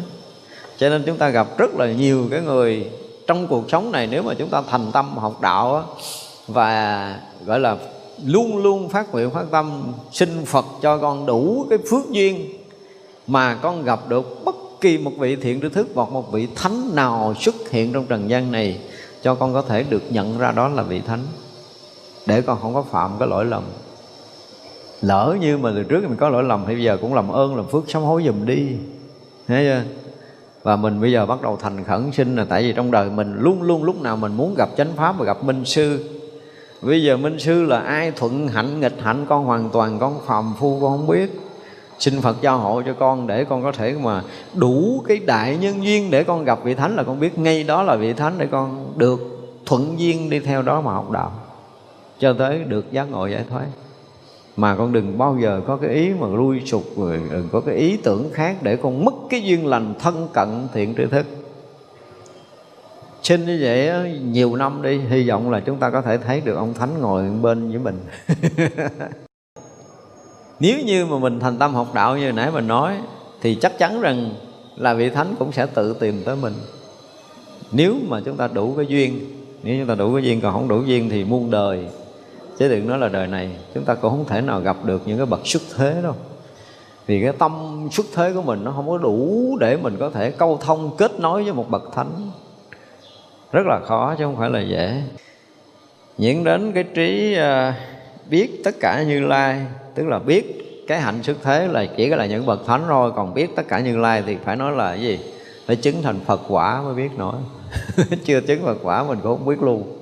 Cho nên chúng ta gặp rất là nhiều cái người trong cuộc sống này nếu mà chúng ta thành tâm học đạo á, và gọi là luôn luôn phát nguyện phát tâm xin Phật cho con đủ cái phước duyên mà con gặp được bất kỳ một vị thiện tri thức hoặc một vị thánh nào xuất hiện trong trần gian này cho con có thể được nhận ra đó là vị thánh. Để con không có phạm cái lỗi lầm. Lỡ như mà từ trước mình có lỗi lầm thì bây giờ cũng làm ơn, làm phước, sám hối giùm đi. Thấy chưa? Và mình bây giờ bắt đầu thành khẩn sinh là tại vì trong đời mình luôn luôn lúc nào mình muốn gặp chánh pháp và gặp minh sư. Bây giờ minh sư là ai thuận hạnh, nghịch hạnh, con hoàn toàn, con phàm phu, con không biết xin phật gia hộ cho con để con có thể mà đủ cái đại nhân duyên để con gặp vị thánh là con biết ngay đó là vị thánh để con được thuận duyên đi theo đó mà học đạo. Cho tới được giác ngộ giải thoát. Mà con đừng bao giờ có cái ý mà lui sụp rồi đừng có cái ý tưởng khác để con mất cái duyên lành thân cận thiện tri thức. Xin như vậy nhiều năm đi, hy vọng là chúng ta có thể thấy được ông thánh ngồi bên với mình. nếu như mà mình thành tâm học đạo như nãy mình nói thì chắc chắn rằng là vị thánh cũng sẽ tự tìm tới mình. Nếu mà chúng ta đủ cái duyên nếu chúng ta đủ cái duyên còn không đủ duyên thì muôn đời. Chứ đừng nói là đời này chúng ta cũng không thể nào gặp được những cái bậc xuất thế đâu. Vì cái tâm xuất thế của mình nó không có đủ để mình có thể câu thông kết nối với một bậc thánh. Rất là khó chứ không phải là dễ. Diễn đến cái trí uh, biết tất cả như lai, tức là biết cái hạnh xuất thế là chỉ là những bậc thánh thôi, còn biết tất cả như lai thì phải nói là cái gì? Phải chứng thành phật quả mới biết nổi chưa chứng phật quả mình cũng không biết luôn.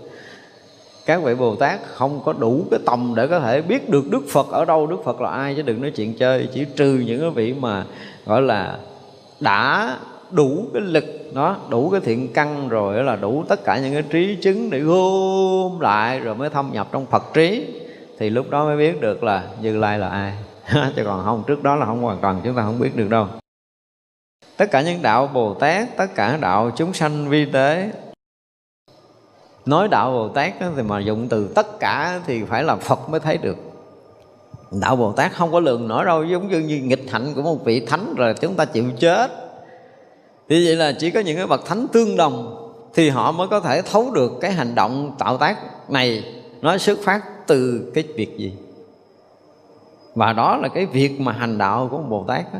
Các vị bồ tát không có đủ cái tầm để có thể biết được đức phật ở đâu. Đức phật là ai chứ đừng nói chuyện chơi, chỉ trừ những cái vị mà gọi là đã đủ cái lực nó đủ cái thiện căn rồi là đủ tất cả những cái trí chứng để gom lại rồi mới thâm nhập trong phật trí thì lúc đó mới biết được là như lai là ai. Chứ còn không trước đó là không hoàn toàn chúng ta không biết được đâu. Tất cả những đạo bồ tát tất cả đạo chúng sanh vi tế. Nói đạo bồ tát thì mà dụng từ tất cả thì phải là phật mới thấy được. Đạo bồ tát không có lường nổi đâu giống như, như nghịch hạnh của một vị thánh rồi chúng ta chịu chết. Thì vậy là chỉ có những cái bậc thánh tương đồng thì họ mới có thể thấu được cái hành động tạo tác này nó xuất phát từ cái việc gì? Và đó là cái việc mà hành đạo của một bồ tát đó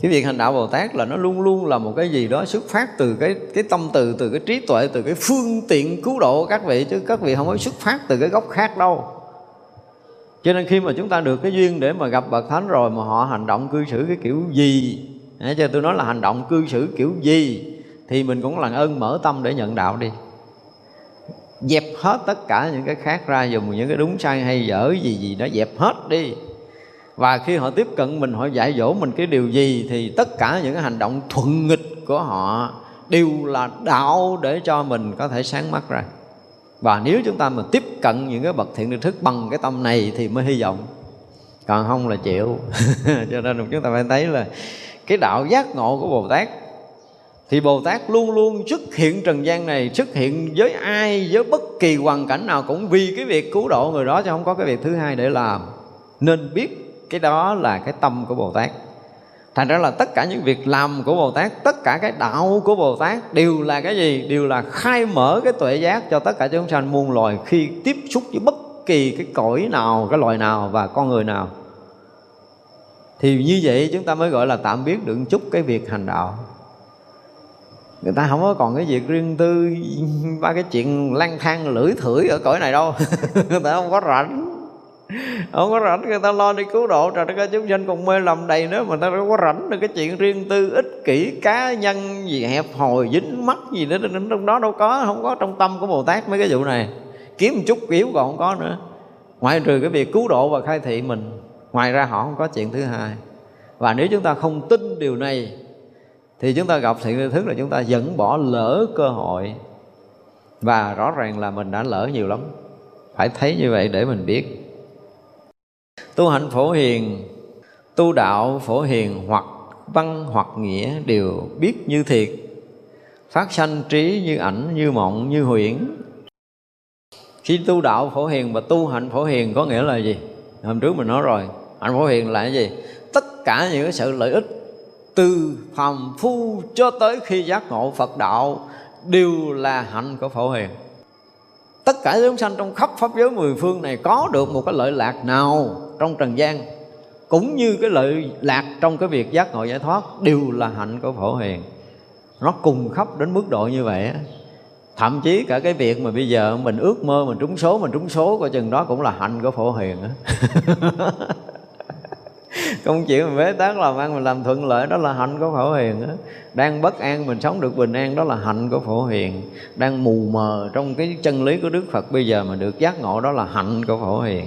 cái việc hành đạo bồ tát là nó luôn luôn là một cái gì đó xuất phát từ cái cái tâm từ từ cái trí tuệ, từ cái phương tiện cứu độ các vị, chứ các vị không có xuất phát từ cái gốc khác đâu. Cho nên khi mà chúng ta được cái duyên để mà gặp bậc thánh rồi mà họ hành động cư xử cái kiểu gì cho tôi nói là hành động cư xử kiểu gì, thì mình cũng là ơn mở tâm để nhận đạo đi dẹp hết tất cả những cái khác ra dùng những cái đúng sai hay dở gì gì đó, dẹp hết đi. Và khi họ tiếp cận mình, họ dạy dỗ mình cái điều gì, thì tất cả những cái hành động thuận nghịch của họ đều là đạo để cho mình có thể sáng mắt ra. Và nếu chúng ta mà tiếp cận những cái bậc thiện tri thức bằng cái tâm này thì mới hy vọng. Còn không là chịu. Cho nên chúng ta phải thấy là cái đạo giác ngộ của bồ tát thì bồ tát luôn luôn xuất hiện trần gian này, xuất hiện với ai, với bất kỳ hoàn cảnh nào cũng vì cái việc cứu độ người đó chứ không có cái việc thứ hai để làm. Nên biết cái đó là cái tâm của bồ tát. Thành ra là tất cả những việc làm của bồ tát, tất cả cái đạo của bồ tát đều là cái gì? Đều là khai mở cái tuệ giác cho tất cả chúng sanh muôn loài khi tiếp xúc với bất kỳ cái cõi nào, cái loài nào và con người nào. Thì như vậy chúng ta mới gọi là tạm biết được chút cái việc hành đạo người ta không có còn cái việc riêng tư ba cái chuyện lang thang lưỡi thưởi ở cõi này đâu. Người ta không có rảnh. Không có rảnh, người ta lo đi cứu độ. Trời đất ơi, chúng sanh còn mê lầm đầy nữa mà ta đâu có rảnh được cái chuyện riêng tư, ích kỷ, cá nhân gì, hẹp hòi, dính mắt gì nữa. Trong đó đâu có, không có trong tâm của bồ tát mấy cái vụ này. Kiếm một chút yếu còn không có nữa. Ngoại trừ cái việc cứu độ và khai thị mình, ngoài ra họ không có chuyện thứ hai. Và nếu chúng ta không tin điều này thì chúng ta gặp thiện thức là chúng ta vẫn bỏ lỡ cơ hội. Và rõ ràng là mình đã lỡ nhiều lắm. Phải thấy như vậy để mình biết. Tu hạnh phổ hiền, tu đạo phổ hiền hoặc văn hoặc nghĩa đều biết như thiệt. Phát sanh trí như ảnh, như mộng, như huyễn khi tu đạo phổ hiền và tu hạnh phổ hiền có nghĩa là gì? Hôm trước mình nói rồi, hạnh phổ hiền là cái gì? Tất cả những cái sự lợi ích từ phàm phu cho tới khi giác ngộ phật đạo đều là hạnh của phổ hiền. Tất cả chúng sanh trong khắp pháp giới mười phương này có được một cái lợi lạc nào trong trần gian, cũng như cái lợi lạc trong cái việc giác ngộ giải thoát đều là hạnh của phổ hiền. Nó cùng khắp đến mức độ như vậy thậm chí cả cái việc mà bây giờ mình ước mơ, mình trúng số, mình trúng số coi chừng đó cũng là hạnh của phổ hiền công chuyện mình bế tắc làm ăn, mình làm thuận lợi, đó là hạnh của phổ hiền á. Đang bất an mình sống được bình an, đó là hạnh của phổ hiền. Đang mù mờ trong cái chân lý của đức phật, bây giờ mà được giác ngộ, đó là hạnh của phổ hiền.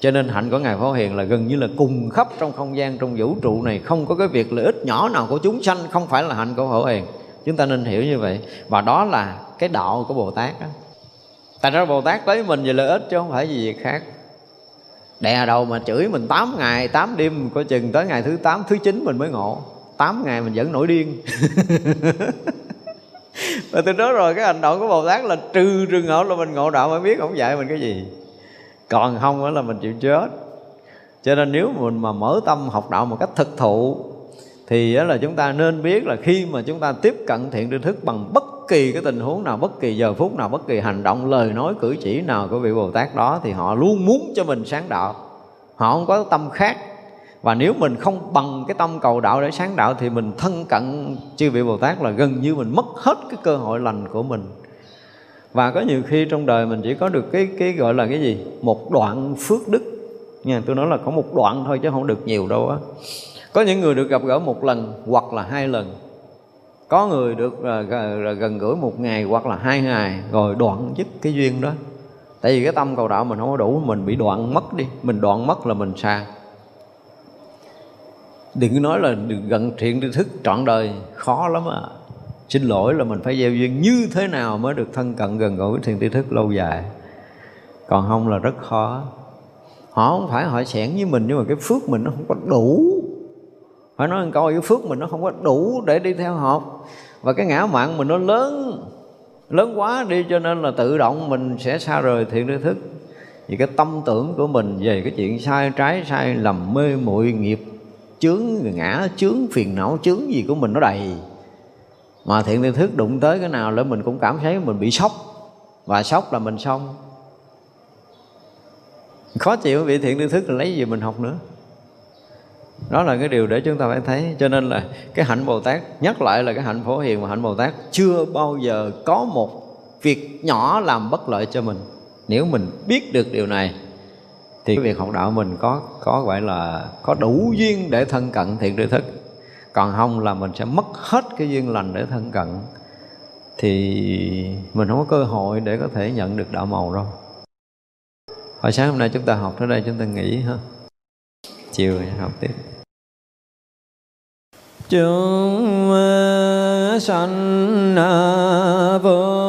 Cho nên hạnh của ngài phổ hiền là gần như là cùng khắp trong không gian, trong vũ trụ này. Không có cái việc lợi ích nhỏ nào của chúng sanh, không phải là hạnh của phổ hiền. Chúng ta nên hiểu như vậy. Và đó là cái đạo của bồ tát đó. tại đó bồ tát tới mình về lợi ích chứ không phải gì khác đè đầu mà chửi mình 8 ngày 8 đêm, coi chừng tới ngày thứ 8 thứ 9 mình mới ngộ. 8 ngày mình vẫn nổi điên. Và từ đó rồi, cái hành động của Bồ Tát là trừ trường hợp là mình ngộ đạo mới biết không dạy mình cái gì. Còn không đó là mình chịu chết. Cho nên nếu mình mà mở tâm học đạo một cách thực thụ thì đó là chúng ta nên biết là khi mà chúng ta tiếp cận thiện tri thức bằng bất kỳ cái tình huống nào, bất kỳ giờ phút nào, bất kỳ hành động, lời nói, cử chỉ nào của vị bồ tát đó, thì họ luôn muốn cho mình sáng đạo. Họ không có tâm khác. Và nếu mình không bằng cái tâm cầu đạo để sáng đạo, thì mình thân cận chư vị bồ tát là gần như mình mất hết cái cơ hội lành của mình. Và có nhiều khi trong đời mình chỉ có được cái cái gọi là cái gì? Một đoạn phước đức. Nha tôi nói là có một đoạn thôi chứ không được nhiều đâu á có những người được gặp gỡ một lần hoặc là hai lần. Có người được uh, gần gũi một ngày hoặc là hai ngày rồi đoạn dứt cái duyên đó. Tại vì cái tâm cầu đạo mình không có đủ mình bị đoạn mất đi. Mình đoạn mất là mình xa đừng nói là được gần thiện tri thức trọn đời khó lắm à xin lỗi là mình phải gieo duyên như thế nào mới được thân cận gần gũi thiện tri thức lâu dài. Còn không là rất khó. Họ không phải họ sẻn với mình nhưng mà cái phước mình nó không có đủ phải nói một câu cái phước mình nó không có đủ để đi theo học và cái ngã mạng mình nó lớn lớn quá đi cho nên là tự động mình sẽ xa rời thiện tri thức. Vì cái tâm tưởng của mình về cái chuyện sai trái, sai lầm, mê muội, nghiệp chướng, ngã chướng, phiền não chướng gì của mình nó đầy. Mà thiện tri thức đụng tới cái nào là mình cũng cảm thấy mình bị sốc. Và sốc là mình xong. Khó chịu bị thiện tri thức là lấy gì mình học nữa đó là cái điều để chúng ta phải thấy. Cho nên là cái hạnh bồ tát, nhắc lại là cái hạnh phổ hiền và hạnh bồ tát, chưa bao giờ có một việc nhỏ làm bất lợi cho mình. Nếu mình biết được điều này, thì cái việc học đạo mình có có gọi là, có đủ duyên để thân cận thiện tri thức. Còn không là mình sẽ mất hết cái duyên lành để thân cận, thì mình không có cơ hội để có thể nhận được đạo màu đâu. Hồi sáng hôm nay chúng ta học tới đây, chúng ta nghỉ ha chiều học tiếp. Chúng sanh vô